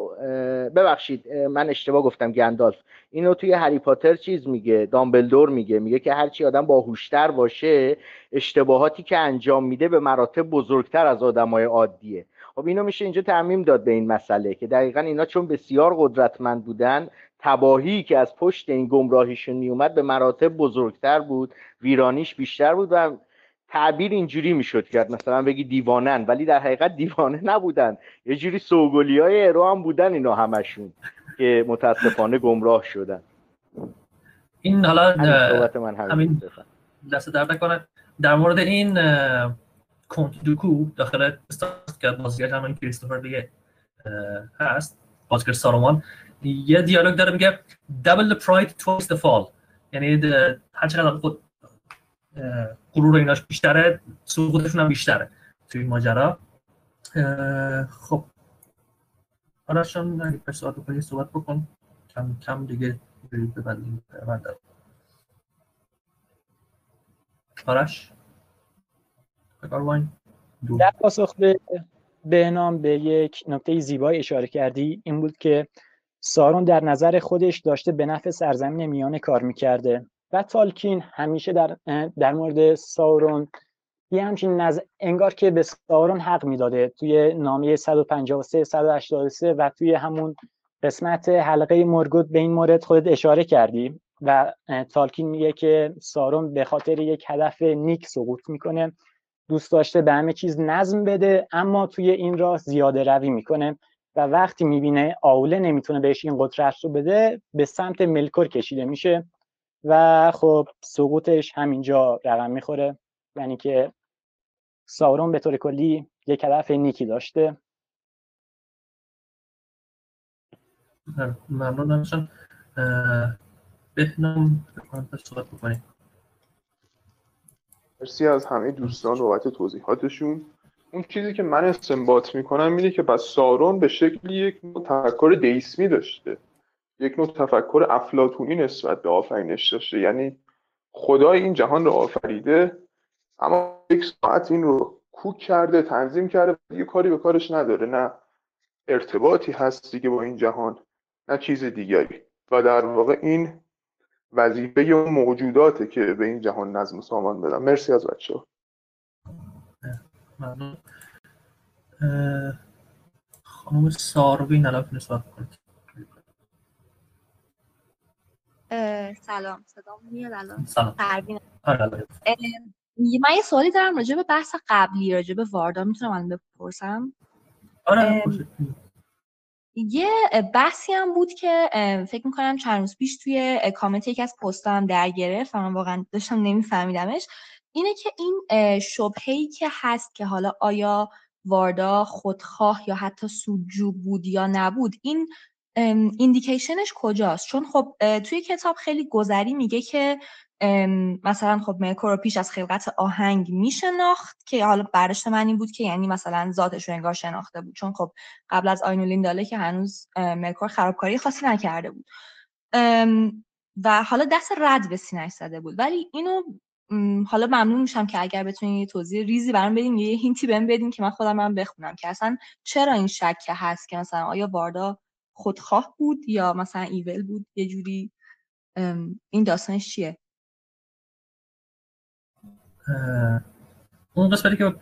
ببخشید من اشتباه گفتم گندالف. اینو توی هری پاتر چیز میگه دامبلدور میگه. میگه که هرچی آدم باهوشتر باشه اشتباهاتی که انجام میده به مراتب بزرگتر از آدمای عادیه. خب اینو میشه اینجا تعمیم داد به این مسئله که دقیقا اینا چون بسیار قدرتمند بودن تباهی که از پشت این گمراهیشون میومد به مراتب بزرگتر بود ویرانیش بیشتر بود و تعبیر اینجوری می‌شد کرد مثلا بگی دیوانن ولی در حقیقت دیوانه نبودن. یه جوری سوگلی های ارو هم بودن اینا همشون که متاسفانه گمراه شدن. این حالا من همین دست درد نکنه. در مورد این کنت دوکو داخل که بازیگر همین کریستوفر دیگه هست بازیگر سارومان یه دیالوگ داره میگه double the pride twice the fall. یعنی هر چقدر خود غرور ایناش بیشتره سقوطشون هم بیشتره توی ماجرا. خب. حالا شان اگه صحبت بکنی صحبت بکن. کم کم دیگه برید ببندیم من آرش؟ در پاسخ به بهنام به یک نکته زیبایی اشاره کردی. این بود که سارون در نظر خودش داشته به نفع سرزمین میانه کار می‌کرده. و تالکین همیشه در, در مورد سارون یه همچین نظر انگار که به سارون حق می‌داده. توی نامه 153 183 و توی همون قسمت حلقه مرگوت به این مورد خودت اشاره کردی و تالکین میگه که سارون به خاطر یک هدف نیک سقوط می‌کنه دوست داشته به همه چیز نظم بده اما توی این راه زیاده روی می‌کنه و وقتی می‌بینه آوله نمی‌تونه بهش این قدرت رو بده به سمت ملکور کشیده میشه. و خب سقوطش همینجا رقم می‌خوره. یعنی که ساورون به طور کلی یک هدف نیکی داشته. ممنون بهنام صحبت بکنیم مرسی از همه دوستان بابت توضیحاتشون. اون چیزی که من استنباط می‌کنم اینه که بس سارون به شکلی یک تفکر دیسمی داشته. یک نوع تفکر افلاتونی نسبت به آفرینش داشته یعنی خدای این جهان رو آفریده اما یک ساعت این رو کوک کرده تنظیم کرده دیگه کاری به کارش نداره. نه ارتباطی هست دیگه با این جهان نه چیز دیگری. و در واقع این وظیفه یا موجوداته که به این جهان نظم و سامان بدن مرسی از بچه ممنون. خانم ساروی الان نسبت کنید سلام. صدام میاد الان. آره، من یه سوالی دارم راجع به بحث قبلی راجع به واردا. می‌تونم الان بپرسم؟ آره یه بحثی هم بود که فکر می‌کنم چند روز پیش توی کامنت یکی از پستام در گرفت من واقعا داشتم نمیفهمیدمش. اینه که این شبهی که هست که حالا آیا واردا خودخواه یا حتی سودجو بود یا نبود این ایندیکیشنش کجاست؟ چون خب توی کتاب خیلی گذری میگه که مثلا خب مرکور رو پیش از خلقت آهنگ میشناخت که حالا برداشت من این بود که یعنی مثلا ذاتش رو انگار شناخته بود. چون خب قبل از آینولین داله که هنوز مرکور خرابکاری خاصی نکرده بود. و حالا دست رد به سینش زده بود. ولی اینو حالا ممنون میشم که اگر بتونین یه توضیح ریزی برام بدین یه هینتی بهم بدین که من خودم هم بخونم که اصلا چرا این شک هست که مثلا آیا واردا خودخواه بود یا مثلا ایول بود؟ یه جوری این داستانش چیه؟ اون قسمتی که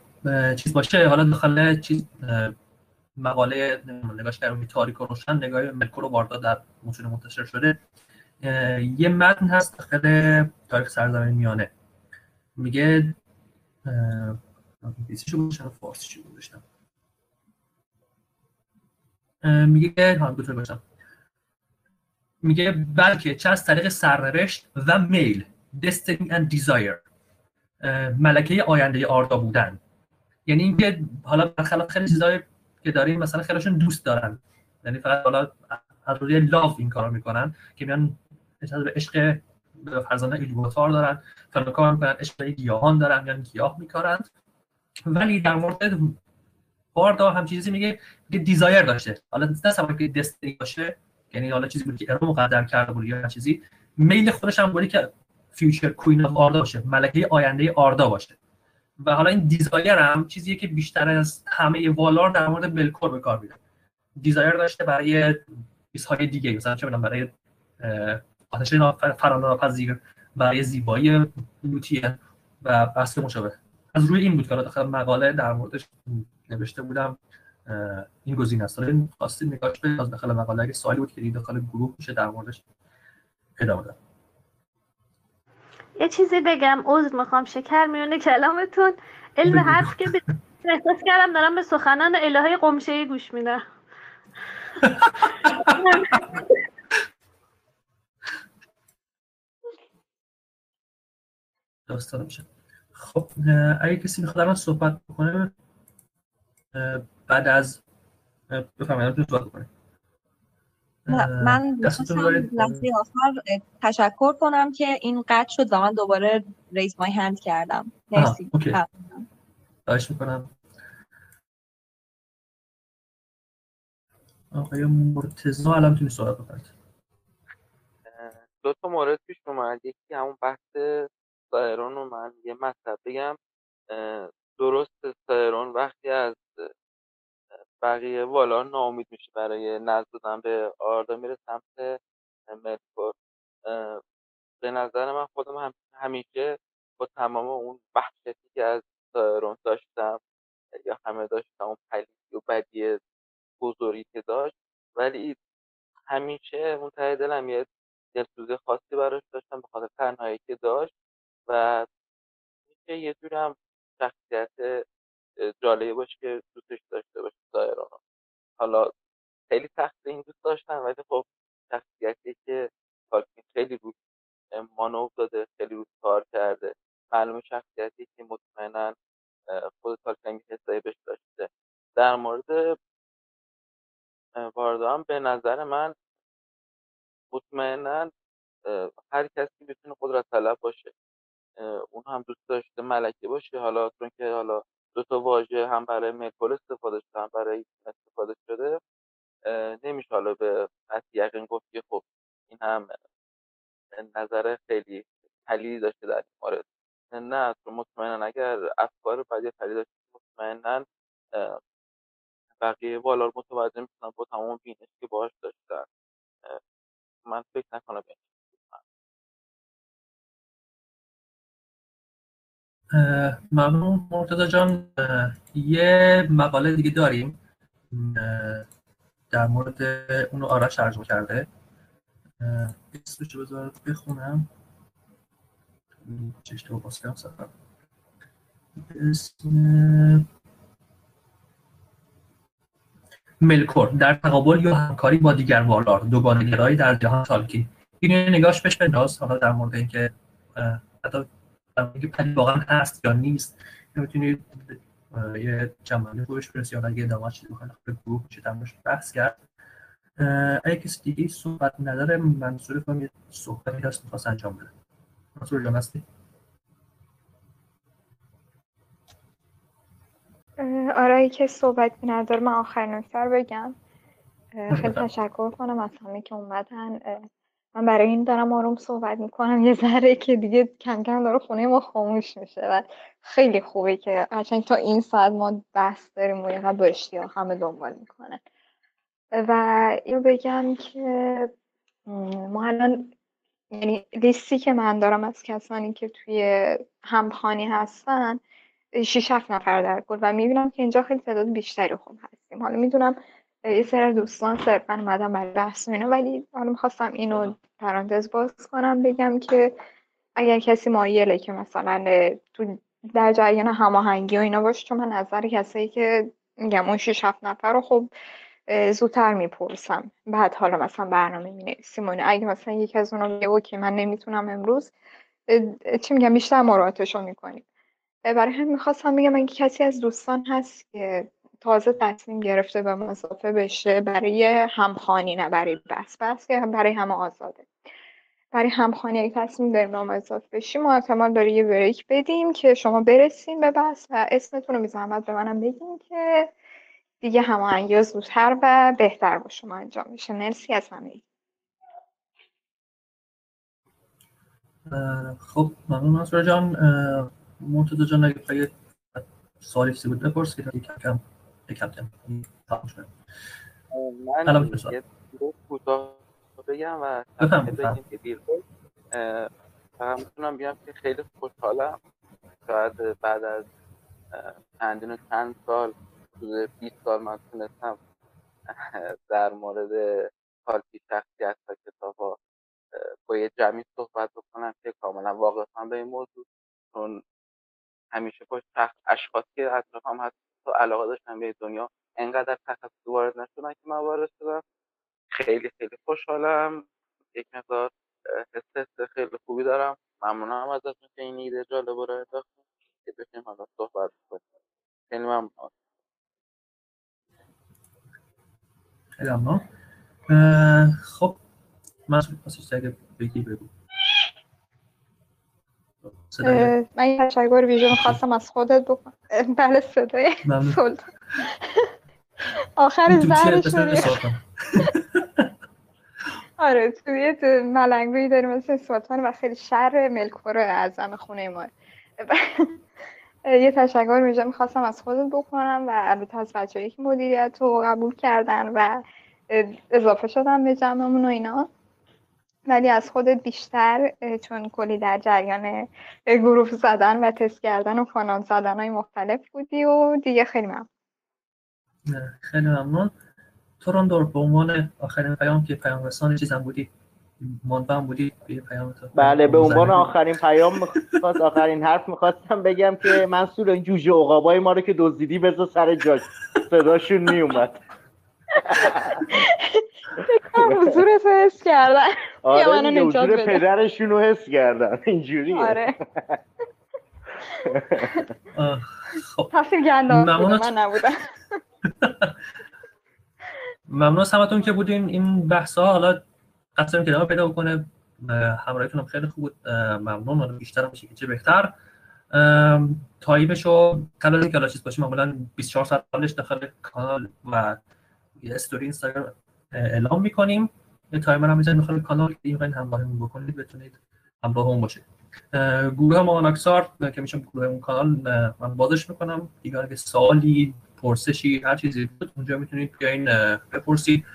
چیز باشه حالا داخل چیز مقاله نگاش در تاریک روشن نگاه ملکور و واردا در متون منتشر شده. یه متن هست داخل تاریخ سرزمین میانه. میگه انگلیسیشو گذاشتم فارسیشو گذاشتم. میگه دو باشم میگه بلکه چه از طریق سرنوشت و میل destiny and desire. ملکه آینده آردا بودن. یعنی اینکه حالا برخلاف خیلی چیزایی که داریم مثلا خیلیشون دوست دارن. یعنی فقط حالا از روی لاف این کارو می‌کنن که میان به عشق فرزانه ایلواتار دارن. فلان می‌کنن عشق گیاهان دارن یعنی گیاه میکارن. ولی در مورد باردا هم چیزی میگه که دیزایر داشته. حالا نه که دستنی باشه یعنی حالا چیزی بود که ارو مقدر کرده بود یا چیزی میل خودش هم بودی که future queen of آردا باشه ملکه آینده آردا باشه. و حالا این desire هم چیزیه که بیشتر از همه والار در مورد ملکور به کار میره desire داشته برای چیزهای دیگه مثلا چه برای آتش فناناپذیر برای زیبایی لوتین و بحث مشابه. از روی این بود که مقاله در موردش نوشته بودم این گزینه است. این خواستید نگاهش به از داخل مقاله اگه سوالی بود که داخل گروه میشه در موردش ادامه بدم یه چیزی بگم عذر می‌خوام شکر میونه کلامتون. علم هست که احساس کردم دارم به سخنان الهه قمشه گوش میدم. داستان میشه. خب اگه کسی می‌خواد الان صحبت بکنه بعد از بفرمایید من لحظه آخر تشکر کنم که این قطع شد و من دوباره ریز مای هند کردم. مرسی. خواهش می‌کنم. آقای مرتضا الان می‌تونی صحبت بکنید دو تا مورد پیش اومد. یکی همون بحث سایرون رو من یه مطلب بگم. درست سایرون وقتی از بقیه والا ناامید میشه برای نزد دادن به آردا میره سمت ملکور. به نظر من خودم هم همیشه با تمام اون وحشتی که از سایرون داشتم یا همه داشتم اون پلیسی و بدی بزرگی که داشت ولی همیشه اون ته دلم یه دلسوزی خاصی براش داشتم به خاطر تنهایی که داشت و میشه یه جور هم شخصیت جالبی باشه که دوستش داشته باشه دایران حالا خیلی سخت این دوست داشتن ولی خب شخصیتی که تالکین خیلی رو مانو داده خیلی رو کار کرده. معلوم شخصیتی که مطمئنا خود تالکین حسایی بهش داشته. در مورد واردا هم به نظر من مطمئنا هر کسی بتونه قدرت طلب باشه. اون هم دوست داشته ملکه باشه. حالا چون که حالا دو تا واژه هم برای ملکول استفاده شده هم برای استفاده شده نمیشه حالا به یقین گفت که خب این هم نظر خیلی حلیلی داشته در این مورد. نه تو مطمئنا اگر افکار بعدی حلی داشته مطمئنا بقیه والار متوجه میشنن با تمام بینش که باش داشتن. من فکر نکنم ممنون مرتضی جان. یه مقاله دیگه داریم. در مورد اونو آرش ترجمه کرده. اسمش بذار بخونم. چشت و باز سفر. اسم ملکور. در تقابل یا همکاری با دیگر والار دوگانگرایی در جهان تالکین این نگاش بهش بنداز. حالا در مورد اینکه حتی اینکه پدید واقعا هست یا نیست می‌تونید یه جمعانی خوبش برسی یا اگه ادامه چیزی بخواید به گروه میشه در بحث کرد. اگه کسی دیگه صحبت نداره منصور کنم یه صحبتی هست می‌خواست انجام بده. منصور جان هستی؟ آره که صحبت نداره من آخرین نکتر بگم. خیلی تشکر کنم از همه که اومدن. من برای این دارم آروم صحبت می‌کنم. یه ذره که دیگه کم کم داره خونه ما خاموش میشه و خیلی خوبه که قشنگ تا این ساعت ما بحث داریم و اینقدر با اشتیاق همه دنبال می‌کنن. و اینو بگم که ما الان یعنی لیستی که من دارم از کسانی که توی همخانی هستن شیش هفت نفر در کل و می‌بینم که اینجا خیلی تعداد بیشتری خوب هستیم. حالا می‌دونم یه سر دوستان صرفا اومدم برای بحث اینو ولی حالا می‌خواستم اینو پرانتز باز کنم بگم که اگر کسی مایله که مثلا تو در جریان هماهنگی و اینا باشه چون من نظر کسایی که میگم اون شیش هفت نفر رو خب زودتر می‌پرسم. بعد حالا مثلا برنامه می نویسیم اگه مثلا یکی از اونا میگه اوکی من نمی‌تونم امروز چی میگم بیشتر مراعاتش رو می‌کنیم برای همین می‌خواستم بگم اگه کسی از دوستان هست که تازه تصمیم گرفته به مضافه بشه برای همخانی نه برای بس بس که برای همه آزاده. برای همخانی اگه تصمیم داریم نام اضافه بشیم ما احتمال داره یه بریک بدیم که شما برسیم به بس و اسمتون رو زحمت به منم بگیم که دیگه هماهنگی زودتر و بهتر با شما انجام میشه. مرسی از همه. خب ممنون منصور جان. مرتضی جان اگه سوالی بود بپرس که کم کم کم کم من یه کوتاه بگم و بگیم که دیر فقط می‌تونم بیام که خیلی خوشحالم. شاید بعد از چندین و چند سال حدود 20 سال من تونستم در مورد حالتی شخصیت و کتاب ها با یه جمعی صحبت بکنم که کاملا واقفم به این موضوع چون همیشه با اشخاص که اطرافم هست علاقه داشتن به دنیا انقدر تخصص وارد نشدن که من وارد شدم. خیلی خیلی خوشحالم. یک مقدار حس خیلی خوبی دارم. ممنونم ازتون که این ایده جالب رو انداختیم که بشیم حالا صحبت کنیم. خیلی ممنون. خیلی ممنون. خب من اگه بگی بگو. من یه تشکر ویژه می‌خواستم از خودت بکنم. بله صدای سلطان آخر زهر شدی آره توی ملنگویی داریم مثل سلطان و خیلی شر ملکور اعظم خونه ما. یه تشکر ویژه می‌خواستم از خودت بکنم و البته از بچه که مدیریت رو قبول کردن و اضافه شدن به جمعمون و اینا. ولی از خودت بیشتر چون کلی در جریان گروه زدن و تست کردن و کانال زدن های مختلف بودی و دیگه خیلی ممنون. خیلی ممنون. توراندور به عنوان آخرین پیام که پیام رسان چیزم بودی منبعم بودی به پیام تو بله به عنوان آخرین پیام می‌خواست آخرین حرف می‌خواستم بگم که منصور این جوجه عقابای ما رو که دزدیدی بذار سر جاش. صداشون میومد حضورت رو حس کردن. آره دیگه حضور پدرشون رو حس کردن. اینجوریه. آره. تفسیر گندام من نبودم. ممنون از همتون که بودین. این بحث ها حالا قصد که پیدا بکنه. همراهیتون خیلی خوب بود. ممنون. بیشتر میشه که چه بهتر. time ش رو قبل از اینکه چیز باشه. معمولا 24 ساعت قبلش داخل کانال و یه استوری اینستاگرام اعلام می‌کنیم. یه timer هم می‌ذاریم. داخل کانال که این همراهمون بکنید بتونید اون باشید. گروه ماناکسار که میشه گروه اون کانال من بازش می‌کنم. دیگه اگه سوالی پرسشی هر چیزی بود اونجا می‌تونید بیاین بپرسید.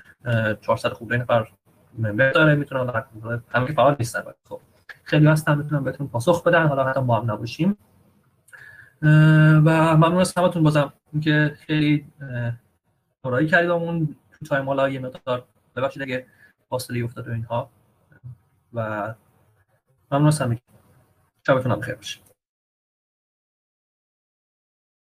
400 خوب نفر ممبر داره می‌تونن همه فعال نیستن. خب خیلی هستن می‌تونن بهتون پاسخ بدن حالا حتی ما هم نباشیم. و ممنون از همتون بازم. اینکه خیلی نورایی کردید تو تایم حالا یه مقدار ببخشید اگه فاصله افتاد و اینها. و ممنون همه شبتون هم بخیر باشه.